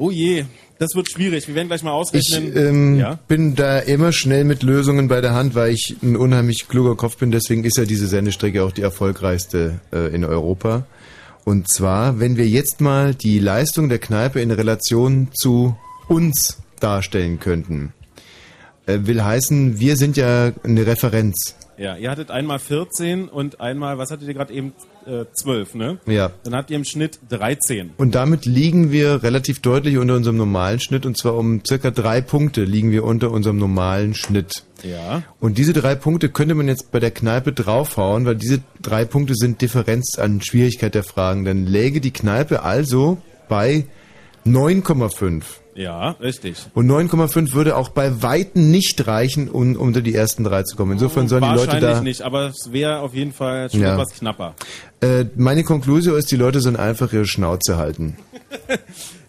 Oh je, das wird schwierig. Wir werden gleich mal Ich ausrechnen. ähm, ja? bin da immer schnell mit Lösungen bei der Hand, weil ich ein unheimlich kluger Kopf bin. Deswegen ist ja diese Sendestrecke auch die erfolgreichste äh, in Europa. Und zwar, wenn wir jetzt mal die Leistung der Kneipe in Relation zu uns darstellen könnten. Äh, will heißen, wir sind ja eine Referenz. Ja, ihr hattet einmal 14 und einmal, was hattet ihr gerade eben, äh, 12, ne? Ja. Dann habt ihr im Schnitt 13. Und damit liegen wir relativ deutlich unter unserem normalen Schnitt. Und zwar um circa drei Punkte liegen wir unter unserem normalen Schnitt. Ja. Und diese drei Punkte könnte man jetzt bei der Kneipe draufhauen, weil diese drei Punkte sind Differenz an Schwierigkeit der Fragen. Dann läge die Kneipe also bei 9,5. Ja, richtig. Und 9,5 würde auch bei Weitem nicht reichen, um unter die ersten drei zu kommen. Insofern sollen die Leute Wahrscheinlich da. nicht, aber es wäre auf jeden Fall schon Ja. etwas knapper. Äh, meine Konklusion ist, die Leute sollen einfach ihre Schnauze halten.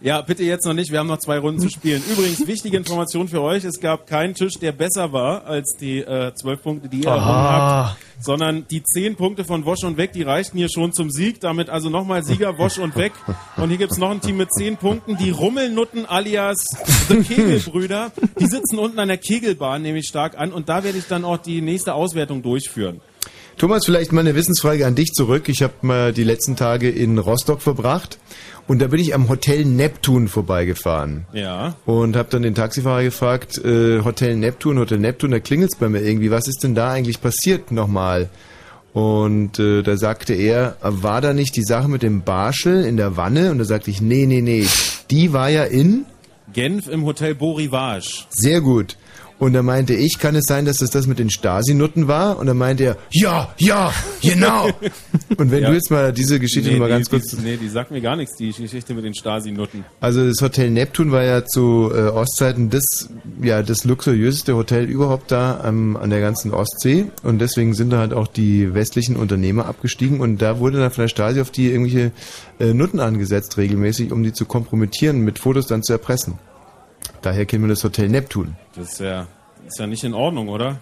Ja, bitte jetzt noch nicht, wir haben noch zwei Runden zu spielen. Übrigens, wichtige Information für euch, es gab keinen Tisch, der besser war als die äh, 12 Punkte, die ihr errungen Aha. habt, sondern die 10 Punkte von Wosch und Weg, die reichten hier schon zum Sieg. Damit also nochmal Sieger Wosch und Weg. Und hier gibt's noch ein Team mit 10 Punkten, die Rummelnutten alias The Kegelbrüder. Die sitzen unten an der Kegelbahn nämlich stark an und da werde ich dann auch die nächste Auswertung durchführen. Thomas, vielleicht mal eine Wissensfrage an dich zurück. Ich habe mal die letzten Tage in Rostock verbracht und da bin ich am Hotel Neptun vorbeigefahren. Ja. Und habe dann den Taxifahrer gefragt, äh, Hotel Neptun, Hotel Neptun, da klingelt's bei mir irgendwie. Was ist denn da eigentlich passiert nochmal? Und äh, da sagte er, war da nicht die Sache mit dem Barschel in der Wanne? Und da sagte ich, nee, nee, nee. Die war ja in... Genf im Hotel Beau Rivage. Sehr gut. Und da meinte ich, kann es sein, dass das das mit den Stasi-Nutten war? Und dann meinte er, ja, ja, genau. Und wenn Ja. du jetzt mal diese Geschichte nee, noch mal die, ganz kurz... Die, nee, die sagt mir gar nichts, die Geschichte mit den Stasi-Nutten. Also das Hotel Neptun war ja zu äh, Ostzeiten das, ja, das luxuriöseste Hotel überhaupt da am, an der ganzen Ostsee. Und deswegen sind da halt auch die westlichen Unternehmer abgestiegen. Und da wurde dann von der Stasi auf die irgendwelche äh, Nutten angesetzt regelmäßig, um die zu kompromittieren, mit Fotos dann zu erpressen. Daher kennen wir das Hotel Neptun. Das ist ja, ist ja nicht in Ordnung, oder?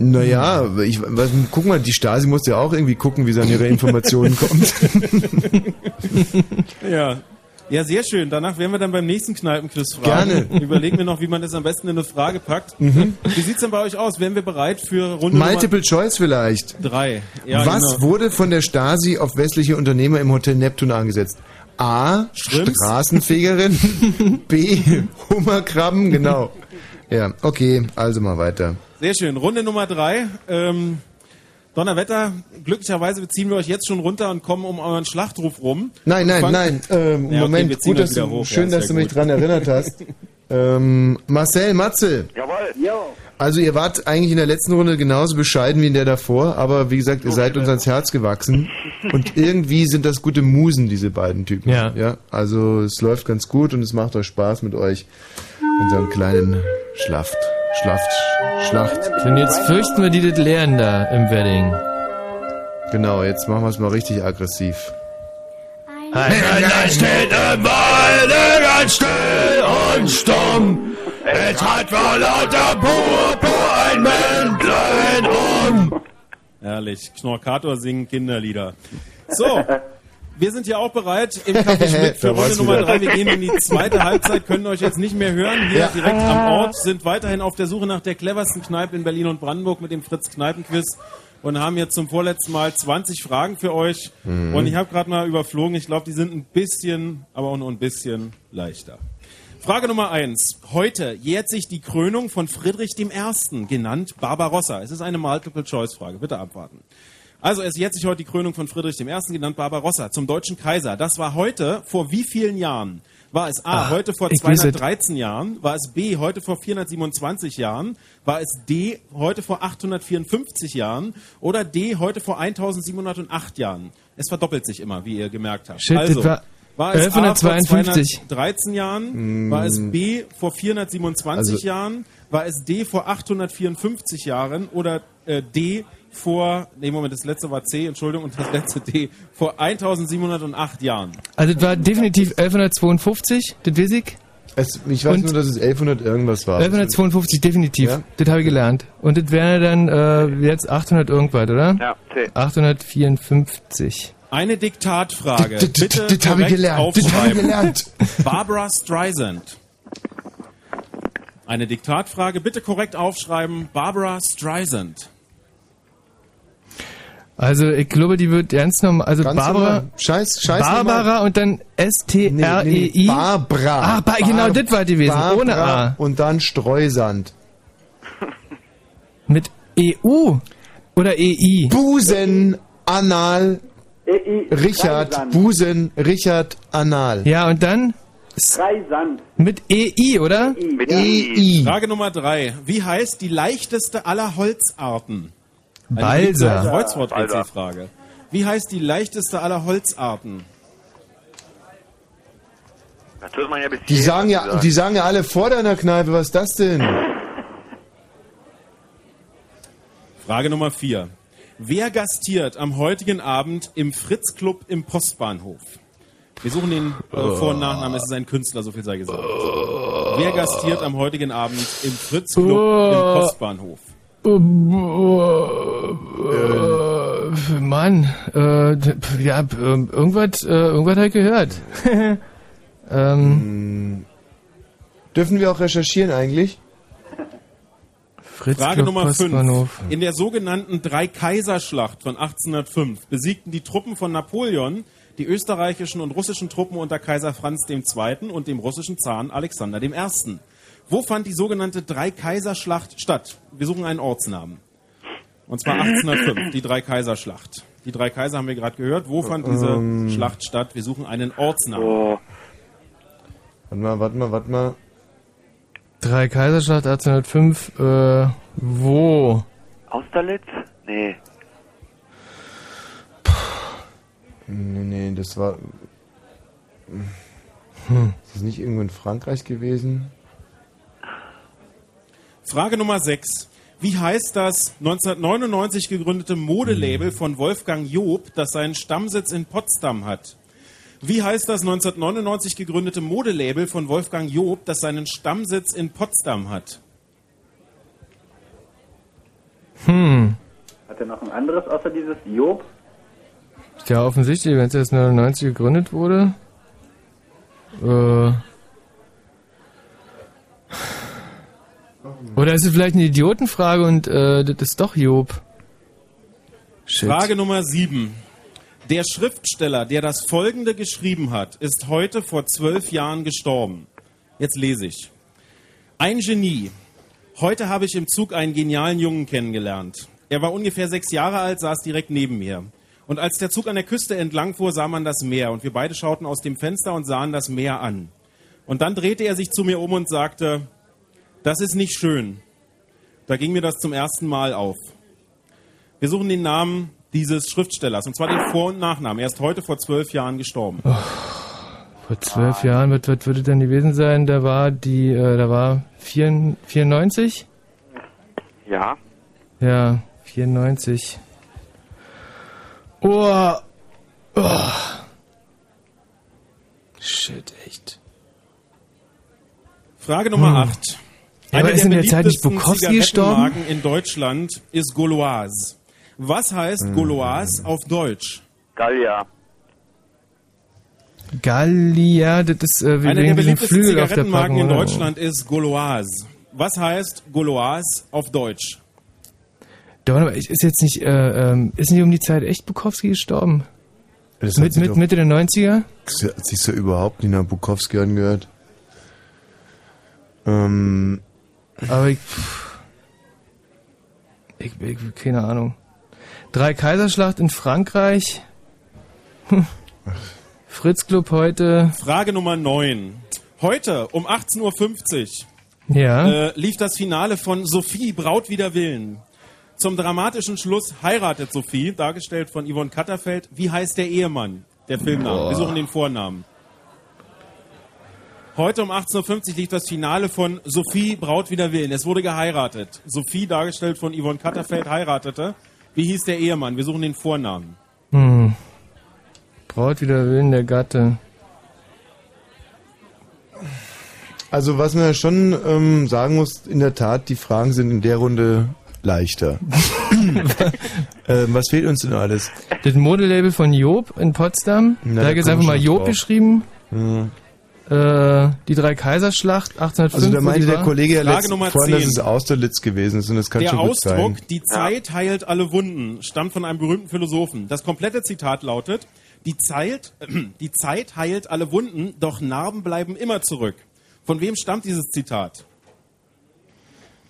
Naja, ich, was, guck mal, die Stasi muss ja auch irgendwie gucken, wie sie an ihre Informationen kommt. Ja. Ja, sehr schön. Danach werden wir dann beim nächsten Kneipenquiz fragen. Gerne. Überlegen wir noch, wie man das am besten in eine Frage packt. Mhm. Wie sieht's denn bei euch aus? Wären wir bereit für Runde Multiple Choice vielleicht. Nummer drei? Ja, Was genau. wurde von der Stasi auf westliche Unternehmer im Hotel Neptun angesetzt? A. Shrimps? Straßenfegerin. B. Hummerkrabben, genau. Ja, okay, also mal weiter. Sehr schön. Runde Nummer drei. Ähm, Donnerwetter, glücklicherweise beziehen wir euch jetzt schon runter und kommen um euren Schlachtruf rum. Nein, nein, Fang- nein. Ähm, Ja, okay, Moment, wir ziehen gut, dass du, hoch. schön, Ja, dass du mich gut. dran erinnert hast. ähm, Marcel, Matze. Jawohl. Jo. Also ihr wart eigentlich in der letzten Runde genauso bescheiden wie in der davor, aber wie gesagt, ihr seid uns ans Herz gewachsen und irgendwie sind das gute Musen, diese beiden Typen. Ja. ja. Also es läuft ganz gut und es macht euch Spaß mit euch, unserem kleinen Schlaft, Schlaft, Schlacht. Und jetzt fürchten wir die das lernen da im Wedding. Genau, jetzt machen wir es mal richtig aggressiv. Männlein steht im Walde ganz still und stumm. Es hat vor lauter Purpur ein Männlein um. Herrlich. Knorkator singen Kinderlieder. So. Wir sind hier auch bereit im Café Schmidt für Runde Nummer wieder. drei. Wir gehen in die zweite Halbzeit, können euch jetzt nicht mehr hören. Hier Ja. direkt am Ort sind weiterhin auf der Suche nach der cleversten Kneipe in Berlin und Brandenburg mit dem Fritz Kneipenquiz und haben jetzt zum vorletzten Mal 20 Fragen für euch. Mhm. Und ich habe gerade mal überflogen. Ich glaube, die sind ein bisschen, aber auch nur ein bisschen leichter. Frage Nummer eins. Heute jährt sich die Krönung von Friedrich I., genannt Barbarossa. Es ist eine Multiple-Choice-Frage. Bitte abwarten. Also es jährt sich heute die Krönung von Friedrich I., genannt Barbarossa, zum deutschen Kaiser. Das war heute vor wie vielen Jahren? War es A, Ah, heute vor ich weiß es. 213 Jahren? War es B, heute vor 427 Jahren? War es D, heute vor 854 Jahren? Oder D, heute vor 1708 Jahren? Es verdoppelt sich immer, wie ihr gemerkt habt. Shit, also, war es A, vor 1152. 213 Jahren? War es B, vor 427 Also- Jahren? War es D, vor 854 Jahren? Oder äh, D, vor, nee, Moment, das letzte war C, Entschuldigung, und das letzte D, vor 1708 Jahren. Also das war definitiv 1152, das weiß ich. Es, ich weiß Und- nur, dass es 1100 irgendwas war. 1152 definitiv, Ja? das habe ich gelernt. Und das wäre dann äh, jetzt 800 irgendwas, oder? Ja, C. 854. Eine Diktatfrage. Das- Bitte das hab ich korrekt gelernt. Das hab ich aufschreiben. gelernt. Barbara Streisand. Eine Diktatfrage. Bitte korrekt aufschreiben. Barbara Streisand. Also ich glaube, die wird ernst genommen, also Ganz Barbara. Scheiß, scheiß Barbara und dann S-T-R-E-I. Nee, nee, Barbara. Ah, ba genau, das war die gewesen, Barbara ohne A. Und dann Streusand. Mit EU oder EI. Busen, Anal. Richard, Streisand. Busen, Richard, Anal. Ja, und dann Streisand. mit EI, oder? Mit EI. Frage Nummer drei. Wie heißt die leichteste aller Holzarten? Balsa. Kreuzwort-EC-Frage. Wie heißt die leichteste aller Holzarten? Das hört man ja bis Die sagen ja, die sagen ja alle vor deiner Kneipe, was ist das denn? Frage Nummer vier. Wer gastiert am heutigen Abend im Fritz Club im Postbahnhof? Wir suchen den äh, Vor- und Nachnamen, es ist ein Künstler, so viel sei gesagt. Wer gastiert am heutigen Abend im Fritz Club im Postbahnhof? Äh, Mann, äh, ja, äh, irgendwas, äh, irgendwas habe ich gehört. ähm, Dürfen wir auch recherchieren eigentlich? Fritz Frage Nummer 5. Postbahnhof. In der sogenannten Dreikaiserschlacht von 1805 besiegten die Truppen von Napoleon die österreichischen und russischen Truppen unter Kaiser Franz II. und dem russischen Zaren Alexander I. Wo fand die sogenannte Dreikaiserschlacht statt? Wir suchen einen Ortsnamen. Und zwar 1805, die Dreikaiserschlacht. Die drei Kaiser haben wir gerade gehört. Wo fand diese Ähm. Schlacht statt? Wir suchen einen Ortsnamen. Oh, Warte mal, warte mal, warte mal. Drei Kaiserschlacht 1805, äh, wo? Austerlitz? Nee. Nee, nee, das war. Hm. Ist das nicht irgendwo in Frankreich gewesen? Frage Nummer 6. Wie heißt das 1999 gegründete Modelabel von Wolfgang Job, das seinen Stammsitz in Potsdam hat? Wie heißt das 1999 gegründete Modelabel von Wolfgang Job, das seinen Stammsitz in Potsdam hat? Hm. Hat er noch ein anderes außer dieses Job? Ist ja offensichtlich, wenn es erst 99 gegründet wurde. Äh. Oder ist es vielleicht eine Idiotenfrage und äh, das ist doch Job? Shit. Frage Nummer 7. Der Schriftsteller, der das folgende geschrieben hat, ist heute vor zwölf Jahren gestorben. Jetzt lese ich. Ein Genie. Heute habe ich im Zug einen genialen Jungen kennengelernt. Er war ungefähr sechs Jahre alt, saß direkt neben mir. Und als der Zug an der Küste entlang fuhr, sah man das Meer und wir beide schauten aus dem Fenster und sahen das Meer an. Und dann drehte er sich zu mir um und sagte, das ist nicht schön. Da ging mir das zum ersten Mal auf. Wir suchen den Namen dieses Schriftstellers, und zwar den Vor- und Nachnamen. Er ist heute vor zwölf Jahren gestorben. Vor zwölf Jahren, was, was würde denn gewesen sein? Da war die, äh, da war 4, 94? Ja. Ja, 94. Oh. oh. Shit, echt. Frage Nummer Hm. 8. Ja, aber ist in der Zeit nicht beliebtesten Bukowski gestorben? In Deutschland ist Gauloise. Was heißt Hm. Gauloise auf Deutsch? Gallia. Gallia, das ist äh, Eine der wegen diesem beliebtesten Flügel auf der Zigarettenmarken Packung. in? Deutschland ist Gauloise. Was heißt Gauloise auf Deutsch? Da, warte mal, ist jetzt nicht, äh, ähm, ist nicht um die Zeit echt Bukowski gestorben? Das Mit, mit doch- Mitte der 90er? Das hat sich so überhaupt nicht nach Bukowski angehört. Ähm, Aber ich, ich, ich, keine Ahnung. Drei Kaiserschlacht in Frankreich. Fritz Club heute. Frage Nummer 9. Heute um 18.50 Uhr Ja. äh, lief das Finale von Sophie Braut wider Willen. Zum dramatischen Schluss heiratet Sophie, dargestellt von Yvonne Katterfeld. Wie heißt der Ehemann? Der Filmname. Boah. Wir suchen den Vornamen. Heute um 18.50 Uhr lief das Finale von Sophie Braut wider Willen. Es wurde geheiratet. Sophie, dargestellt von Yvonne Katterfeld, heiratete. Wie hieß der Ehemann? Wir suchen den Vornamen. Hm. Braut wieder Willen der Gatte. also was man ja schon ähm, sagen muss, in der Tat, die Fragen sind in der Runde leichter. ähm, was fehlt uns denn alles? Das Modelabel von Job in Potsdam. Na, da da gibt es kommen einfach mal Job drauf. geschrieben. Ja. Äh, die drei Kaiserschlacht 1805. Also da meinte der. Kollege ja letzt, vorhin, dass 10. es Austerlitz gewesen ist und das kann Der schon gut Ausdruck, sein. die Zeit heilt alle Wunden, stammt von einem berühmten Philosophen. Das komplette Zitat lautet, die Zeit, die Zeit heilt alle Wunden, doch Narben bleiben immer zurück. Von wem stammt dieses Zitat?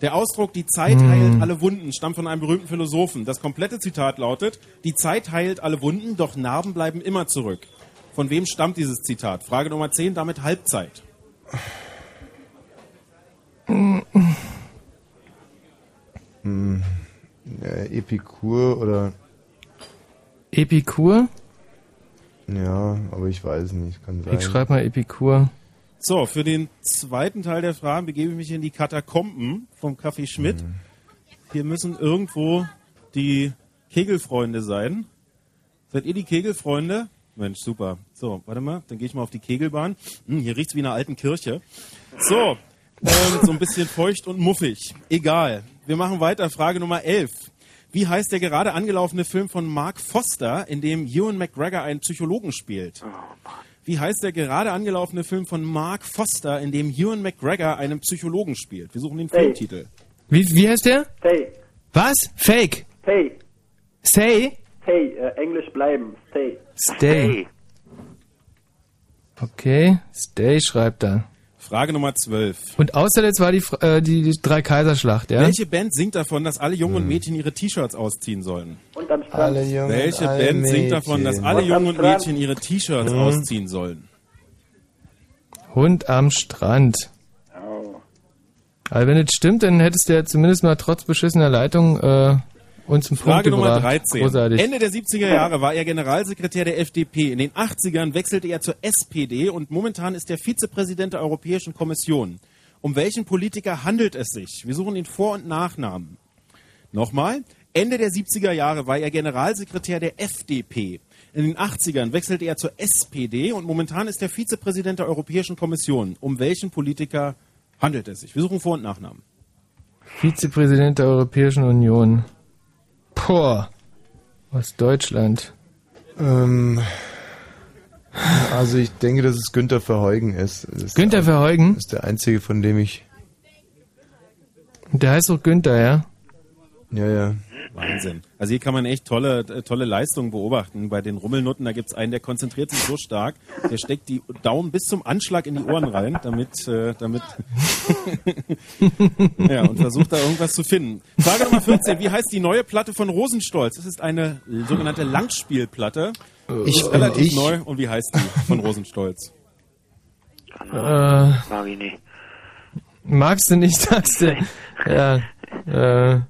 Der Ausdruck, die Zeit Hm. heilt alle Wunden, stammt von einem berühmten Philosophen. Das komplette Zitat lautet, die Zeit heilt alle Wunden, doch Narben bleiben immer zurück. Von wem stammt dieses Zitat? Frage Nummer 10, damit Halbzeit. Hm, äh, Epikur oder Epikur? ja, aber ich weiß nicht, kann sein. Ich schreibe mal Epikur. So, für den zweiten Teil der Fragen begebe ich mich in die Katakomben vom Café Schmidt. Mhm. Hier müssen irgendwo die Kegelfreunde sein. Seid ihr die Kegelfreunde? Mensch, super. So, warte mal, dann gehe ich mal auf die Kegelbahn. Hm, hier riecht's wie in einer alten Kirche. So, ähm, so ein bisschen feucht und muffig. Egal. Wir machen weiter. Frage Nummer 11. Wie heißt der gerade angelaufene Film von Mark Foster, in dem Ewan McGregor einen Psychologen spielt? Wie heißt der gerade angelaufene Film von Mark Foster, in dem Ewan McGregor einen Psychologen spielt? Wir suchen den Hey. Filmtitel. Wie, wie heißt der? Stay. Was? Fake. Stay. Say? Stay. Äh, Englisch bleiben. Stay. Stay. Okay, Stay schreibt er. Frage Nummer 12. Und außerletzt war die, äh, die, die Drei-Kaiserschlacht, ja? Welche Band singt davon, dass alle Jungen und Mädchen ihre T-Shirts ausziehen sollen? Und am Strand. Alle Jungen, Welche alle Band singt davon, dass Mädchen. alle Jungen und. Mädchen ihre T-Shirts Mhm. ausziehen sollen? Hund am Strand. Oh. Also wenn das stimmt, dann hättest du ja zumindest mal trotz beschissener Leitung äh, uns Punkt Frage Nummer gebracht. 13. Großartig. Ende der 70er Jahre war er Generalsekretär der FDP. In den 80ern wechselte er zur SPD und momentan ist er Vizepräsident der Europäischen Kommission. Um welchen Politiker handelt es sich? Wir suchen den Vor- und Nachnamen. Nochmal. Ende der 70er Jahre war er Generalsekretär der FDP. In den 80ern wechselte er zur SPD und momentan ist er Vizepräsident der Europäischen Kommission. Um welchen Politiker handelt es sich? Wir suchen Vor- und Nachnamen. Vizepräsident der Europäischen Union. Boah. Aus Deutschland. Ähm, also ich denke, dass es Günther Verheugen ist. Ist Günther der, Verheugen? Das ist der einzige, von dem ich... Der heißt doch Günther, ja? Ja, ja. Wahnsinn. Also hier kann man echt tolle, tolle Leistungen beobachten. Bei den Rummelnutten, da gibt's einen, der konzentriert sich so stark, der steckt die Daumen bis zum Anschlag in die Ohren rein, damit, äh, damit ja, und versucht da irgendwas zu finden. Frage Nummer 14. Wie heißt die neue Platte von Rosenstolz? Es ist eine sogenannte Langspielplatte. Ich bin relativ ich. neu. Und wie heißt die von Rosenstolz? Äh, Mag ich nicht. magst du nicht, dass du... Ja. Äh,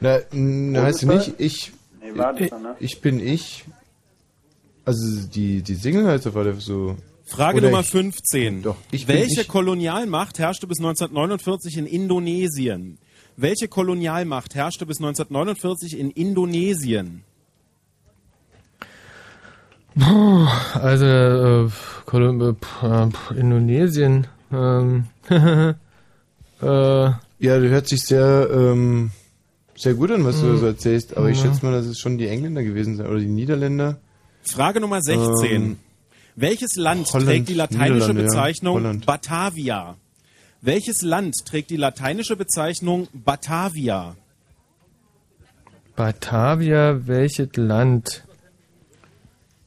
Na, n- heißt sie nicht, ich, Nee, das ich, dann, ne? ich bin ich. Also die, die Single heißt auf alle so. Frage Oder Nummer ich- 15. Doch, ich bin Welche ich. Kolonialmacht herrschte bis 1949 in Indonesien? Welche Kolonialmacht herrschte bis 1949 in Indonesien? Puh, also, äh, Kolum äh, äh, Indonesien. Ähm, äh, Ja, du hört sich sehr, ähm, sehr gut an, was du Mhm. so erzählst, aber ich Ja. schätze mal, dass es schon die Engländer gewesen sind oder die Niederländer. Frage Nummer 16. Ähm, Welches Land Holland, trägt die lateinische ja, Bezeichnung Holland. Batavia? Welches Land trägt die lateinische Bezeichnung Batavia? Batavia, welches Land?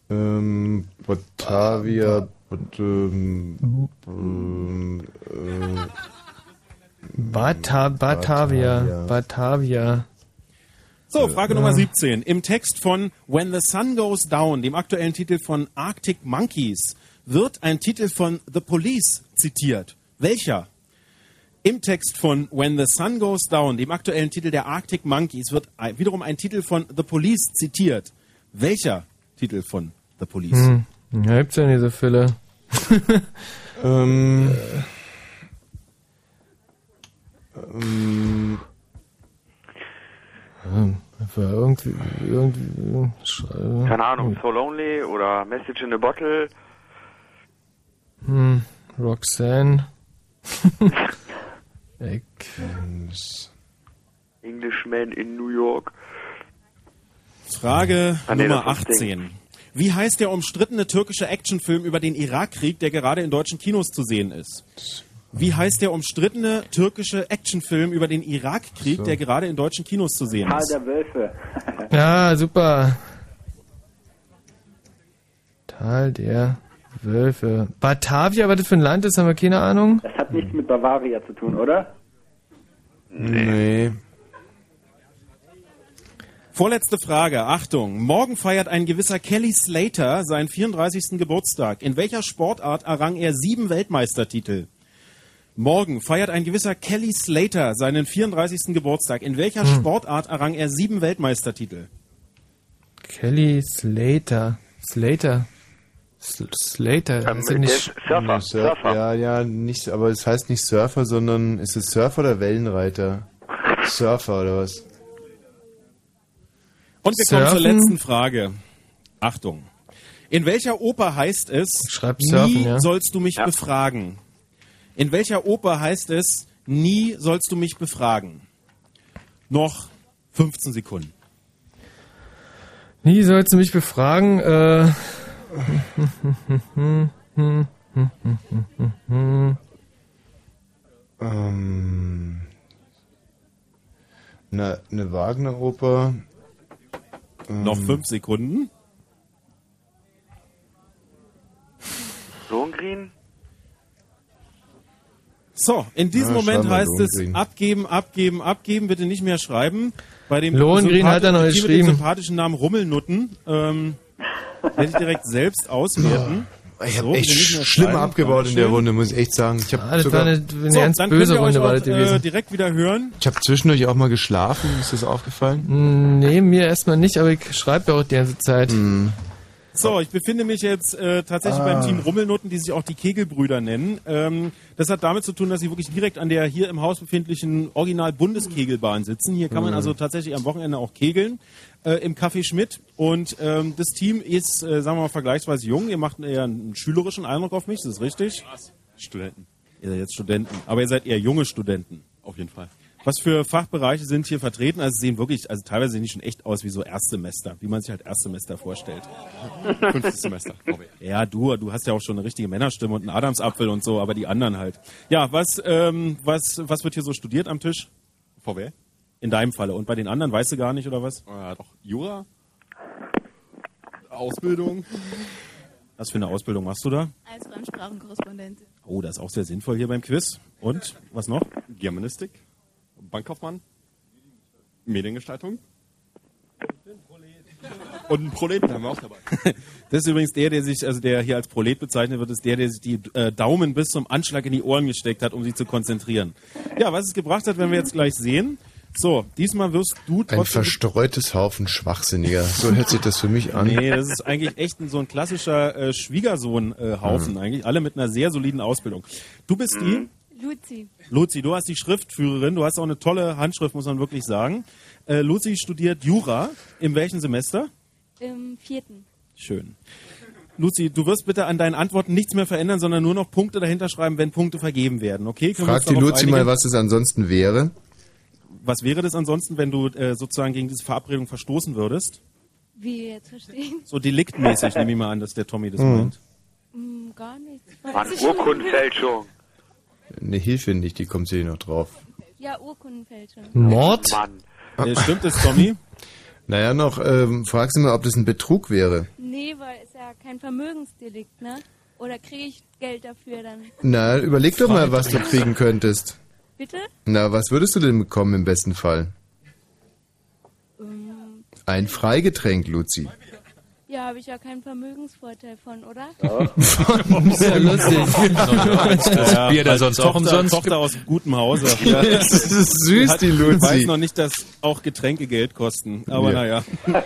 Ähm, Batavia, Bat, ähm, ähm, äh, Bata, Batavia, Batavia. So, Frage Ja. Nummer 17. Im Text von When the Sun Goes Down, dem aktuellen Titel von Arctic Monkeys, wird ein Titel von The Police zitiert. Welcher? Im Text von When the Sun Goes Down, dem aktuellen Titel der Arctic Monkeys, wird wiederum ein Titel von The Police zitiert. Welcher Titel von The Police? Hm, ja, gibt's ja nicht so viele. ähm, ähm, Hm, war irgendwie, irgendwie, sch- Keine Ahnung, So Lonely oder Message in a Bottle. Hm, Roxanne. Eck. Englishman in New York. Frage Ah, nee, Nummer das ist das 18. Wie heißt der umstrittene türkische Actionfilm über den Irakkrieg, der gerade in deutschen Kinos zu sehen ist? Wie heißt der umstrittene türkische Actionfilm über den Irakkrieg, So. der gerade in deutschen Kinos zu sehen Tal ist? der Wölfe. Ja, super. Tal der Wölfe. Batavia, was das für ein Land ist, haben wir keine Ahnung. Das hat nichts mit Bavaria zu tun, oder? nee. Vorletzte Frage, Achtung. Morgen feiert ein gewisser Kelly Slater seinen 34. Geburtstag. In welcher Sportart errang er sieben Weltmeistertitel? Morgen feiert ein gewisser Kelly Slater seinen 34. Geburtstag. In welcher Hm. Sportart errang er sieben Weltmeistertitel? Kelly Slater. Slater. S Slater. Ähm, ist er nicht Surfer, Nee, Surf- Surfer. Ja, ja, nicht, aber es heißt nicht Surfer, sondern ist es Surfer oder Wellenreiter? Surfer oder was? Und wir kommen zur Surfen? letzten Frage. Achtung. In welcher Oper heißt es, schreib nie Surfen, ja. sollst du mich befragen? In welcher Oper heißt es, nie sollst du mich befragen? Noch 15 Sekunden. Nie sollst du mich befragen. Äh. Ähm, Eine, eine Wagner-Oper. Noch Ähm, fünf Sekunden. Lohengrin? So, in diesem Ja, Moment heißt es abgeben, abgeben, abgeben, bitte nicht mehr schreiben. Bei dem Lohengrin hat er noch die mit dem geschrieben. sympathischen Namen Rummelnutten ähm, werde ich direkt selbst auswerten. Ich habe So, echt schlimm abgebaut in der. Runde, muss ich echt sagen. Ich habe Ah, das sogar, war eine, eine So, ganz dann böse Runde war das gewesen. äh, direkt wieder hören. ich habe zwischendurch auch mal geschlafen. Ist das aufgefallen? Hm, Nee, mir erstmal nicht, aber ich schreibe ja auch die ganze Zeit. Hm. So, ich befinde mich jetzt äh, tatsächlich Ah. beim Team Rummelnutten, die sich auch die Kegelbrüder nennen. Ähm, das hat damit zu tun, dass sie wirklich direkt an der hier im Haus befindlichen Original-Bundeskegelbahn sitzen. Hier kann man Mhm. also tatsächlich am Wochenende auch kegeln äh, im Café Schmidt. Und ähm, das Team ist, äh, sagen wir mal, vergleichsweise jung. Ihr macht eher einen schülerischen Eindruck auf mich, ist das richtig? Studenten. Ihr seid jetzt Studenten, aber ihr seid eher junge Studenten. Auf jeden Fall. Was für Fachbereiche sind hier vertreten? Also sehen wirklich, also teilweise sehen die schon echt aus wie so Erstsemester, wie man sich halt Erstsemester vorstellt. Fünftes Semester. VW. Ja, du, du hast ja auch schon eine richtige Männerstimme und einen Adamsapfel und so, aber die anderen halt. Ja, was, ähm, was, was wird hier so studiert am Tisch? VW. In deinem Falle. Und bei den anderen weißt du gar nicht, oder was? Äh, doch, Jura. Ausbildung. Was für eine Ausbildung machst du da? Als Fremdsprachenkorrespondentin. Oh, das ist auch sehr sinnvoll hier beim Quiz. Und, was noch? Germanistik. Bankkaufmann. Mediengestaltung. Und einen Proleten haben wir auch dabei. Das ist übrigens der, der sich, also der hier als Prolet bezeichnet wird, ist der, der sich die äh, Daumen bis zum Anschlag in die Ohren gesteckt hat, um sich zu konzentrieren. Ja, was es gebracht hat, werden wir jetzt gleich sehen. So, diesmal wirst du Ein verstreutes Haufen Schwachsinniger. So hört sich das für mich an. Nee, das ist eigentlich echt ein, so ein klassischer äh, Schwiegersohn-Haufen Mhm. eigentlich. Alle mit einer sehr soliden Ausbildung. Du bist die, Luzi. Luzi, du hast die Schriftführerin, du hast auch eine tolle Handschrift, muss man wirklich sagen. Äh, Luzi studiert Jura. In welchem Semester? Im vierten. Schön. Luzi, du wirst bitte an deinen Antworten nichts mehr verändern, sondern nur noch Punkte dahinter schreiben, wenn Punkte vergeben werden, okay? Können Frag die Luzi einigen? mal, was es ansonsten wäre. Was wäre das ansonsten, wenn du äh, sozusagen gegen diese Verabredung verstoßen würdest? Wie jetzt verstehen? So deliktmäßig nehme ich mal an, dass der Tommy das Mhm. meint. Hm, gar nichts. Mann, Urkundenfälschung. Eine Hilfe nicht, die kommt sie noch drauf. Ja, Urkundenfälschung. Mord? Mann. Äh, stimmt es, Tommy? Naja, noch, ähm, fragst du mal, ob das ein Betrug wäre. Nee, weil ist ja kein Vermögensdelikt, ne? Oder kriege ich Geld dafür dann? Na, überleg doch mal, was du kriegen könntest. Bitte? Na, was würdest du denn bekommen im besten Fall? Ähm, Ein Freigetränk, Luzi. Ja, habe ich ja keinen Vermögensvorteil von, oder? ja lustig. Das Bier da sonst auch Tochter, umsonst Tochter aus gutem Hause. Ja, das ist süß, Hat- die Luzi. weiß noch nicht, dass auch Getränke Geld kosten. Aber Ja. naja.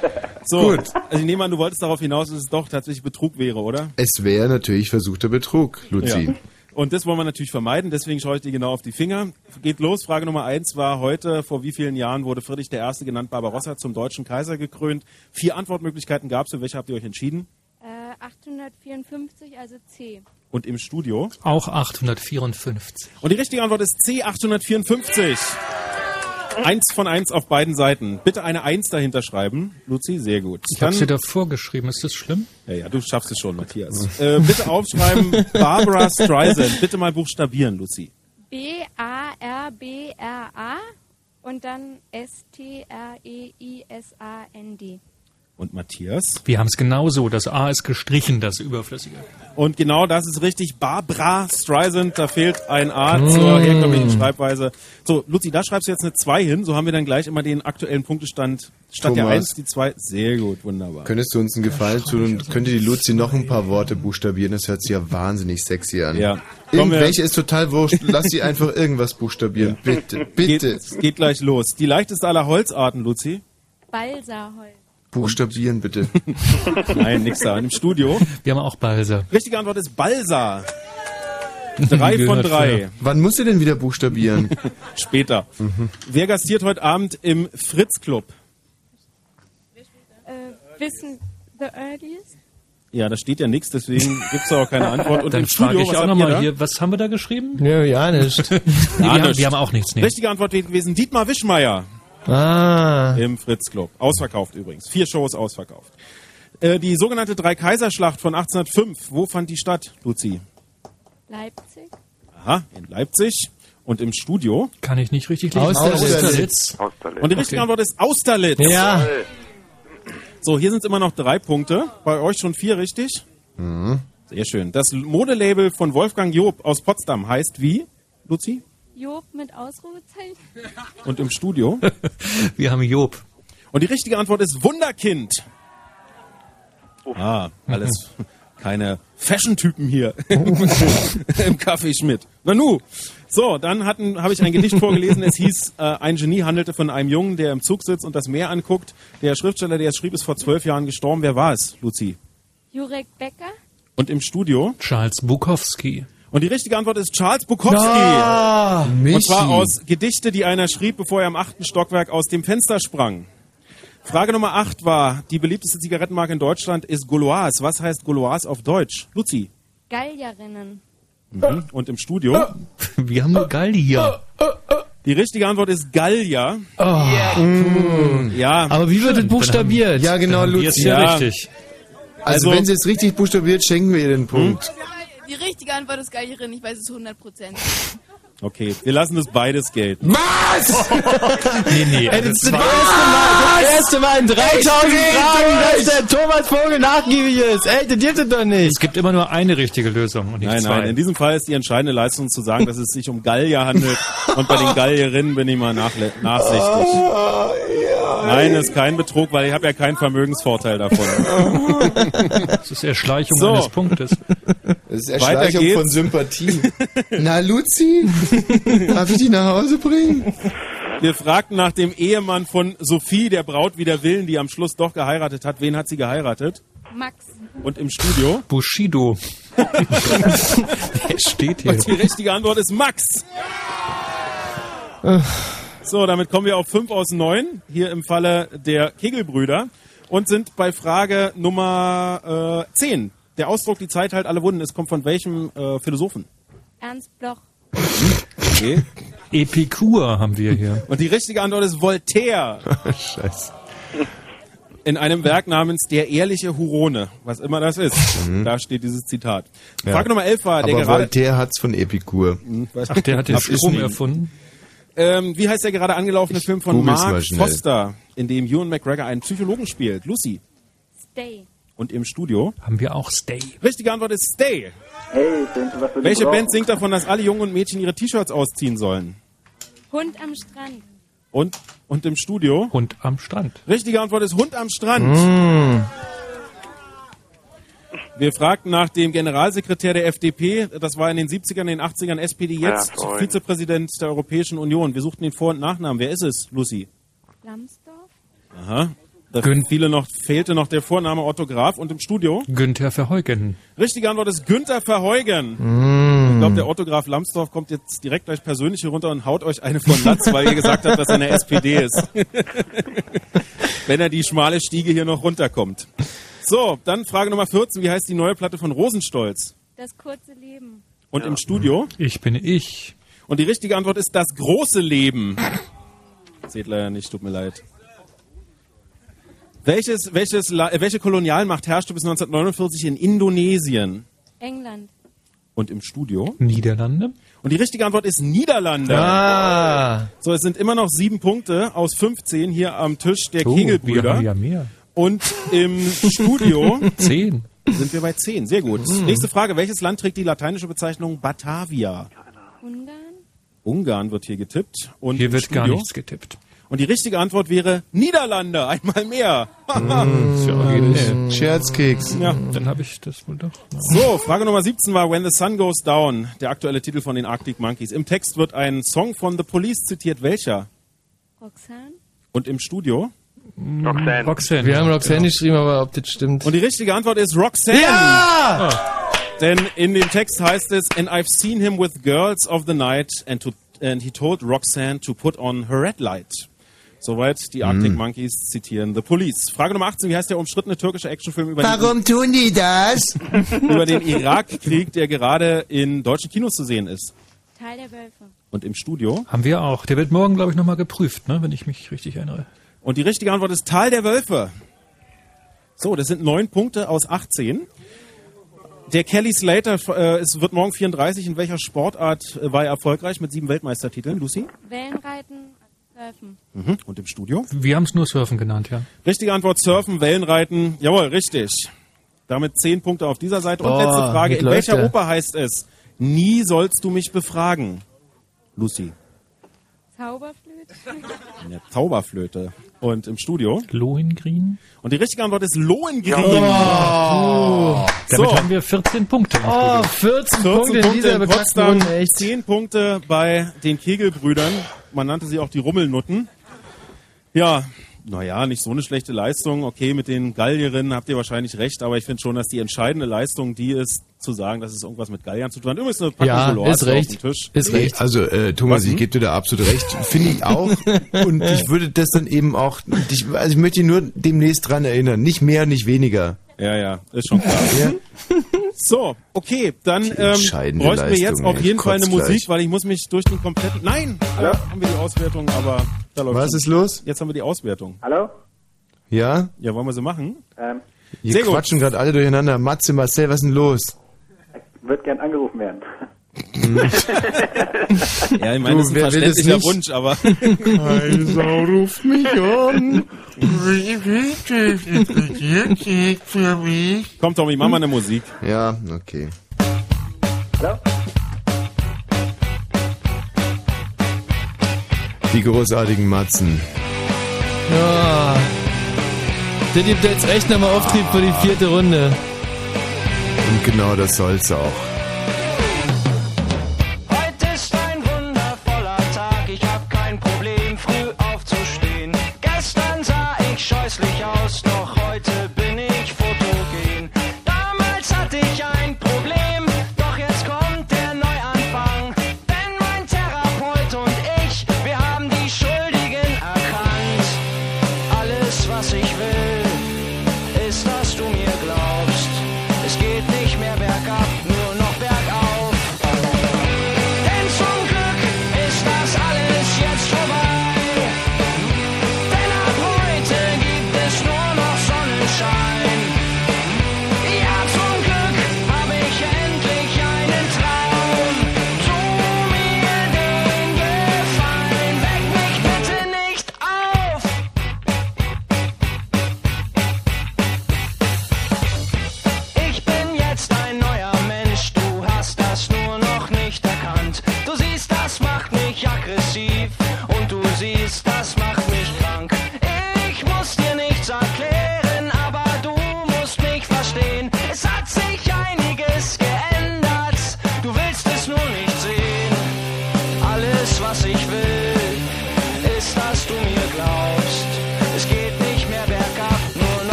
So, Gut. also ich nehme an, du wolltest darauf hinaus, dass es doch tatsächlich Betrug wäre, oder? Es wäre natürlich versuchter Betrug, Luzi. Und das wollen wir natürlich vermeiden, deswegen schaue ich dir genau auf die Finger. Geht los, Frage Nummer eins war heute, vor wie vielen Jahren wurde Friedrich I. genannt Barbarossa zum deutschen Kaiser gekrönt? Vier Antwortmöglichkeiten gab es, für welche habt ihr euch entschieden? Äh, 854, also C. Und im Studio? Auch 854. Und die richtige Antwort ist C 854. Eins von eins auf beiden Seiten. Bitte eine Eins dahinter schreiben. Luzi, sehr gut. Ich habe sie davor geschrieben. Ist das schlimm? Ja, ja, du schaffst es schon, Matthias. äh, bitte aufschreiben, Barbara Streisand. Bitte mal buchstabieren, Luzi. B-A-R-B-R-A und dann E S-T-R-E-I-S-A-N-D. Und Matthias. Wir haben es genauso. Das A ist gestrichen, das Überflüssige. Und genau das ist richtig. Barbara Streisand, da fehlt ein A Mm. zur herkömmlichen Schreibweise. So, Luzi, da schreibst du jetzt eine 2 hin. So haben wir dann gleich immer den aktuellen Punktestand. Statt der Thomas. 1 die 2. Sehr gut, wunderbar. Könntest du uns einen Gefallen tun und könnte die Luzi noch ein paar Worte buchstabieren? Das hört sich ja wahnsinnig sexy an. Ja. Irgendwelche ist total wurscht. Lass sie einfach irgendwas buchstabieren. Bitte, bitte. Geht, geht gleich los. Die leichteste aller Holzarten, Luzi. Balsaholz. Buchstabieren bitte. Nein, nix da. Im Studio. Wir haben auch Balsa. Richtige Antwort ist Balsa. Drei von drei. früher. Wann musst du denn wieder buchstabieren? Später. Wer gastiert heute Abend im Fritz Club? Äh, wissen the earliest? Ja, da steht ja nichts, deswegen gibt's da auch keine Antwort. Und Dann im Studio, frage ich was auch habt ihr nochmal da? hier, was haben wir da geschrieben? Nö, ja nicht. Nee, wir, haben, wir haben auch nichts. Nee. Richtige Antwort wäre gewesen Dietmar Wischmeier Ah. im Fritz Club. Ausverkauft übrigens. Vier Shows ausverkauft. Äh, die sogenannte Dreikaiserschlacht von 1805, wo fand die statt, Luzi? Leipzig? Aha, in Leipzig. Und im Studio? Kann ich nicht richtig lesen. Austerlitz. Austerlitz. Und die richtige Antwort ist Austerlitz. Ja. So, hier sind es immer noch drei Punkte. Bei euch schon vier, richtig? Sehr schön. Das Modelabel von Wolfgang Job aus Potsdam heißt wie, Luzi? Job mit Ausrufezeichen. Und im Studio? Wir haben Job. Und die richtige Antwort ist Wunderkind. Ah, alles keine Fashion-Typen hier im Café Schmidt. Nanu. So, dann habe ich ein Gedicht vorgelesen. Es hieß, äh, ein Genie handelte von einem Jungen, der im Zug sitzt und das Meer anguckt. Der Schriftsteller, der es schrieb, ist vor zwölf Jahren gestorben. Wer war es, Luzi? Jurek Becker. Und im Studio? Charles Bukowski. Und die richtige Antwort ist Charles Bukowski. Ah, Und zwar aus Gedichte, die einer schrieb, bevor er im achten Stockwerk aus dem Fenster sprang. Frage Nummer 8 war, die beliebteste Zigarettenmarke in Deutschland ist Gauloise. Was heißt Gauloise auf Deutsch? Luzi. Gallierinnen. Mhm. Und im Studio? Wir haben nur Gallier. Die richtige Antwort ist Gallia. Mm. Ja, Aber wie wird es buchstabiert? Ja, genau, Luzi. Ja. richtig. Also, Also- wenn sie es richtig buchstabiert, schenken wir ihr den Punkt. Die richtige Antwort ist Gallierin, ich weiß es 100 Prozent. okay. Wir lassen das beides gelten. Was? Nee, nee. Ey, das ist das war- erste Mal, das erste Mal in 3000 dreh Fragen, dass der Thomas Vogel nachgiebig ist. Ey, das gibt es doch nicht. Es gibt immer nur eine richtige Lösung und nicht Nein, zwei. nein, in diesem Fall ist die entscheidende Leistung zu sagen, dass es sich um Gallier handelt. Und bei den Gallierinnen bin ich mal nachsichtig. Nein, das ist kein Betrug, weil ich habe ja keinen Vermögensvorteil davon. Das ist Erschleichung So. eines Punktes. Das ist Weiter Erschleichung geht's. von Sympathie. Na, Luzi, darf ich dich nach Hause bringen? Wir fragten nach dem Ehemann von Sophie, der Braut wider Willen, die am Schluss doch geheiratet hat. Wen hat sie geheiratet? Max. Und im Studio? Bushido. Der steht hier. Und die richtige Antwort ist Max. So, damit kommen wir auf 5 aus 9, hier im Falle der Kegelbrüder. Und sind bei Frage Nummer äh, 10. Der Ausdruck, die Zeit halt alle Wunden, es kommt von welchem äh, Philosophen? Ernst Bloch. Okay. Epikur haben wir hier. Und die richtige Antwort ist Voltaire. Scheiße. In einem Werk namens Der ehrliche Hurone, was immer das ist. Da steht dieses Zitat. Ja. Frage Nummer 11 war, der Aber gerade... Voltaire hat's von Epikur. Ach, der hat den. Strom erfunden. Ähm, wie heißt der gerade angelaufene Film von Mark. Foster, in dem Ewan McGregor einen Psychologen spielt? Lucy. Stay. Und im Studio? Haben wir auch Stay. Richtige Antwort ist Stay. Hey, was Welche? Band singt davon, dass alle Jungen und Mädchen ihre T-Shirts ausziehen sollen? Hund am Strand. Und, und im Studio? Hund am Strand. Richtige Antwort ist Hund am Strand. Mm. Wir fragten nach dem Generalsekretär der FDP, das war in den 70ern, in den 80ern SPD, jetzt Ja. Vizepräsident der Europäischen Union. Wir suchten den Vor- und Nachnamen. Wer ist es, Lucy? Lambsdorff. Aha. Da Gün- viele noch, fehlte noch der Vorname Otto Graf und im Studio? Günther Verheugen. Richtige Antwort ist Günther Verheugen. Mm. Ich glaube, der Otto Graf Lambsdorff kommt jetzt direkt gleich persönlich hier runter und haut euch eine von Latz, weil ihr gesagt habt, dass er in der SPD ist. Wenn er die schmale Stiege hier noch runterkommt. So, dann Frage Nummer 14. Wie heißt die neue Platte von Rosenstolz? Das kurze Leben. Und im Studio? Ich bin ich. Und die richtige Antwort ist das große Leben. Seht leider nicht, tut mir leid. Welches, welches, äh, welche Kolonialmacht herrschte bis 1949 in Indonesien? England. Und im Studio? Niederlande. Und die richtige Antwort ist Niederlande. Ah. So, es sind immer noch sieben Punkte aus 15 hier am Tisch der Oh, Kegelbrüder. wir haben ja mehr. Und im Studio Zehn. sind wir bei zehn. Sehr gut. Nächste Frage. Welches Land trägt die lateinische Bezeichnung Batavia? Ungarn. Ungarn wird hier getippt. Und Hier wird Studio? gar nichts getippt. Und die richtige Antwort wäre Niederlande. Einmal mehr. Ja originell. Scherzkeks. ja. Dann habe ich das wohl doch. So, Frage Nummer 17 war When the Sun Goes Down, der aktuelle Titel von den Arctic Monkeys. Im Text wird ein Song von The Police zitiert. Welcher? Roxanne. Und im Studio? Roxanne. Roxanne. Wir haben Roxanne geschrieben, aber ob das stimmt. Und die richtige Antwort ist Roxanne. ja! Denn in dem Text heißt es, and I've seen him with girls of the night and, to, and he told Roxanne to put on her red light. Soweit die Arctic Monkeys zitieren The Police. Frage Nummer 18, wie heißt der umstrittene türkische Actionfilm über, den, Warum tun die das? über den Irakkrieg, der gerade in deutschen Kinos zu sehen ist? Teil der Wölfe. Und im Studio? Haben wir auch. Der wird morgen, glaube ich, nochmal geprüft, ne? wenn ich mich richtig erinnere. Und die richtige Antwort ist Tal der Wölfe. So, das sind neun Punkte aus 18. Der Kelly Slater äh, es wird morgen 34. In welcher Sportart äh, war er erfolgreich mit sieben Weltmeistertiteln, Lucy? Wellenreiten, Surfen. Mhm. Und im Studio? Wir haben es nur Surfen genannt, ja. Richtige Antwort, Surfen, Wellenreiten. Jawohl, richtig. Damit zehn Punkte auf dieser Seite. Und Oh, letzte Frage. In welcher. Oper heißt es? Nie sollst du mich befragen. Lucy. Zauberflöte. In der Zauberflöte. Und im Studio? Lohengrin. Und die richtige Antwort ist Lohengrin. Oh. Damit haben wir 14 Punkte. Oh, Studio. 14 Punkte in dieser in Potsdam, Runde, echt. 10 Punkte bei den Kegelbrüdern. Man nannte sie auch die Rummelnutten. Ja, naja, nicht so eine schlechte Leistung. Okay, mit den Gallierinnen habt ihr wahrscheinlich recht, aber ich finde schon, dass die entscheidende Leistung die ist, zu sagen, dass es irgendwas mit Galliern zu tun hat. Übrigens eine Packung Ja, Gouloirs ist hier auf recht. dem Tisch. Ist Nee, recht. Also äh, Thomas, Was ich gebe dir da absolut recht. Finde ich auch. Und ich würde das dann eben auch. Ich, also ich möchte dich nur demnächst dran erinnern. Nicht mehr, nicht weniger. Ja, ja, ist schon klar. So, okay, dann ähm, bräuchten wir jetzt auf jeden Fall eine Musik, gleich. weil ich muss mich durch den kompletten... Nein, da haben wir die Auswertung, aber da läuft Was schon. ist los? Jetzt haben wir die Auswertung. Hallo? Ja? Ja, wollen wir sie machen? Ähm, Hier Sehr quatschen gerade alle durcheinander. Matze, Marcel, was ist denn los? Wird gern angerufen werden. Ja, ich meine, das ist ein verständlicher? Wunsch, aber... Kaiser ruft mich an. Komm, Tommy, mach mal eine Musik. Ja, okay. Hallo? Die großartigen Matzen. Ja. Der gibt jetzt echt nochmal Auftrieb für die vierte Runde. Und genau das soll's auch.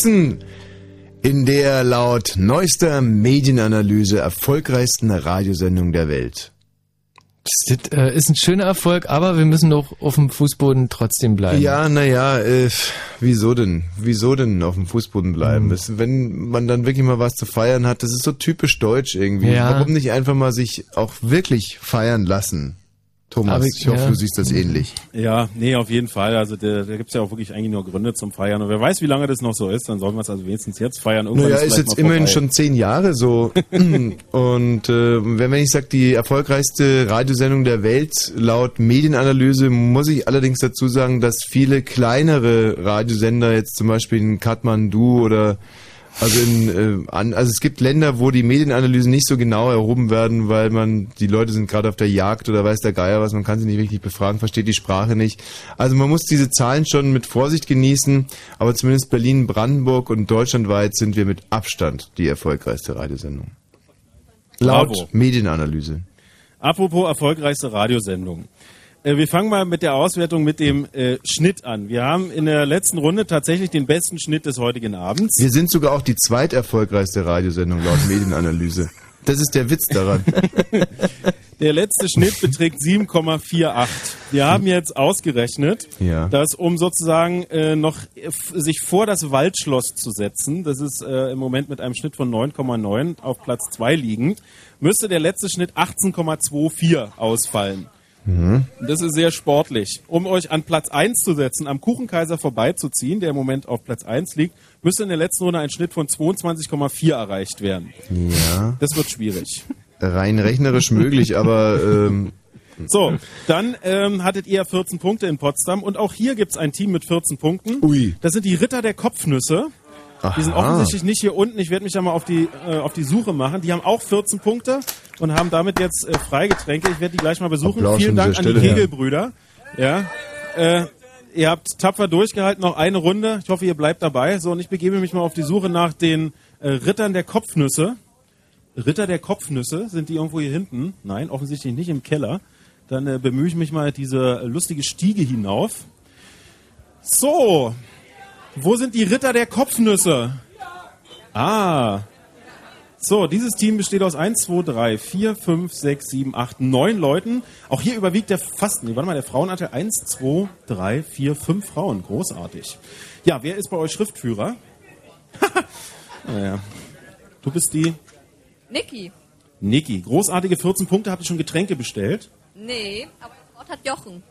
Matzen! In der laut neuester Medienanalyse erfolgreichsten Radiosendung der Welt. Das äh, ist ein schöner Erfolg, aber wir müssen doch auf dem Fußboden trotzdem bleiben. Ja, naja, äh, wieso denn? Wieso denn auf dem Fußboden bleiben? Mhm. Das, wenn man dann wirklich mal was zu feiern hat, das ist so typisch deutsch irgendwie. Ja. Warum nicht einfach mal sich auch wirklich feiern lassen? Thomas, Aber ich hoffe, ja. du siehst das ähnlich. Ja, nee, auf jeden Fall. Also da, da gibt's ja auch wirklich eigentlich nur Gründe zum Feiern. Und wer weiß, wie lange das noch so ist, dann sollen wir es also wenigstens jetzt feiern. Irgendwann Naja, es ist vielleicht jetzt immerhin schon zehn Jahre so. Und äh, wenn wenn ich sage, die erfolgreichste Radiosendung der Welt laut Medienanalyse, muss ich allerdings dazu sagen, dass viele kleinere Radiosender, jetzt zum Beispiel in Kathmandu oder also in, äh, an, also es gibt Länder, wo die Medienanalysen nicht so genau erhoben werden, weil man, die Leute sind gerade auf der Jagd oder weiß der Geier was, man kann sie nicht wirklich befragen, versteht die Sprache nicht. Also man muss diese Zahlen schon mit Vorsicht genießen, aber zumindest Berlin, Brandenburg und deutschlandweit sind wir mit Abstand die erfolgreichste Radiosendung. Laut Bravo. Medienanalyse. Apropos erfolgreichste Radiosendung. Äh, Wir fangen mal mit der Auswertung mit dem äh, Schnitt an. Wir haben in der letzten Runde tatsächlich den besten Schnitt des heutigen Abends. Wir sind sogar auch die zweiterfolgreichste Radiosendung laut Medienanalyse. Das ist der Witz daran. Der letzte Schnitt beträgt 7,48. Wir haben jetzt ausgerechnet, Ja. dass um sozusagen äh, noch sich vor das Waldschloss zu setzen, das ist äh, im Moment mit einem Schnitt von 9,9 auf Platz 2 liegend, müsste der letzte Schnitt 18,24 ausfallen. Mhm. Das ist sehr sportlich. Um euch an Platz 1 zu setzen, am Kuchenkaiser vorbeizuziehen, der im Moment auf Platz 1 liegt, müsste in der letzten Runde ein Schnitt von 22,4 erreicht werden. Ja. Das wird schwierig. Rein rechnerisch möglich, aber ähm, So, dann ähm, hattet ihr 14 Punkte in Potsdam und auch hier gibt's ein Team mit 14 Punkten. Ui. Das sind die Ritter der Kopfnüsse. Die sind Aha. offensichtlich nicht hier unten. Ich werde mich da mal auf die, äh, auf die Suche machen. Die haben auch 14 Punkte und haben damit jetzt äh, Freigetränke. Ich werde die gleich mal besuchen. Applaus Vielen Dank an die Stelle. Kegelbrüder. Ja. Äh, ihr habt tapfer durchgehalten, noch eine Runde. Ich hoffe, ihr bleibt dabei. So, und ich begebe mich mal auf die Suche nach den äh, Rittern der Kopfnüsse. Ritter der Kopfnüsse, sind die irgendwo hier hinten? Nein, offensichtlich nicht im Keller. Dann äh, bemühe ich mich mal diese lustige Stiege hinauf. So, wo sind die Ritter der Kopfnüsse? Ah. So, dieses Team besteht aus 1, 2, 3, 4, 5, 6, 7, 8, 9 Leuten. Auch hier überwiegt der fast, nee, warte mal, der Frauenanteil 1, 2, 3, 4, 5 Frauen. Großartig. Ja, wer ist bei euch Schriftführer? naja. Du bist die Niki. Niki. Großartige 14 Punkte. Habt ihr schon Getränke bestellt? Nee, aber Ort hat Jochen.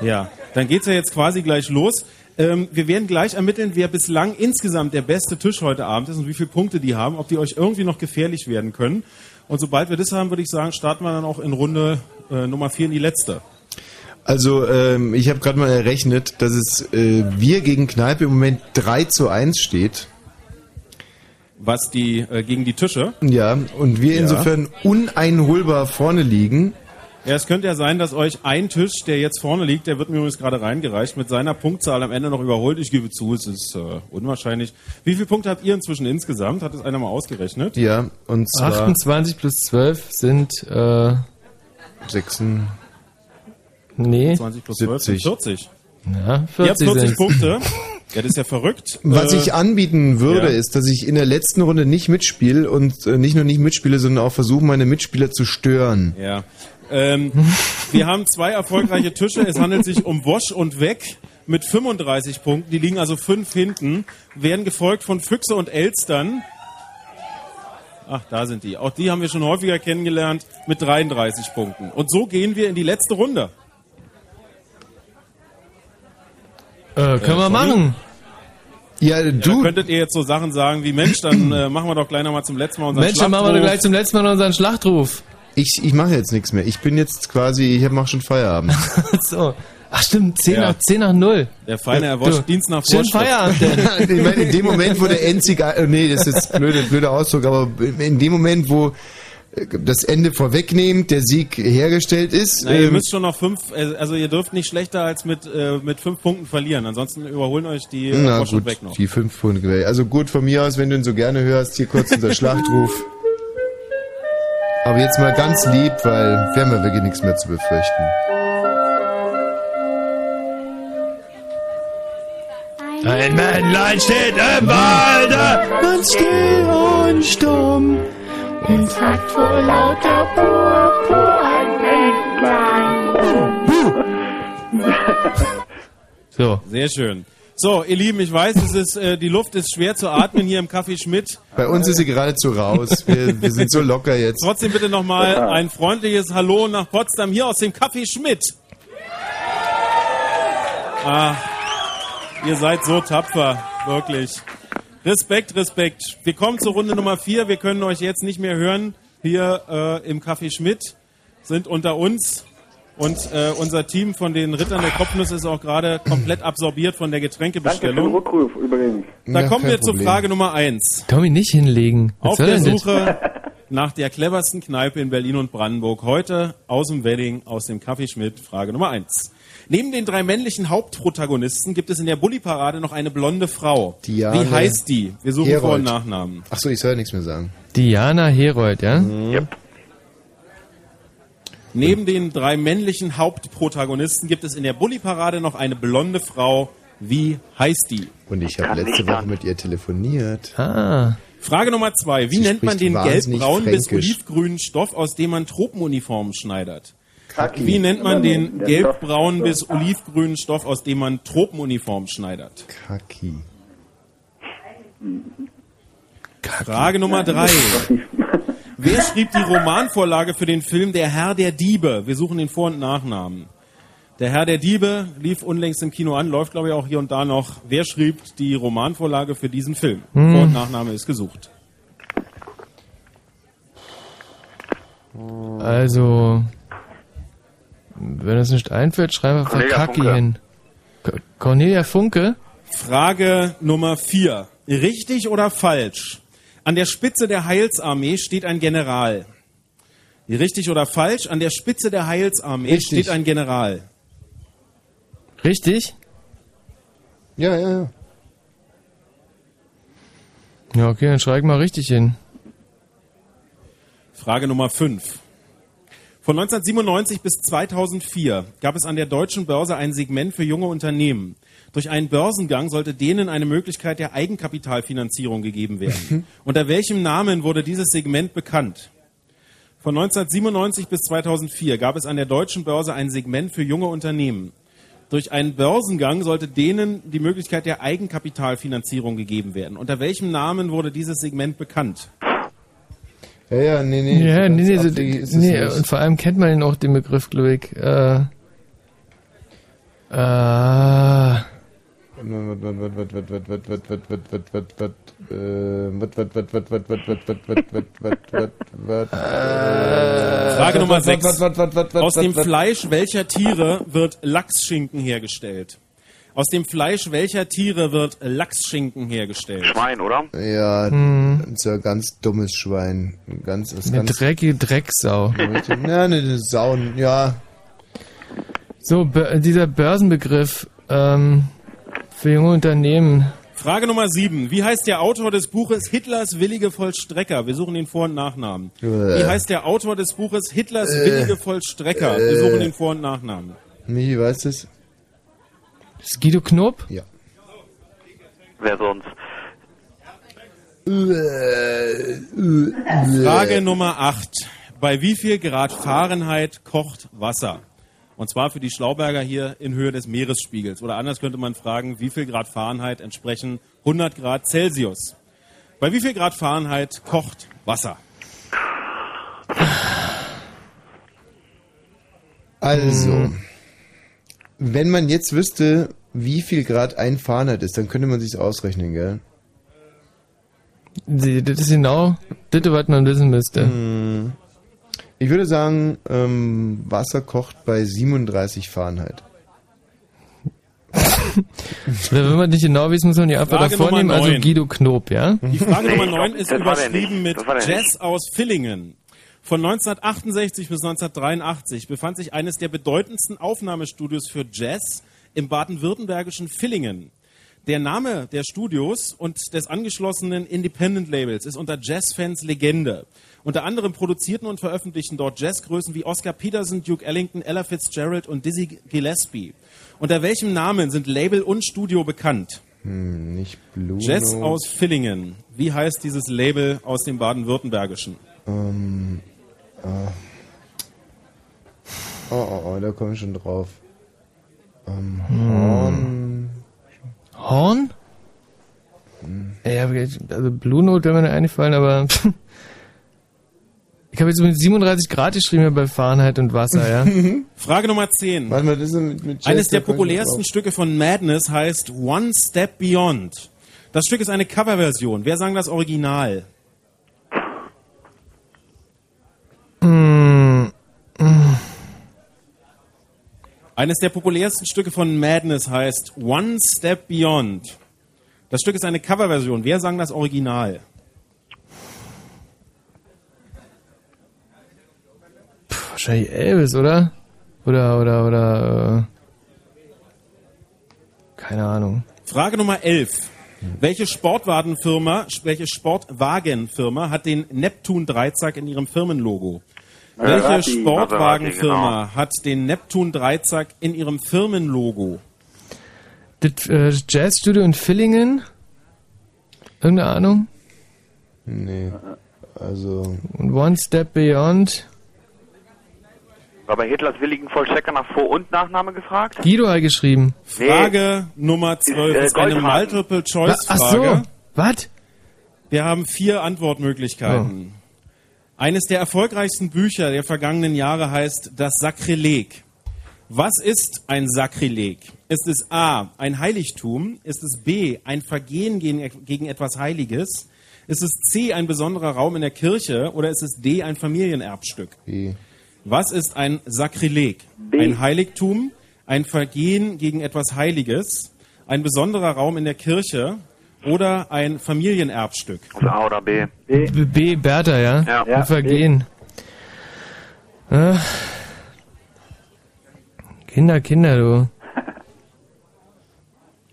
Ja, dann geht's ja jetzt quasi gleich los. Ähm, wir werden gleich ermitteln, wer bislang insgesamt der beste Tisch heute Abend ist und wie viele Punkte die haben, ob die euch irgendwie noch gefährlich werden können. Und sobald wir das haben, würde ich sagen, starten wir dann auch in Runde äh, Nummer 4 in die letzte. Also ähm, ich habe gerade mal errechnet, dass es äh, wir gegen Kneipe im Moment 3 zu 1 steht. Was die äh, gegen die Tische? Ja, und wir Ja. insofern uneinholbar vorne liegen. Ja, es könnte ja sein, dass euch ein Tisch, der jetzt vorne liegt, der wird mir übrigens gerade reingereicht, mit seiner Punktzahl am Ende noch überholt. Ich gebe zu, es ist äh, unwahrscheinlich. Wie viele Punkte habt ihr inzwischen insgesamt? Hat es einer mal ausgerechnet? Ja, und zwar 28 plus 12 sind äh, 6. Nee. 20 plus 12 sind 40. Ja, 40 Ihr habt 40 sind's. Punkte. Ja, das ist ja verrückt. Was Äh, ich anbieten würde, ja. ist, dass ich in der letzten Runde nicht mitspiele und äh, nicht nur nicht mitspiele, sondern auch versuche, meine Mitspieler zu stören. Ja. Ähm, wir haben zwei erfolgreiche Tische. Es handelt sich um Wosch und Weg mit 35 Punkten. Die liegen also fünf hinten. Werden gefolgt von Füchse und Elstern. Ach, da sind die. Auch die haben wir schon häufiger kennengelernt mit 33 Punkten. Und so gehen wir in die letzte Runde. Äh, können wir Johnny? machen. Ja, Ja, da könntet ihr jetzt so Sachen sagen wie, Mensch, dann äh, machen wir doch gleich nochmal zum letzten Mal unseren Mensch, dann machen wir Schlachtruf. doch gleich zum letzten Mal unseren Schlachtruf. Ich, ich mache jetzt nichts mehr. Ich bin jetzt quasi, ich mache schon Feierabend. so. Ach stimmt, 10, Ja. nach, 10 nach 0. Der feine Herr Wosch, Dienst nach Schön. Feierabend, denn. ich meine, in dem Moment, wo der Endzig, äh, nee, das ist jetzt blöde, blöder Ausdruck, aber in dem Moment, wo äh, das Ende vorwegnehmend, der Sieg hergestellt ist, Na, ihr ähm, müsst schon noch fünf, äh, also ihr dürft nicht schlechter als mit, äh, mit fünf Punkten verlieren, ansonsten überholen euch die äh, na gut, weg noch. die fünf Punkte. Also gut von mir aus, wenn du ihn so gerne hörst, hier kurz unser Schlachtruf. Aber jetzt mal ganz lieb, weil wir haben ja wirklich nichts mehr zu befürchten. Ein Männlein steht im Walde, ganz still und stumm. Es hat vor lauter Purpur ein So. Sehr schön. So, ihr Lieben, ich weiß, es ist, äh, die Luft ist schwer zu atmen hier im Café Schmidt. Bei uns ist sie geradezu raus. Wir, wir sind so locker jetzt. Trotzdem bitte nochmal ein freundliches Hallo nach Potsdam hier aus dem Café Schmidt. Ah, ihr seid so tapfer, wirklich. Respekt, Respekt. Wir kommen zur Runde Nummer vier. Wir können euch jetzt nicht mehr hören. Hier äh, im Café Schmidt sind unter uns. Und äh, unser Team von den Rittern der Kopfnuss ist auch gerade komplett absorbiert von der Danke für den. Rückruf übrigens. Da Ja, kommen wir zur Problem. Frage Nummer eins. Tommy nicht hinlegen. Was Auf der? Suche nach der cleversten Kneipe in Berlin und Brandenburg. Heute aus dem Wedding, aus dem Café Schmidt. Frage Nummer eins. Neben den drei männlichen Hauptprotagonisten gibt es in der Bulli-Parade noch eine blonde Frau. Diane Wie heißt die? Wir suchen Vor- und Herold. Nachnamen. Achso, ich soll ja nichts mehr sagen. Diana Herold, ja? Neben den drei männlichen Hauptprotagonisten gibt es in der Bulli-Parade noch eine blonde Frau. Wie heißt die? Und ich habe letzte Woche mit ihr telefoniert. Ah. Frage Nummer zwei. Wie Sie nennt man den wahnsinnig gelbbraun bis olivgrünen Stoff, aus dem man Tropenuniformen schneidert? Kaki. Wie nennt man den Der gelbbraun Stoff- bis olivgrünen Stoff, aus dem man Tropenuniformen schneidert? Kaki. Frage Nummer drei. Wer schrieb die Romanvorlage für den Film Der Herr der Diebe? Wir suchen den Vor- und Nachnamen. Der Herr der Diebe lief unlängst im Kino an, läuft glaube ich auch hier und da noch. Wer schrieb die Romanvorlage für diesen Film? Hm. Vor- und Nachname ist gesucht. Also, wenn es nicht einfällt, schreiben wir Cornelia Kaki Funke. hin. Cornelia Funke? Frage Nummer vier. Richtig oder falsch? An der Spitze der Heilsarmee steht ein General. Richtig oder falsch? An der Spitze der Heilsarmee Richtig. steht ein General. Richtig? Ja, ja, ja. Ja, okay, dann schreibe ich mal richtig hin. Frage Nummer 5. Von 1997 bis 2004 gab es an der deutschen Börse ein Segment für junge Unternehmen. Durch einen Börsengang sollte denen eine Möglichkeit der Eigenkapitalfinanzierung gegeben werden. Unter welchem Namen wurde dieses Segment bekannt? Von 1997 bis 2004 gab es an der deutschen Börse ein Segment für junge Unternehmen. Durch einen Börsengang sollte denen die Möglichkeit der Eigenkapitalfinanzierung gegeben werden. Unter welchem Namen wurde dieses Segment bekannt? Ja, ja, nee, nee. ja, nee, nee, so, abwegig ist es nee und vor allem kennt man ihn auch, den Begriff, glaube ich. Äh, äh, Frage Nummer 6. Aus dem Fleisch welcher Tiere wird Lachsschinken hergestellt? Aus dem Fleisch welcher Tiere wird Lachsschinken hergestellt? Schwein, oder? Ja, Hm. so ein ganz dummes Schwein. Ein Ganz, eine ganz, dreckige Drecksau. ja, eine Sau, ja. So, dieser Börsenbegriff ähm, für junge Unternehmen. Frage Nummer 7. Wie heißt der Autor des Buches Hitlers willige Vollstrecker? Wir suchen den Vor- und Nachnamen. Äh. Wie heißt der Autor des Buches Hitlers Äh. willige Vollstrecker? Wir Äh. suchen den Vor- und Nachnamen. Michi, weißt du es? Das ist Guido Knob? Ja. Wer sonst? Frage Nummer 8. Bei wie viel Grad Fahrenheit kocht Wasser? Und zwar für die Schlauberger hier in Höhe des Meeresspiegels. Oder anders könnte man fragen, wie viel Grad Fahrenheit entsprechen 100 Grad Celsius? Bei wie viel Grad Fahrenheit kocht Wasser? Also, wenn man jetzt wüsste, wie viel Grad ein Fahrenheit ist, dann könnte man sich's ausrechnen, gell? Das ist genau das, was man wissen müsste. Hm. Ich würde sagen, ähm, Wasser kocht bei 37 Fahrenheit. Wenn man nicht genau wissen, muss man die Antwort Frage davor Nummer nehmen. Also. Guido Knob, ja? Die Frage Nummer ich 9 glaub, ist überschrieben mit Jazz aus Villingen. Von 1968 bis 1983 befand sich eines der bedeutendsten Aufnahmestudios für Jazz im baden-württembergischen Villingen. Der Name der Studios und des angeschlossenen Independent Labels ist unter Jazzfans Legende. Unter anderem produzierten und veröffentlichten dort Jazzgrößen wie Oscar Peterson, Duke Ellington, Ella Fitzgerald und Dizzy Gillespie. Unter welchem Namen sind Label und Studio bekannt? Hm, nicht Blue. Jazz Note. aus Villingen. Wie heißt dieses Label aus dem Baden-Württembergischen? Ähm, äh, Oh, oh, oh, da komme ich schon drauf. Ähm, Hm. Horn. Horn? Hab ich- also Blue Note wäre mir nicht eingefallen, aber ich habe jetzt mit 37 Grad geschrieben hier bei Fahrenheit und Wasser, ja. Frage Nummer 10. Warte mal, das ist mit, mit Eines Jazz, der populärsten. Stücke von Madness heißt One Step Beyond. Das Stück ist eine Coverversion. Wer sang das Original? Mm, mm. Eines der populärsten Stücke von Madness heißt One Step Beyond. Das Stück ist eine Coverversion. Wer sang das Original? Wahrscheinlich Elvis, oder? Oder, oder, oder, äh, keine Ahnung. Frage Nummer 11. Welche Sportwagenfirma, welche Sportwagenfirma hat den Neptun Dreizack in ihrem Firmenlogo? Welche Maserati, Sportwagenfirma Maserati, genau. hat den Neptun Dreizack in ihrem Firmenlogo? Das äh, Jazzstudio in Villingen? Irgendeine Ahnung? Nee. Also. Und One Step Beyond? War bei Hitlers willigen Vollstrecker nach Vor- und Nachname gefragt? Guido hat geschrieben. Frage Nummer 12 Ist, äh, ist eine. Multiple-Choice-Frage. Ach so, was? Wir haben vier Antwortmöglichkeiten. Eines der erfolgreichsten Bücher der vergangenen Jahre heißt Das Sakrileg. Was ist ein Sakrileg? Ist es A, ein Heiligtum? Ist es B, ein Vergehen gegen, gegen etwas Heiliges? Ist es C, ein besonderer Raum in der Kirche? Oder ist es D, ein Familienerbstück? B. Was ist ein Sakrileg? Ein Heiligtum, ein Vergehen gegen etwas Heiliges, ein besonderer Raum in der Kirche oder ein Familienerbstück? Also A oder B? B, B Bertha, ja? Ja. Ein Vergehen. Äh. Kinder, Kinder, du.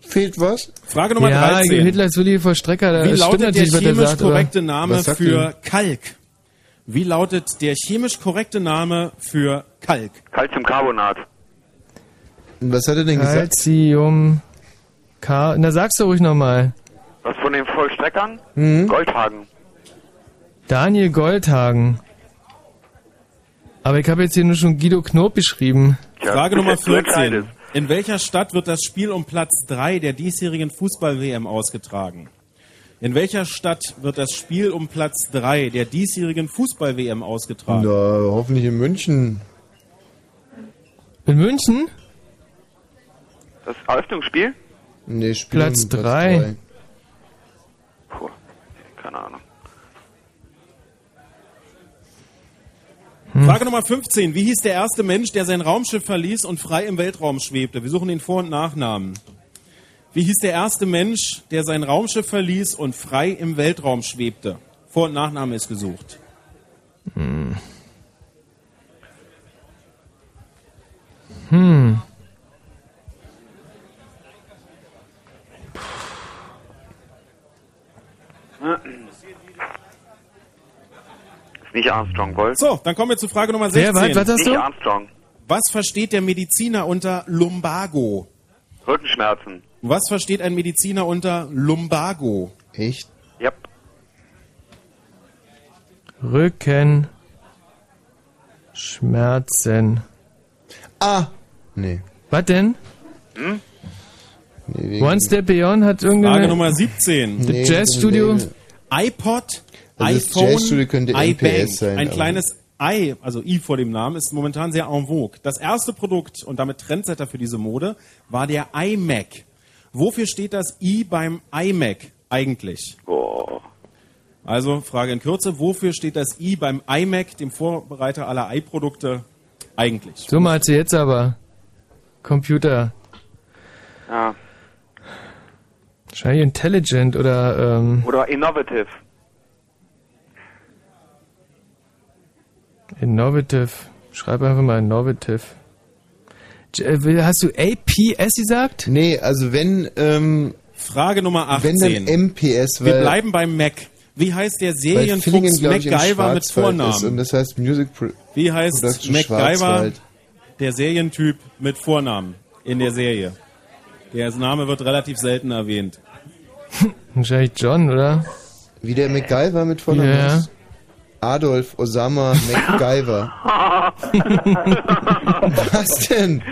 Fehlt was? Frage Nummer ja, 13. Hitlers willige Vollstrecker, da Wie lautet der er chemisch sagt. korrekte Name für? Kalk? Wie lautet der chemisch korrekte Name für Kalk? Calciumcarbonat. Was hat er denn gesagt? Calcium. Na, sag's doch ruhig nochmal. Was von den Vollstreckern? Mhm. Goldhagen. Daniel Goldhagen. Aber ich habe jetzt hier nur schon Guido Knob geschrieben. Frage Nummer du entscheidest. 14. In welcher Stadt wird das Spiel um Platz 3 der diesjährigen Fußball-WM ausgetragen? In welcher Stadt wird das Spiel um Platz 3 der diesjährigen Fußball-WM ausgetragen? Na, hoffentlich in München. In München? Das Eröffnungsspiel? Nee, Spiel Platz um drei. drei. Puh, keine Ahnung. Hm. Frage Nummer 15. Wie hieß der erste Mensch, der sein Raumschiff verließ und frei im Weltraum schwebte? Wir suchen den Vor- und Nachnamen. Wie hieß der erste Mensch, der sein Raumschiff verließ und frei im Weltraum schwebte? Vor- und Nachname ist gesucht. Hm. Hm. Ist nicht Armstrong, Gold. So, dann kommen wir zu Frage Nummer 16. Wer, was, was hast Nicht du? Armstrong. Was versteht der Mediziner unter Lumbago? Rückenschmerzen. Was versteht ein Mediziner unter Lumbago? Echt? Yep. Rücken. Schmerzen. Ah! Nee. Was denn? Hm? nee One Step Beyond hat irgendeine... Frage Nummer 17. Das Nee, Jazzstudio. nee. iPod, Also iPhone, iBank. NPS sein, Ein kleines I, also I vor dem Namen, ist momentan sehr en vogue. Das erste Produkt und damit Trendsetter für diese Mode war der iMac. Wofür steht das I beim iMac eigentlich? Boah. Also, Frage in Kürze, wofür steht das I beim iMac, dem Vorbereiter aller i-Produkte, eigentlich? So mal sie jetzt aber. Computer. Ja. Wahrscheinlich intelligent oder ähm, Oder innovative. innovative. Schreib einfach mal innovative. Äh, Hast du APS gesagt? Nee, also wenn, ähm, Frage Nummer wenn 18. dann MPS, Wir bleiben beim Mac. Wie heißt der Serienfuchs MacGyver mit ist und Vornamen? das heißt Music Pro Wie heißt Production MacGyver, der Serientyp mit Vornamen in der Serie? Der Name wird relativ selten erwähnt. Wahrscheinlich John, oder? Wie der MacGyver mit Vornamen Ja. heißt? Adolf Osama MacGyver. Was denn?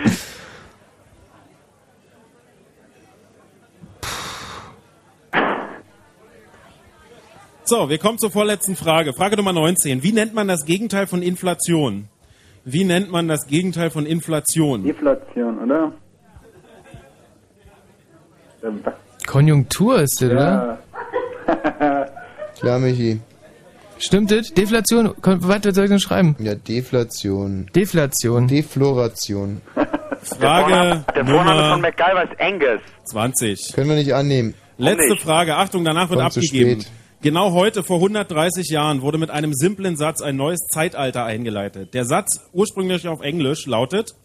So, wir kommen zur vorletzten Frage. Frage Nummer 19. Wie nennt man das Gegenteil von Inflation? Wie nennt man das Gegenteil von Inflation? Deflation, oder? Konjunktur ist das, oder? Klar, Michi. Stimmt das? Deflation? Was soll ich denn schreiben? Ja, Deflation. Deflation. Defloration. Frage Der Vorname von MacGyver ist Angus. 20. Können wir nicht annehmen. Letzte Frage. Achtung, danach wird Kommt abgegeben. Genau heute, vor 130 Jahren, wurde mit einem simplen Satz ein neues Zeitalter eingeleitet. Der Satz, ursprünglich auf Englisch, lautet,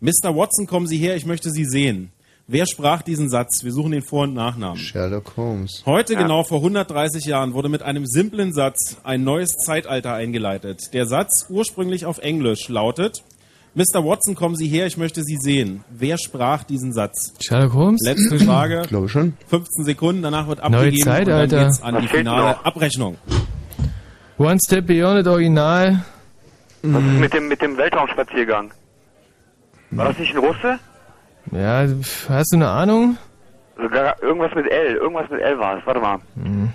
Mr. Watson, kommen Sie her, ich möchte Sie sehen. Wer sprach diesen Satz? Wir suchen den Vor- und Nachnamen. Sherlock Holmes. Heute, genau vor 130 Jahren, wurde mit einem simplen Satz ein neues Zeitalter eingeleitet. Der Satz, ursprünglich auf Englisch, lautet, Mr. Watson, kommen Sie her, ich möchte Sie sehen. Wer sprach diesen Satz? Sherlock Holmes? Letzte Frage. Glaube schon. 15 Sekunden, danach wird Neue abgegeben und Zeitalter. dann geht's an Was die finale noch? Abrechnung. One Step Beyond das Original. Was ist mit dem, mit dem Weltraumspaziergang? War das nicht ein Russe? Ja, hast du eine Ahnung? Sogar irgendwas mit L. Irgendwas mit L war es. Warte mal. Hm.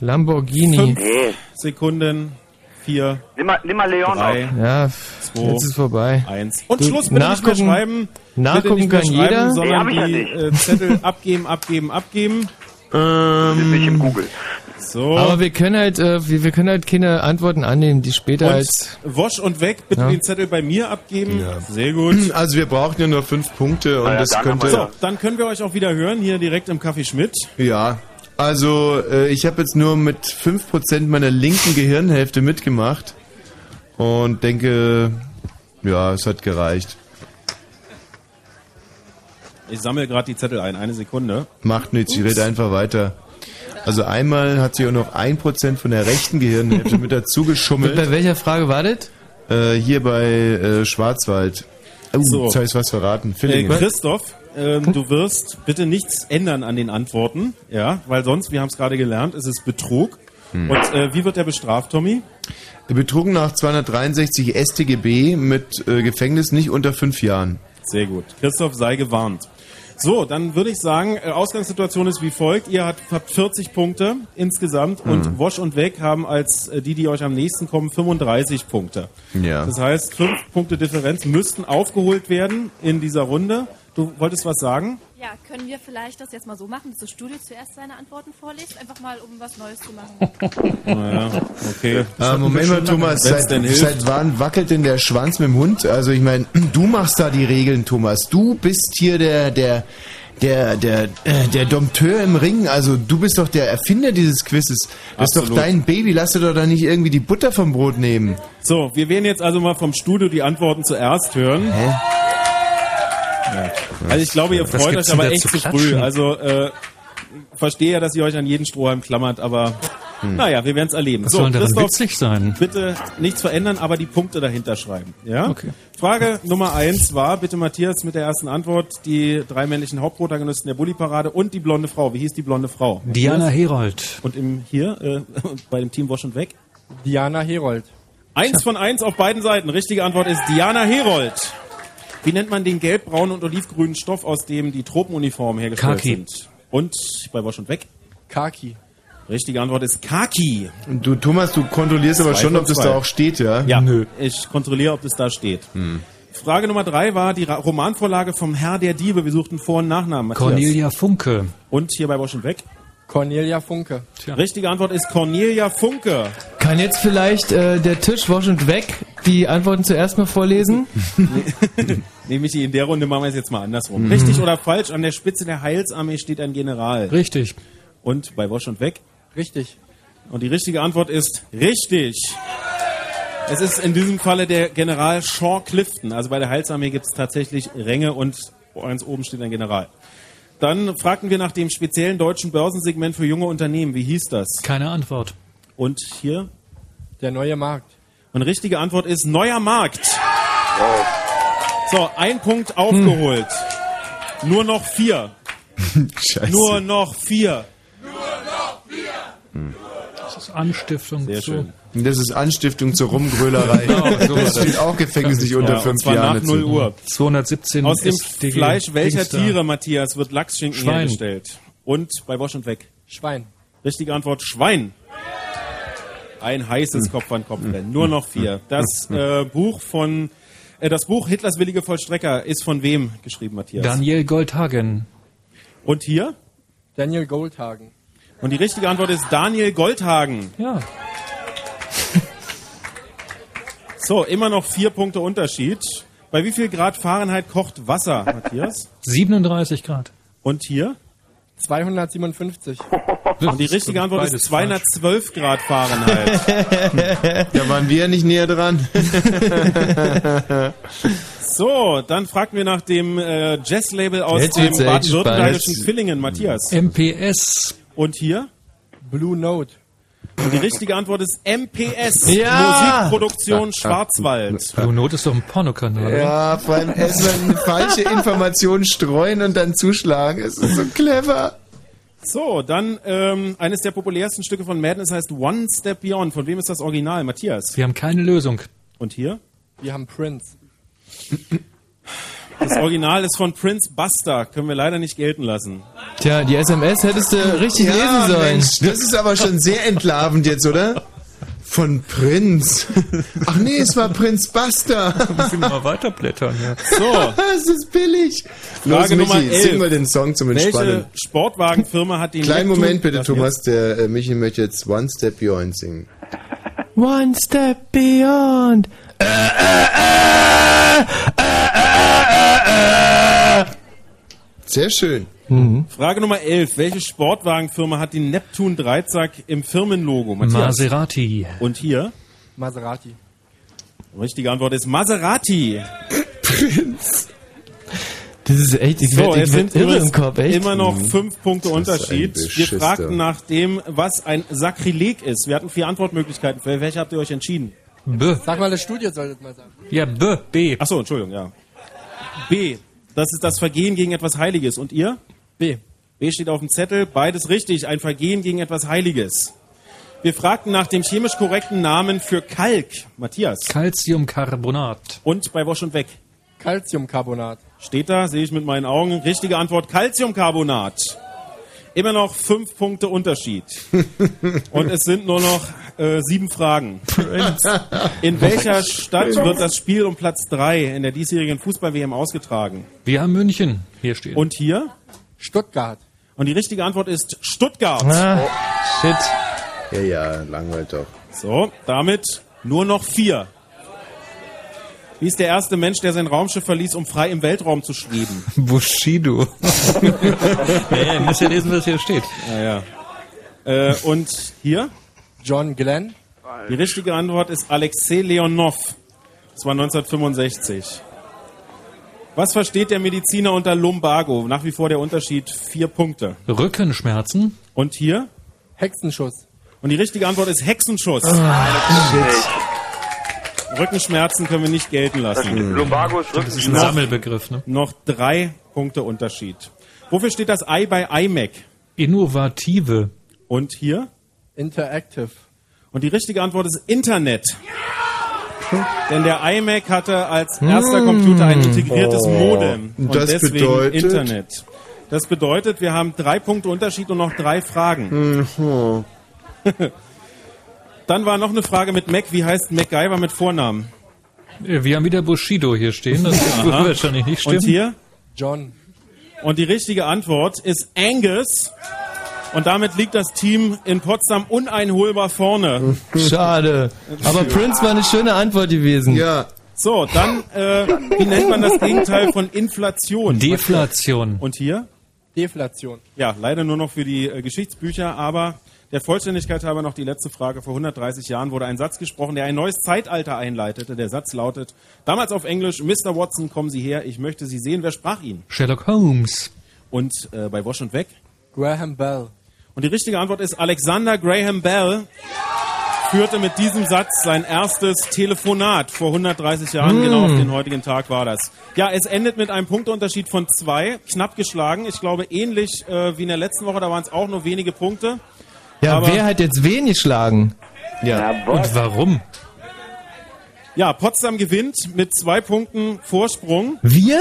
Lamborghini. Fünf Nee. Sekunden, vier, Nimm mal, nimm mal Leon drei, Ja, pf, zwei, jetzt ist vorbei. eins. Und Gut, Schluss bitte nicht mehr nachgucken- schreiben. nachgucken nicht mehr kann schreiben, jeder. Nee, sondern hab ich ja die nicht. äh, Zettel abgeben, abgeben, abgeben. Ist nicht im Google. So. Aber wir können halt, äh, wir, wir können halt keine Antworten annehmen, die später als. und Wosch und weg, bitte Ja. den Zettel bei mir abgeben. Sehr gut. Also wir brauchen ja nur fünf Punkte und Na ja, das könnte... So, dann können wir euch auch wieder hören, hier direkt im Café Schmidt. Ja, also äh, ich habe jetzt nur mit 5% meiner linken Gehirnhälfte mitgemacht und denke, ja, es hat gereicht. Ich sammle gerade die Zettel ein, eine Sekunde. Macht nichts, ich rede einfach weiter. Also einmal hat sie auch noch 1% von der rechten Gehirnhälfte mit dazu Bei geschummelt. welcher Frage war das? Äh, hier bei äh, Schwarzwald. Oh, So. jetzt habe ich was verraten. Äh, Villingen. Christoph, ähm, du wirst bitte nichts ändern an den Antworten, ja, weil sonst, wir haben es gerade gelernt, es ist Betrug. Hm. Und äh, wie wird der bestraft, Tommy? Betrug nach 263 StGB mit äh, Gefängnis nicht unter fünf Jahren. Sehr gut. Christoph, sei gewarnt. So, dann würde ich sagen, äh, Ausgangssituation ist wie folgt. Ihr habt, habt 40 Punkte insgesamt Mhm. und Wosch und Weg haben als äh, die, die euch am nächsten kommen, 35 Punkte. Ja. Das heißt, fünf Punkte Differenz müssten aufgeholt werden in dieser Runde. Du wolltest was sagen? Ja, können wir vielleicht das jetzt mal so machen, dass das Studio zuerst seine Antworten vorliest? Einfach mal, um was Neues zu machen. Naja, okay. Ah, Moment mal, Thomas, seit, seit wann wackelt denn der Schwanz mit dem Hund? Also ich meine, du machst da die Regeln, Thomas. Du bist hier der, der, der, der, äh, der Dompteur im Ring. Also du bist doch der Erfinder dieses Quizzes. Das ist doch Absolut. dein Baby. Lass dir doch da nicht irgendwie die Butter vom Brot nehmen. So, wir werden jetzt also mal vom Studio die Antworten zuerst hören. Hä? Also ich glaube, ihr freut euch aber echt zu zu früh. Also äh, verstehe ja, dass ihr euch an jeden Strohhalm klammert, aber naja, wir werden es erleben. Was so, soll daran Christoph, witzig sein? bitte nichts verändern, aber die Punkte dahinter schreiben. Ja? Okay. Frage Nummer eins war, bitte Matthias mit der ersten Antwort, die drei männlichen Hauptprotagonisten der Bulli-Parade und die blonde Frau. Wie hieß die blonde Frau? Diana? Herold. Und im hier, äh, bei dem Team Wasch und Weg? Diana Herold. Eins von eins auf beiden Seiten. Richtige Antwort ist Diana Herold. Wie nennt man den gelbbraunen und olivgrünen Stoff, aus dem die Tropenuniformen hergestellt Khaki. sind? Und bei Wasch und Weg? Kaki. Richtige Antwort ist Kaki. Du, Thomas, du kontrollierst aber Zwei schon, von ob das da auch steht, ja? Ja, ich kontrolliere, ob das da steht. Hm. Frage Nummer drei war die Ra Romanvorlage vom Herr der Diebe. Wir suchten Vor- und Nachnamen. Matthias. Cornelia Funke. Und hier bei Wasch und Weg? Cornelia Funke. Richtige Antwort ist Cornelia Funke. Kann jetzt vielleicht äh, der Tisch wasch und weg die Antworten zuerst mal vorlesen? Nee, Michi, in der Runde machen wir es jetzt mal andersrum. Mhm. Richtig oder falsch? An der Spitze der Heilsarmee steht ein General. Richtig. Und bei Wosch und Weg? Richtig. Und die richtige Antwort ist richtig. Es ist in diesem Falle der General Shaw Clifton. Also bei der Heilsarmee gibt es tatsächlich Ränge und ganz oben steht ein General. Dann fragten wir nach dem speziellen deutschen Börsensegment für junge Unternehmen. Wie hieß das? Keine Antwort. Und hier? Der neue Markt. Und richtige Antwort ist neuer Markt. So, ein Punkt aufgeholt. Nur noch vier. Scheiße. Nur noch vier. Das ist Anstiftung Sehr zu. schön. Das ist Anstiftung zur Rumgrölerei. Genau, so das steht auch gefängnislich unter Ja, und fünf zwar Jahren. nach 0 Uhr. 217 Aus dem Fleisch welcher. Tiere, Matthias, wird Lachsschinken Schwein. hergestellt? Und bei Wosch und Weg? Schwein. Richtige Antwort, Schwein. Ein heißes Kopf an Kopf rennen. Nur noch vier. Das äh, Buch von äh, das Buch Hitlers willige Vollstrecker ist von wem geschrieben, Matthias? Daniel Goldhagen. Und hier? Daniel Goldhagen. Und die richtige Antwort ist Daniel Goldhagen. Ja. So, immer noch vier Punkte Unterschied. Bei wie viel Grad Fahrenheit kocht Wasser, Matthias? 37 Grad. Und hier? 257. Und die richtige Antwort ist Beides 212 Grad Fahrenheit. Da waren wir nicht näher dran. So, dann fragten wir nach dem äh, Jazzlabel aus Jetzt dem baden-württembergischen. Villingen, Matthias. MPS. Und hier? Blue Note. Und die richtige Antwort ist MPS. Ja! Musikproduktion Schwarzwald. Blue Note ist doch ein Pornokanal. Ja, vor allem erstmal falsche Information streuen und dann zuschlagen. Es ist so clever. So, dann ähm, eines der populärsten Stücke von Madness heißt One Step Beyond. Von wem ist das Original, Matthias? Wir haben keine Lösung. Und hier? Wir haben Prince. Das Original ist von Prince Buster. Können wir leider nicht gelten lassen. Tja, die SMS hättest du richtig lesen sollen. Mensch, das ist aber schon sehr entlarvend jetzt, oder? Von Prinz. Ach nee, es war Prinz Buster. Müssen wir mal weiterblättern, ja. So, Es ist billig. Frage Los, Nummer Michi, 11. sing mal den Song zum Entspannen. welche Sportwagenfirma hat den Kleinen Neptun- Moment bitte, Thomas. Der äh, Michi möchte jetzt One Step Beyond singen. One step beyond. Sehr schön. jetzt? Frage Nummer 11. Welche Sportwagenfirma hat den Neptun Dreizack im Firmenlogo, Matthias? Maserati. Und hier? Maserati. Richtige Antwort ist Maserati. Das ist echt, ich So, werd, es ich werd irre im Kopf, echt. immer noch fünf Punkte Unterschied. Wir fragten nach dem, was ein Sakrileg ist. Wir hatten vier Antwortmöglichkeiten. Für welche habt ihr euch entschieden? B. Sag mal, das Studio solltet mal sagen. Ja, B. B. Achso, Entschuldigung, ja. B. Das ist das Vergehen gegen etwas Heiliges. Und ihr? B. B steht auf dem Zettel. Beides richtig. Ein Vergehen gegen etwas Heiliges. Wir fragten nach dem chemisch korrekten Namen für Kalk. Matthias. Calciumcarbonat. Und bei Wosch und Weg. Calciumcarbonat. Steht da, sehe ich mit meinen Augen. Richtige Antwort, Calciumcarbonat. Immer noch fünf Punkte Unterschied. Und es sind nur noch äh, sieben Fragen. In welcher Stadt wird das Spiel um Platz drei in der diesjährigen Fußball-WM ausgetragen? Wir haben München. Hier steht. Und hier? Stuttgart. Und die richtige Antwort ist Stuttgart. Ah, shit. Ja, ja, langweilt doch. So, damit nur noch vier. Wie ist der erste Mensch, der sein Raumschiff verließ, um frei im Weltraum zu schweben? Bushido. ja, ja, ihr müsst ja lesen, was hier steht. Ja, ja. Äh, und hier? John Glenn. Die richtige Antwort ist Alexei Leonov. Das war 1965. Was versteht der Mediziner unter Lumbago? Nach wie vor der Unterschied vier Punkte. Rückenschmerzen. Und hier? Hexenschuss. Und die richtige Antwort ist Hexenschuss. Rückenschmerzen können wir nicht gelten lassen. Lumbago ist Das ist ein Noch- Sammelbegriff, ne? Noch drei Punkte Unterschied. Wofür steht das I bei iMac? Innovative. Und hier? Interactive. Und die richtige Antwort ist Internet. Denn der iMac hatte als erster Computer ein integriertes Oh. Modem. Und Das deswegen bedeutet? Internet. Das bedeutet, wir haben drei Punkte Unterschied und noch drei Fragen. Mhm. Dann war noch eine Frage mit Mac. Wie heißt MacGyver mit Vornamen? Äh, Wir haben wieder Bushido hier stehen. Das wird wahrscheinlich nicht stimmen. Und hier? John. Und die richtige Antwort ist Angus. Und damit liegt das Team in Potsdam uneinholbar vorne. Schade. Aber Prince war eine schöne Antwort gewesen. Ja. So, dann, äh, wie nennt man das Gegenteil von Inflation? Deflation. Und hier? Deflation. Ja, leider nur noch für die äh, Geschichtsbücher, aber der Vollständigkeit halber noch die letzte Frage. Vor 130 Jahren wurde ein Satz gesprochen, der ein neues Zeitalter einleitete. Der Satz lautet, damals auf Englisch, Mr. Watson, kommen Sie her, ich möchte Sie sehen. Wer sprach ihn? Sherlock Holmes. Und äh, bei Wash und Weg? Graham Bell. Und die richtige Antwort ist Alexander Graham Bell führte mit diesem Satz sein erstes Telefonat vor 130 Jahren. Mm. Genau auf den heutigen Tag war das. Ja, es endet mit einem Punkteunterschied von zwei. Knapp geschlagen. Ich glaube, ähnlich äh, wie in der letzten Woche, da waren es auch nur wenige Punkte. Ja, Aber- wer hat jetzt wen geschlagen? Ja. Und warum? Ja, Potsdam gewinnt mit zwei Punkten Vorsprung. Wir?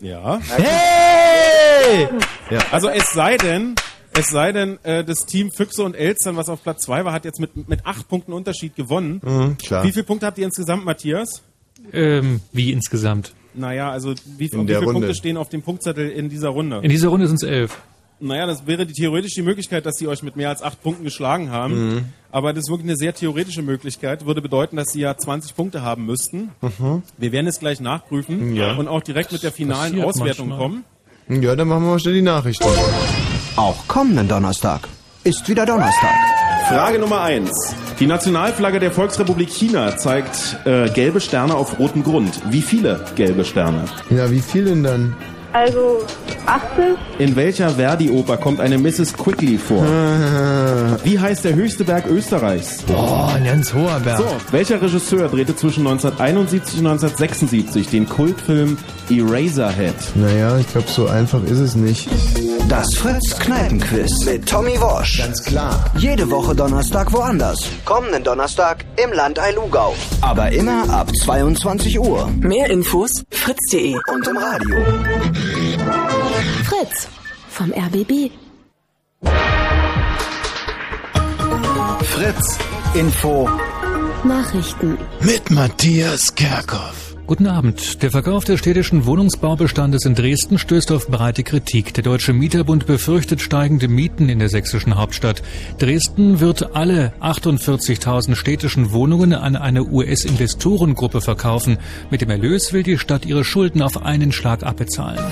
Ja. Hey! Ja. Also es sei denn, es sei denn, äh, das Team Füchse und Elstern, was auf Platz zwei war, hat jetzt mit, mit acht Punkten Unterschied gewonnen. Mhm, klar. Wie viele Punkte habt ihr insgesamt, Matthias? Ähm, wie insgesamt? Naja, also wie, wie viele Runde. Punkte stehen auf dem Punktzettel in dieser Runde? In dieser Runde sind es elf. Naja, das wäre die, theoretisch die Möglichkeit, dass sie euch mit mehr als acht Punkten geschlagen haben. Mhm. Aber das ist wirklich eine sehr theoretische Möglichkeit. Würde bedeuten, dass sie ja 20 Punkte haben müssten. Mhm. Wir werden es gleich nachprüfen Ja. und auch direkt mit der finalen passiert Auswertung manchmal. kommen. Ja, dann machen wir mal schnell die Nachrichten. Auch kommenden Donnerstag ist wieder Donnerstag. Frage Nummer eins: Die Nationalflagge der Volksrepublik China zeigt äh, gelbe Sterne auf rotem Grund. Wie viele gelbe Sterne? Ja, wie viel denn dann? Also 80. In welcher Verdi-Oper kommt eine Mrs. Quickly vor? Wie heißt der höchste Berg Österreichs? Boah, ein ganz hoher Berg. So, welcher Regisseur drehte zwischen 1971 und 1976 den Kultfilm Eraserhead? Naja, ich glaube, so einfach ist es nicht. Das Fritz Kneipenquiz mit Tommy Walsh. Ganz klar. Jede Woche Donnerstag woanders. Kommenden Donnerstag im Landei Lugau. Aber immer ab 22 Uhr. Mehr Infos fritz.de Und im Radio. Fritz vom RBB. Fritz Info. Nachrichten. Mit Matthias Kerkhoff. Guten Abend. Der Verkauf des städtischen Wohnungsbaubestandes in Dresden stößt auf breite Kritik. Der Deutsche Mieterbund befürchtet steigende Mieten in der sächsischen Hauptstadt. Dresden wird alle 48.000 städtischen Wohnungen an eine US-Investorengruppe verkaufen. Mit dem Erlös will die Stadt ihre Schulden auf einen Schlag abbezahlen.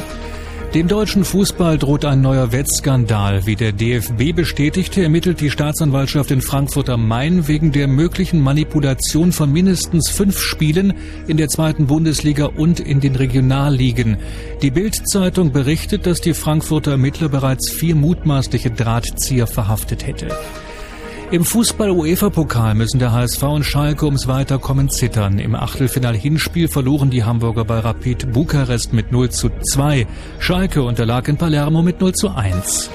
Dem deutschen Fußball droht ein neuer Wettskandal. Wie der DFB bestätigte, ermittelt die Staatsanwaltschaft in Frankfurt am Main wegen der möglichen Manipulation von mindestens fünf Spielen in der zweiten Bundesliga und in den Regionalligen. Die Bild-Zeitung berichtet, dass die Frankfurter Ermittler bereits vier mutmaßliche Drahtzieher verhaftet hätte. Im Fußball-UEFA-Pokal müssen der HSV und Schalke ums Weiterkommen zittern. Im Achtelfinal-Hinspiel verloren die Hamburger bei Rapid Bukarest mit 0 zu 2. Schalke unterlag in Palermo mit 0 zu 1.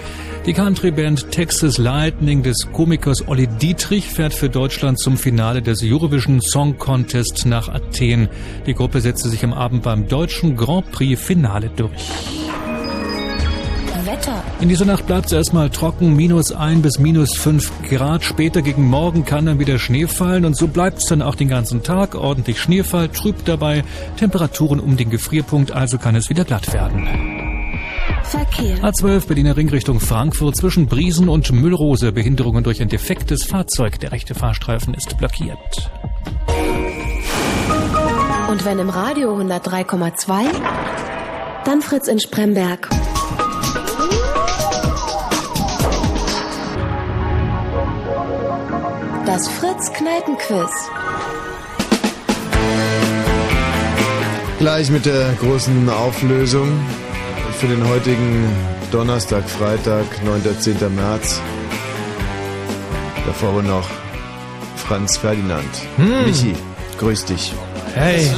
Die Country-Band Texas Lightning des Komikers Olli Dietrich fährt für Deutschland zum Finale des Eurovision Song Contest nach Athen. Die Gruppe setzte sich am Abend beim deutschen Grand Prix-Finale durch. Wetter. In dieser Nacht bleibt es erstmal trocken, minus 1 bis minus 5 Grad. Später gegen Morgen kann dann wieder Schnee fallen und so bleibt es dann auch den ganzen Tag. Ordentlich Schneefall, trüb dabei, Temperaturen um den Gefrierpunkt, also kann es wieder glatt werden. Verkehr. A12 Berliner Ring Richtung Frankfurt zwischen Briesen und Müllrose. Behinderungen durch ein defektes Fahrzeug. Der rechte Fahrstreifen ist blockiert. Und wenn im Radio 103,2, dann Fritz in Spremberg. Das Fritz Kneipenquiz. Gleich mit der großen Auflösung für den heutigen Donnerstag, Freitag, 9. 10. März. Davor aber noch Franz Ferdinand. Hm. Michi, grüß dich. Hey.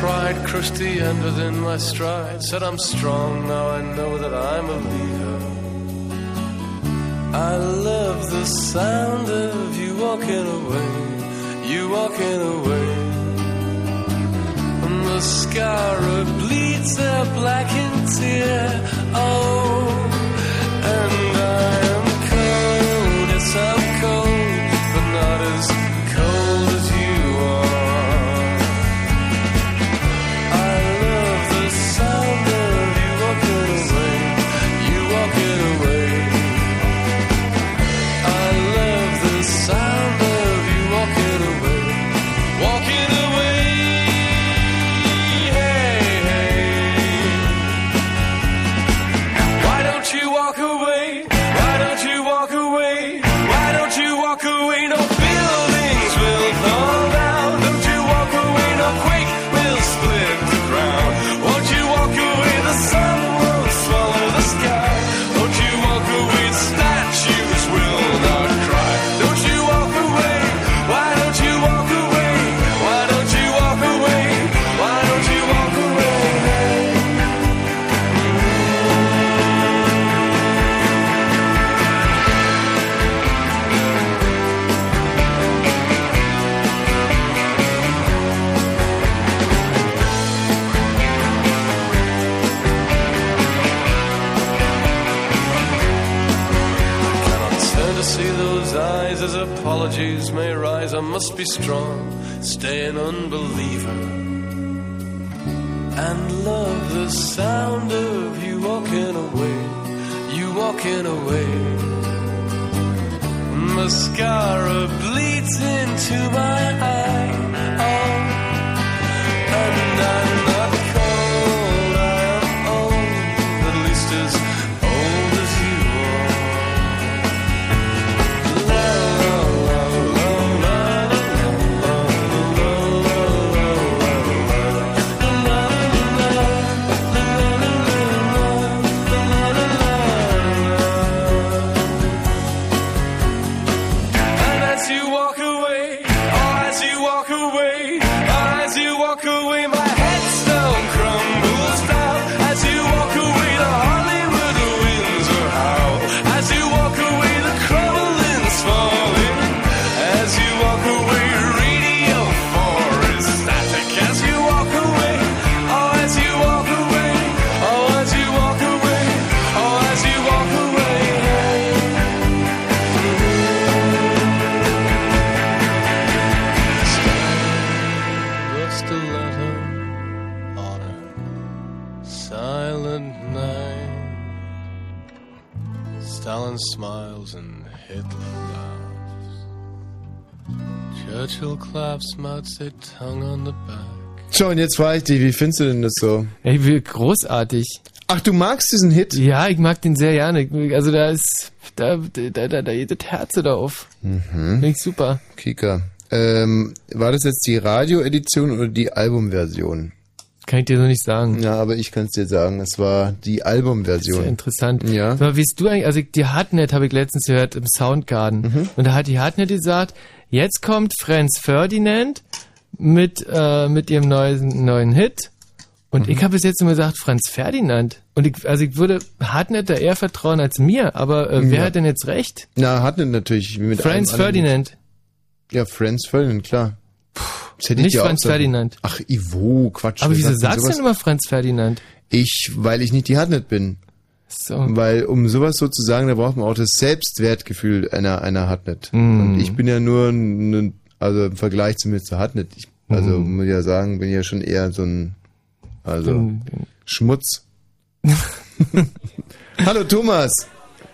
Pride, Christy, and within my stride. Said I'm strong, now I know that I'm a leader. I love the sound of you walking away, you walking away. And the scar bleeds a blackened tear. Oh, and I am cold, yes, I'm cold, be strong, stay an unbeliever. And love the sound of you walking away, you walking away. Mascara bleeds into my eye. Letter on a silent night. Stalin smiles and Hitler laughs. Churchill claps, Mao Zedong on the back. So, und jetzt frage ich dich, wie findest du denn das so? Ey, wie großartig. Ach, du magst diesen Hit? Ja, ich mag den sehr gerne. Also da ist, da, da, da, da geht das Herz da auf. Mhm. Finde ich super. Kika. Ähm, war das jetzt die Radio-Edition oder die Albumversion? Kann ich dir so nicht sagen. Ja, aber ich kann es dir sagen. Es war die Albumversion. Sehr interessant. Ja. Aber wie du eigentlich, also die Hardnet habe ich letztens gehört im Soundgarden. Mhm. Und da hat die Hardnet gesagt, jetzt kommt Franz Ferdinand mit, äh, mit ihrem neuen, neuen Hit. Und Mhm. ich habe bis jetzt immer gesagt, Franz Ferdinand. Und ich, also ich würde Hardnet da eher vertrauen als mir, aber äh, wer Ja. hat denn jetzt recht? Na, hat denn natürlich mit Franz Ferdinand. Ja, Franz Ferdinand, klar. Das hätte ich Nicht auch Franz Ferdinand. Ach, Ivo, Quatsch. Aber wieso sagst du denn immer Franz Ferdinand? Ich, weil ich nicht die Hardnet bin. So. Weil, um sowas so zu sagen, da braucht man auch das Selbstwertgefühl einer, einer Hardnet. Mm. Und ich bin ja nur, ein, also im Vergleich zumindest zur Hardnet, ich, also Mm. muss ich ja sagen, bin ja schon eher so ein, also Bin- Schmutz. Hallo Thomas.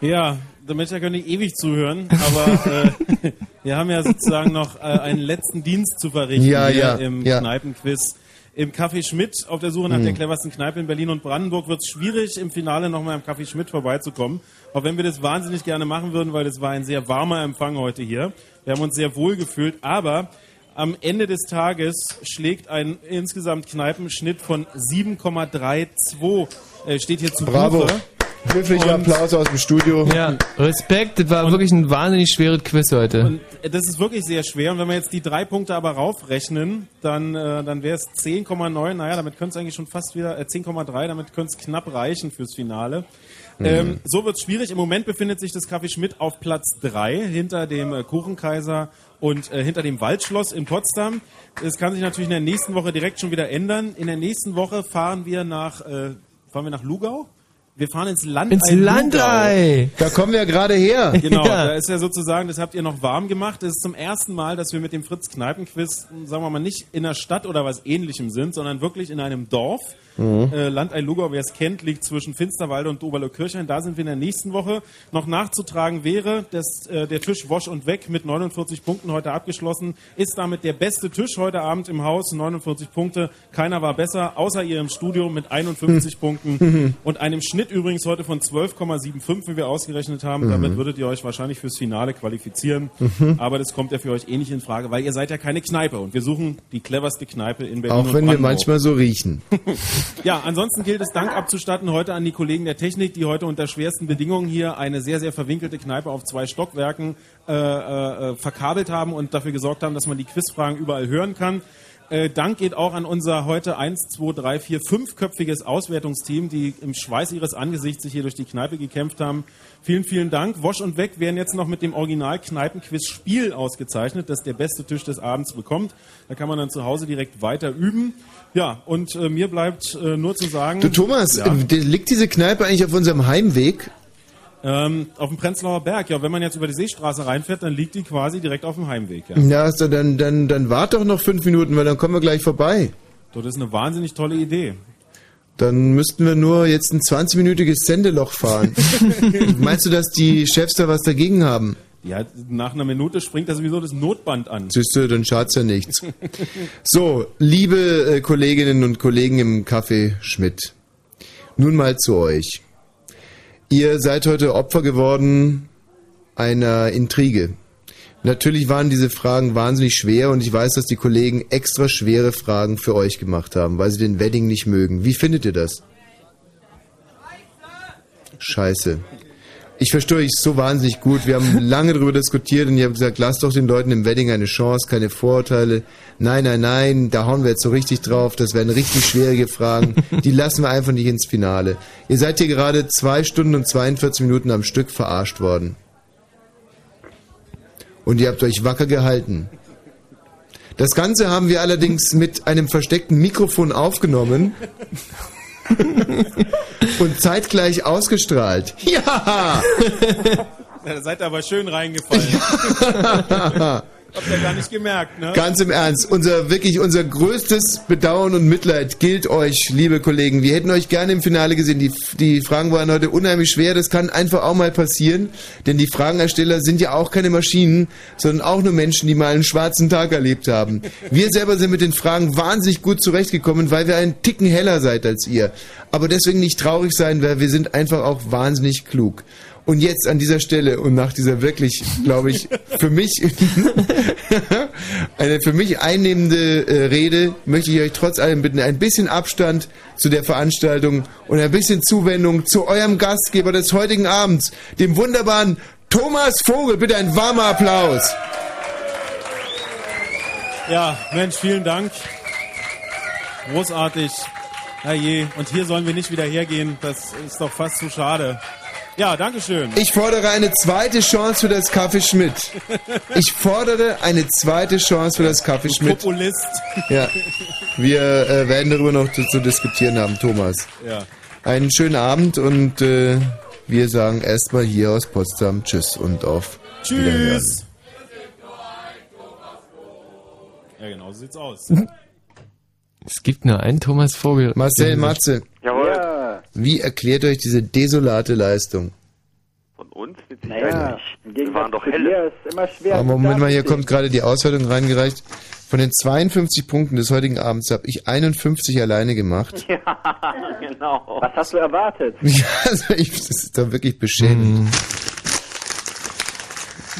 Ja, der Mensch könnte ich ewig zuhören, aber äh, wir haben ja sozusagen noch äh, einen letzten Dienst zu verrichten Ja, hier ja, im ja. Kneipenquiz. Im Café Schmidt auf der Suche nach Mhm. der cleversten Kneipe in Berlin und Brandenburg wird es schwierig, im Finale nochmal im Café Schmidt vorbeizukommen. Auch wenn wir das wahnsinnig gerne machen würden, weil es war ein sehr warmer Empfang heute hier. Wir haben uns sehr wohl gefühlt, aber am Ende des Tages schlägt ein insgesamt Kneipenschnitt von 7,32, äh, steht hier zu Bravo. Buche. Höflicher Und- Applaus aus dem Studio. Ja, Respekt, das war wirklich ein wahnsinnig schweres Quiz heute. Und das ist wirklich sehr schwer. Und wenn wir jetzt die drei Punkte aber raufrechnen, dann, äh, dann wäre es 10,9. Naja, damit könnte es eigentlich schon fast wieder, äh, 10,3, damit könnte es knapp reichen fürs Finale. Mhm. Ähm, so wird es schwierig. Im Moment befindet sich das Café Schmidt auf Platz 3 hinter dem äh, Kuchenkaiser und äh, hinter dem Waldschloss in Potsdam. Das kann sich natürlich in der nächsten Woche direkt schon wieder ändern. In der nächsten Woche fahren wir nach, äh, fahren wir nach Lugau. Wir fahren ins Landei. Ins Landei! Da kommen wir gerade her. Genau, Ja. da ist ja sozusagen, das habt ihr noch warm gemacht. Das ist zum ersten Mal, dass wir mit dem Fritz Kneipenquiz, sagen wir mal, nicht in der Stadt oder was ähnlichem sind, sondern wirklich in einem Dorf. Mhm. Äh, Landei Lugau, wer es kennt, liegt zwischen Finsterwalde und Oberleukirchen. Da sind wir in der nächsten Woche. Noch nachzutragen wäre, dass äh, der Tisch Wosch und Weg mit 49 Punkten heute abgeschlossen ist damit der beste Tisch heute Abend im Haus. 49 Punkte. Keiner war besser, außer ihr im Studio mit 51 Punkten und einem Schnitt übrigens heute von 12,75, wie wir ausgerechnet haben. Mhm. Damit würdet ihr euch wahrscheinlich fürs Finale qualifizieren. Mhm. Aber das kommt ja für euch eh nicht in Frage, weil ihr seid ja keine Kneipe und wir suchen die cleverste Kneipe in Berlin. Auch wenn wir manchmal so riechen. Ja, ansonsten gilt es Dank abzustatten heute an die Kollegen der Technik, die heute unter schwersten Bedingungen hier eine sehr, sehr verwinkelte Kneipe auf zwei Stockwerken äh, äh, verkabelt haben und dafür gesorgt haben, dass man die Quizfragen überall hören kann. Äh, Dank geht auch an unser heute 1, 2, 3, 4, 5-köpfiges Auswertungsteam, die im Schweiß ihres Angesichts sich hier durch die Kneipe gekämpft haben. Vielen, vielen Dank. Wosch und Weg werden jetzt noch mit dem Original Kneipenquiz Spiel ausgezeichnet, das der beste Tisch des Abends bekommt. Da kann man dann zu Hause direkt weiter üben. Ja, und äh, mir bleibt äh, nur zu sagen. Du Thomas, ja. äh, liegt diese Kneipe eigentlich auf unserem Heimweg? Ähm, auf dem Prenzlauer Berg, ja, wenn man jetzt über die Seestraße reinfährt, dann liegt die quasi direkt auf dem Heimweg, ja. Ja, also dann, dann, dann wart doch noch fünf Minuten, weil dann kommen wir gleich vorbei. Das ist eine wahnsinnig tolle Idee. Dann müssten wir nur jetzt ein 20-minütiges Sendeloch fahren. Meinst du, dass die Chefs da was dagegen haben? Ja, nach einer Minute springt da sowieso das Notband an. Siehst du, dann schad's ja nichts. So, liebe äh, Kolleginnen und Kollegen im Café Schmidt, nun mal zu euch. Ihr seid heute Opfer geworden einer Intrige. Natürlich waren diese Fragen wahnsinnig schwer und ich weiß, dass die Kollegen extra schwere Fragen für euch gemacht haben, weil sie den Wedding nicht mögen. Wie findet ihr das? Scheiße. Ich verstehe euch so wahnsinnig gut. Wir haben lange darüber diskutiert und ihr habt gesagt, lasst doch den Leuten im Wedding eine Chance, keine Vorurteile. Nein, nein, nein, da hauen wir jetzt so richtig drauf. Das werden richtig schwierige Fragen. Die lassen wir einfach nicht ins Finale. Ihr seid hier gerade zwei Stunden und 42 Minuten am Stück verarscht worden. Und ihr habt euch wacker gehalten. Das Ganze haben wir allerdings mit einem versteckten Mikrofon aufgenommen und zeitgleich ausgestrahlt. Ja! Ja, da seid ihr aber schön reingefallen. Habt ihr gar nicht gemerkt, ne? Ganz im Ernst, unser wirklich unser größtes Bedauern und Mitleid gilt euch, liebe Kollegen. Wir hätten euch gerne im Finale gesehen. Die, die Fragen waren heute unheimlich schwer. Das kann einfach auch mal passieren, denn die Fragenersteller sind ja auch keine Maschinen, sondern auch nur Menschen, die mal einen schwarzen Tag erlebt haben. Wir selber sind mit den Fragen wahnsinnig gut zurechtgekommen, weil wir einen Ticken heller seid als ihr. Aber deswegen nicht traurig sein, weil wir sind einfach auch wahnsinnig klug. Und jetzt an dieser Stelle und nach dieser wirklich, glaube ich, für mich eine für mich einnehmende äh, Rede möchte ich euch trotz allem bitten, ein bisschen Abstand zu der Veranstaltung und ein bisschen Zuwendung zu eurem Gastgeber des heutigen Abends, dem wunderbaren Thomas Vogel. Bitte ein warmer Applaus. Ja, Mensch, vielen Dank. Großartig. Herrje, und hier sollen wir nicht wieder hergehen. Das ist doch fast zu schade. Ja, Dankeschön. Ich fordere eine zweite Chance für das Café Schmidt. Ich fordere eine zweite Chance für das Café Schmidt. Populist. Ja, wir äh, werden darüber noch zu, zu diskutieren haben, Thomas. Ja. Einen schönen Abend und äh, wir sagen erstmal hier aus Potsdam Tschüss und auf Wiederhören. Tschüss. Ja, genau so sieht's aus. Es gibt nur einen Thomas Vogel. Marcel Matze, Jawohl. Wie erklärt euch diese desolate Leistung? Von uns Naja. Wir waren doch helle. dir ist immer schwer. Aber Moment mal, hier kommt gerade die Auswertung reingereicht. Von den 52 Punkten des heutigen Abends habe ich 51 alleine gemacht. Ja, genau. Was hast du erwartet? Ja, also ich, das ist doch wirklich beschämend.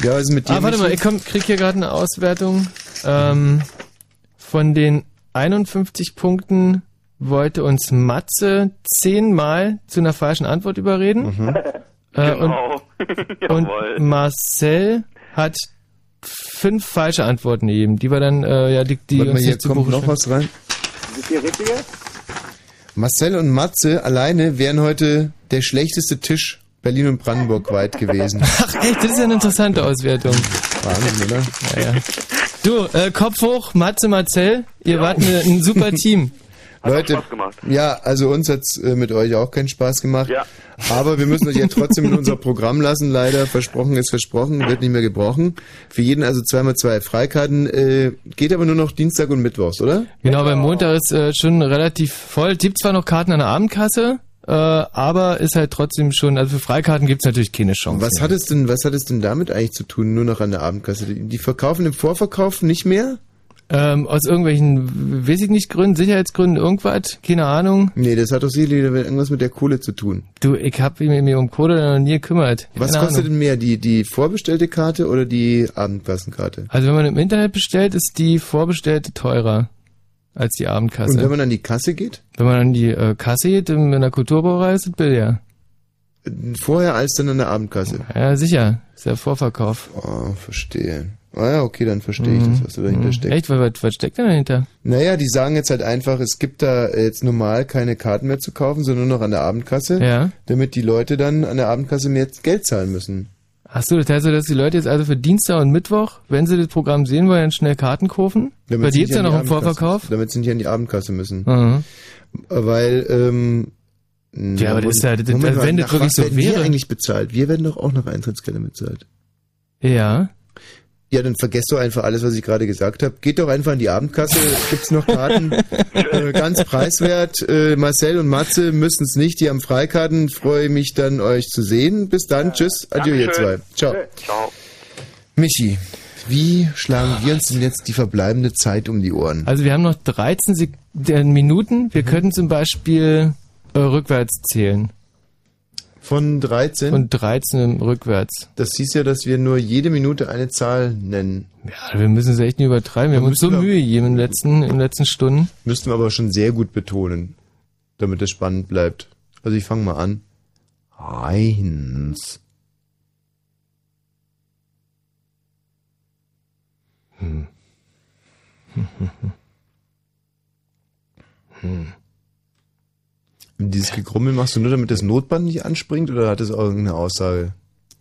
Ja, was ist mit dir? Ah, warte mal, ich komm, krieg hier gerade eine Auswertung. Ähm, von den 51 Punkten wollte uns Matze zehnmal zu einer falschen Antwort überreden. Mhm. Äh, Genau. und, und. Marcel hat fünf falsche Antworten gegeben. Die war dann, äh, ja, die, die Warte mal, uns hier nicht zu kommt noch was rein. Ist die richtige? Marcel und Matze alleine wären heute der schlechteste Tisch Berlin und Brandenburg weit gewesen. Ach echt, das ist ja eine interessante Auswertung. Wahnsinn, oder? Ja, ja. Du, äh, Kopf hoch, Matze, Marcel, ihr wart eine, ein super Team. Leute, Spaß gemacht. ja, also uns hat's äh, mit euch auch keinen Spaß gemacht. Ja. Aber wir müssen euch ja trotzdem in unser Programm lassen, leider. Versprochen ist versprochen, wird nicht mehr gebrochen. Für jeden also zweimal zwei Freikarten. Äh, geht aber nur noch Dienstag und Mittwochs, oder? Genau, beim Montag ist äh, schon relativ voll. Gibt zwar noch Karten an der Abendkasse, äh, aber ist halt trotzdem schon, also für Freikarten gibt's natürlich keine Chance. Was hat es denn, was hat es denn damit eigentlich zu tun, nur noch an der Abendkasse? Die, die verkaufen im Vorverkauf nicht mehr? Ähm, aus irgendwelchen, weiß ich nicht, Gründen, Sicherheitsgründen, irgendwas, keine Ahnung. Nee, das hat doch sicherlich irgendwas mit der Kohle zu tun. Du, ich hab mich mir um Kohle noch nie gekümmert. Was Keine kostet Ahnung. denn mehr, die, die vorbestellte Karte oder die Abendkassenkarte? Also wenn man im Internet bestellt, ist die vorbestellte teurer als die Abendkasse. Und wenn man an die Kasse geht? Wenn man an die äh, Kasse geht, in einer Kulturbauerei ist es billiger. Vorher als dann an der Abendkasse? Ja, sicher. Ist ja Vorverkauf. Oh, verstehe. Ah ja, okay, dann verstehe ich das, was da dahinter Mhm. steckt. Echt? Was, was steckt denn dahinter? Naja, die sagen jetzt halt einfach, es gibt da jetzt normal keine Karten mehr zu kaufen, sondern nur noch an der Abendkasse, Ja. damit die Leute dann an der Abendkasse mehr Geld zahlen müssen. Ach so, das heißt, so, dass die Leute jetzt also für Dienstag und Mittwoch, wenn sie das Programm sehen wollen, dann schnell Karten kaufen? Damit Bei sie dir ist ja noch im Vorverkauf? Damit sie nicht an die Abendkasse müssen. Mhm. Weil, ähm, Ja, aber das ist ja- das- Moment mal, wenn das wirklich so wäre- wir eigentlich bezahlt? Wir werden doch auch nach Eintrittsgelder bezahlt. Ja. Ja, dann vergesst doch einfach alles, was ich gerade gesagt habe. Geht doch einfach in die Abendkasse, gibt's noch Karten, äh, ganz preiswert. Äh, Marcel und Matze müssen es nicht, die haben Freikarten. Freue mich dann, euch zu sehen. Bis dann, tschüss, adieu ihr zwei. Ciao. Ciao. Michi, wie schlagen wir uns denn jetzt die verbleibende Zeit um die Ohren? Also wir haben noch 13 Sek äh, Minuten. Mhm. Wir könnten zum Beispiel äh, rückwärts zählen. Von 13? Von 13 rückwärts. Das hieß ja, dass wir nur jede Minute eine Zahl nennen. Ja, wir müssen es echt nicht übertreiben. Wir haben uns so Mühe gegeben in den letzten, in den letzten Stunden. Müssten wir aber schon sehr gut betonen, damit es spannend bleibt. Also ich fange mal an. Eins. Hm. Hm. Und dieses Gegrummel machst du nur, damit das Notband nicht anspringt oder hat das irgendeine Aussage?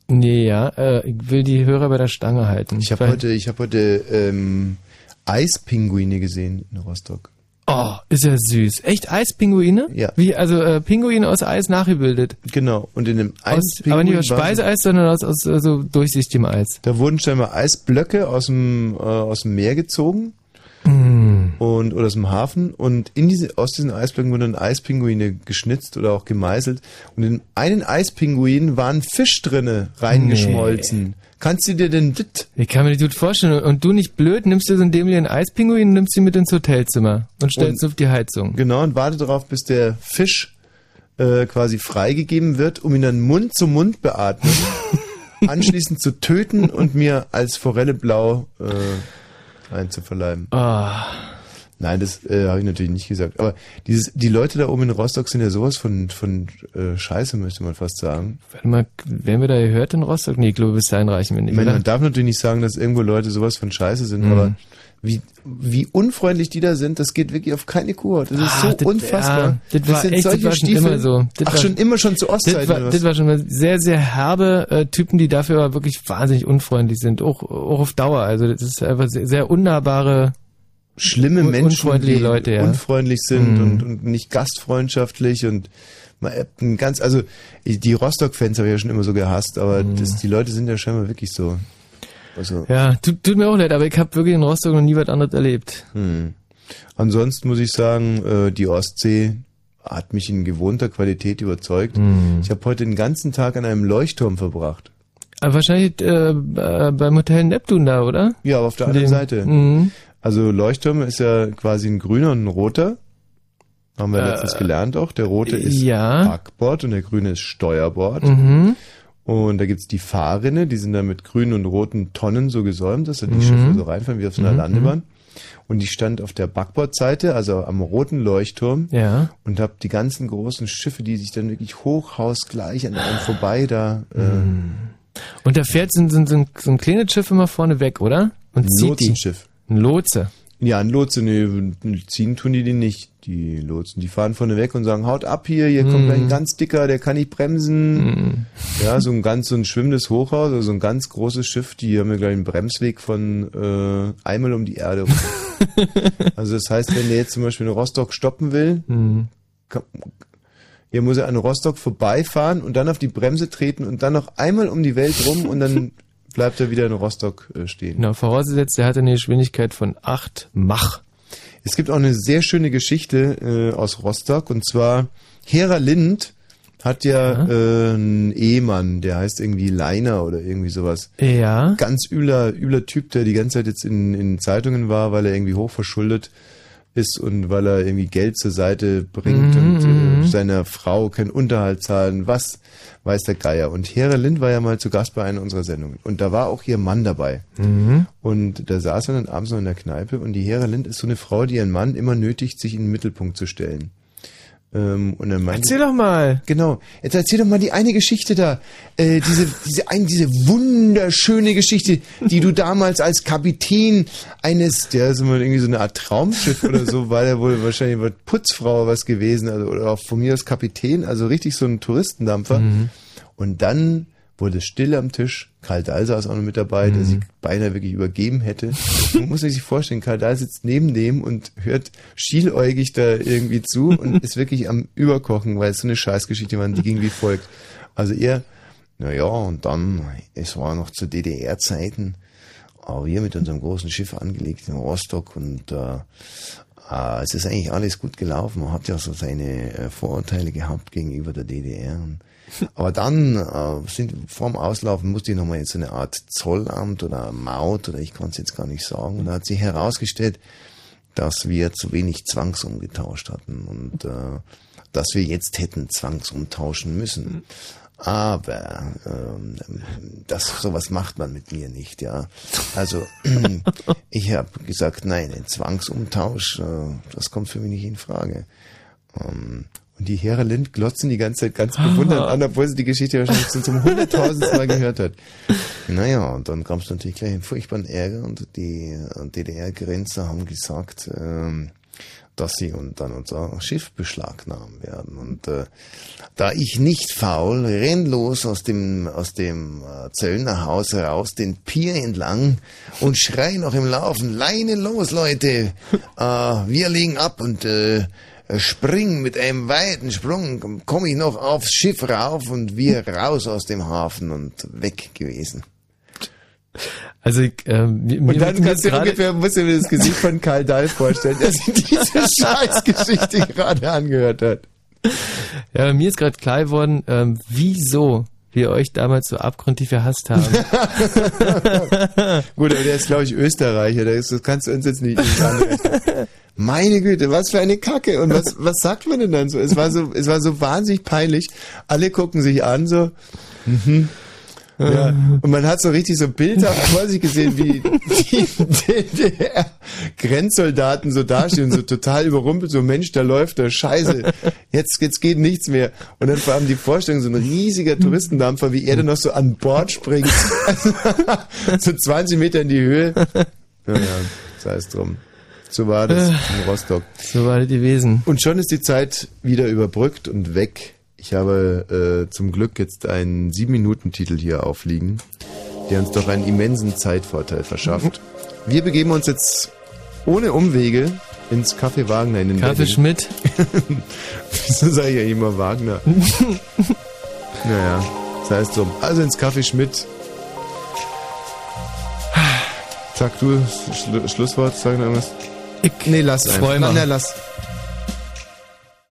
Nee, ja, äh, ich will die Hörer bei der Stange halten. Ich habe heute, ich habe heute ähm, Eispinguine gesehen in Rostock. Oh, ist ja süß. Echt Eispinguine? Ja. Wie, also äh, Pinguine aus Eis nachgebildet. Genau. Und in dem aus, Eispinguin Aber nicht aus Speiseeis, sondern aus, aus so durchsichtigem Eis. Da wurden scheinbar Eisblöcke aus dem, äh, aus dem Meer gezogen Mm. und oder aus dem Hafen und in diese, aus diesen Eisblöcken wurden dann Eispinguine geschnitzt oder auch gemeißelt und in einen Eispinguin waren Fisch drinne reingeschmolzen. Kannst du dir denn das? Ich kann mir das gut vorstellen. Und du nicht blöd, nimmst dir so einen dämlichen Eispinguin und nimmst ihn mit ins Hotelzimmer und stellst ihn auf die Heizung. Genau, und warte darauf, bis der Fisch äh, quasi freigegeben wird, um ihn dann Mund zu Mund beatmen, anschließend zu töten und mir als Forelle blau äh, einzuverleiben. Ah. Nein, das äh, habe ich natürlich nicht gesagt. Aber dieses, die Leute da oben in Rostock sind ja sowas von, von äh, Scheiße, möchte man fast sagen. Warte mal, werden wir da gehört in Rostock? Nee, ich glaube, bis dahin reichen wir Ich nicht. meine, oder? man darf natürlich nicht sagen, dass irgendwo Leute sowas von Scheiße sind, Mhm. aber wie, wie unfreundlich die da sind, das geht wirklich auf keine Kuh. Das ist Ah, so das- unfassbar. ja, das war echt, das war schon immer so. Das Ach, war- schon immer schon zu Das Ostzeiten war, oder was? das war schon mal sehr, sehr herbe äh, Typen, die dafür aber wirklich wahnsinnig unfreundlich sind. Auch, auch auf Dauer. Also das ist einfach sehr, sehr unnahbare, schlimme Menschen, unfreundliche die Leute, ja. unfreundlich sind Mhm. und, und nicht gastfreundschaftlich und mal ein ganz, also die Rostock-Fans habe ich ja schon immer so gehasst, aber das, die Leute sind ja scheinbar wirklich so. Also, ja, tut, tut mir auch leid, aber ich habe wirklich in Rostock noch nie was anderes erlebt. hm. Ansonsten muss ich sagen, äh, die Ostsee hat mich in gewohnter Qualität überzeugt. Mhm. Ich habe heute den ganzen Tag an einem Leuchtturm verbracht. Aber wahrscheinlich äh, äh, beim Hotel Neptun da, oder? Ja, aber auf der anderen Den- Seite. Mhm. Also Leuchtturm ist ja quasi ein grüner und ein roter. Haben wir Äh, letztens gelernt auch. Der rote ist ja. Backbord und der grüne ist Steuerbord. Mhm. Und da gibt's die Fahrrinne, die sind dann mit grünen und roten Tonnen so gesäumt, dass da die Mhm. Schiffe so reinfahren wie auf so einer Mhm, Landebahn. Und die stand auf der Backbordseite, also am roten Leuchtturm. Ja. Und hab die ganzen großen Schiffe, die sich dann wirklich hochhausgleich an einem vorbei da. Äh, Mhm. Und da fährt so, ein- so, so, so ein kleines Schiff immer vorne weg, oder? Und Ein. Lotsenschiff. Ein Lotse. Ja, ein Lotse, nee, ziehen tun die den nicht, die Lotsen. Die fahren vorne weg und sagen, haut ab hier, hier kommt Mhm. gleich ein ganz dicker, der kann nicht bremsen. Mhm. Ja, so ein ganz, so ein schwimmendes Hochhaus, also so ein ganz großes Schiff, die haben ja gleich einen Bremsweg von äh, einmal um die Erde also das heißt, wenn der jetzt zum Beispiel in Rostock stoppen will, Mhm. kann, ja, muss er an Rostock vorbeifahren und dann auf die Bremse treten und dann noch einmal um die Welt rum und dann bleibt er wieder in Rostock äh, stehen. Genau, vorausgesetzt, der hat eine Geschwindigkeit von 8 Mach. Es gibt auch eine sehr schöne Geschichte äh, aus Rostock und zwar Hera Lind hat ja äh, einen Ehemann, der heißt irgendwie Leiner oder irgendwie sowas. Ja. Ganz übler, übler Typ, der die ganze Zeit jetzt in, in Zeitungen war, weil er irgendwie hochverschuldet ist und weil er irgendwie Geld zur Seite bringt Mhm, und mhm. äh, seiner Frau keinen Unterhalt zahlen, was weiß der Geier. Und Hera Lind war ja mal zu Gast bei einer unserer Sendungen und da war auch ihr Mann dabei. Mhm. Und da saß er dann abends noch in der Kneipe und die Hera Lind ist so eine Frau, die ihren Mann immer nötigt, sich in den Mittelpunkt zu stellen. Ähm, und dann meinte, Erzähl doch mal. Genau. Jetzt erzähl doch mal die eine Geschichte da. Äh, diese, diese, ein, diese wunderschöne Geschichte, die du damals als Kapitän eines, der ist immer irgendwie so eine Art Traumschiff oder so, war der wohl wahrscheinlich eine Putzfrau was gewesen, also, oder auch von mir als Kapitän, also richtig so ein Touristendampfer. Mhm. Und dann wurde still am Tisch. Karl Dahl saß auch noch mit dabei, der Mhm. sich beinahe wirklich übergeben hätte. Man muss sich vorstellen, Karl Dahl sitzt neben dem und hört schieläugig da irgendwie zu und ist wirklich am Überkochen, weil es so eine Scheißgeschichte war, die ging wie folgt. Also er, naja, und dann, es war noch zu DDR-Zeiten, aber wir mit unserem großen Schiff angelegt in Rostock und äh, äh, es ist eigentlich alles gut gelaufen. Man hat ja so seine äh, Vorurteile gehabt gegenüber der DDR. Und, aber dann äh, sind vorm Auslaufen musste ich nochmal in so eine Art Zollamt oder Maut oder ich kann es jetzt gar nicht sagen. Und da hat sich herausgestellt, dass wir zu wenig zwangsumgetauscht hatten und äh, dass wir jetzt hätten zwangsumtauschen müssen. Aber ähm, das sowas macht man mit mir nicht, ja. Also ich habe gesagt, nein, ein Zwangsumtausch, äh, das kommt für mich nicht in Frage. Ähm, und die Hera Lind glotzen die ganze Zeit ganz bewundernd an, obwohl sie die Geschichte wahrscheinlich schon zum hunderttausendsten Mal gehört hat. Naja, und dann gab es natürlich gleich einen furchtbaren Ärger und die DDR-Grenzer haben gesagt, ähm, dass sie und dann unser Schiff beschlagnahmen werden. Und äh, da ich nicht faul, renn los aus dem aus dem äh, Zöllnerhaus heraus, den Pier entlang und schrei noch im Laufen, Leine los, Leute, äh, wir legen ab und äh, springen mit einem weiten Sprung, komme ich noch aufs Schiff rauf und wir raus aus dem Hafen und weg gewesen. Also, ich, ähm, mir, Und dann kannst du ungefähr, musst du dir das Gesicht von Karl Dahl vorstellen, der sich diese Scheißgeschichte gerade angehört hat. Ja, mir ist gerade klar geworden, ähm, wieso wir euch damals so abgrundtief verhasst haben. Gut, aber der ist, glaube ich, Österreicher, der ist, das kannst du uns jetzt nicht nicht anrechnen. Meine Güte, was für eine Kacke. Und was, was sagt man denn dann so? Es war so, es war so wahnsinnig peinlich. Alle gucken sich an, so, mhm. Ja, und man hat so richtig so bildhaft vor sich gesehen, wie die DDR-Grenzsoldaten so dastehen, so total überrumpelt, so Mensch, da läuft der Scheiße, jetzt, jetzt geht nichts mehr. Und dann vor allem die Vorstellung, so ein riesiger Touristendampfer, wie er dann noch so an Bord springt, so 20 Meter in die Höhe. Naja, sei es drum. So war das in Rostock. So war das gewesen. Und schon ist die Zeit wieder überbrückt und weg. Ich habe äh, zum Glück jetzt einen 7-Minuten-Titel hier aufliegen, der uns doch einen immensen Zeitvorteil verschafft. Wir begeben uns jetzt ohne Umwege ins Café Wagner in den Kaffee Wedding. Schmidt. Wieso sage ich ja immer Wagner? naja, das heißt so. Also ins Café Schmidt. Sag du Schlu Schlusswort, sag noch irgendwas. Ich nee, lass einfach. mal. Na, lass.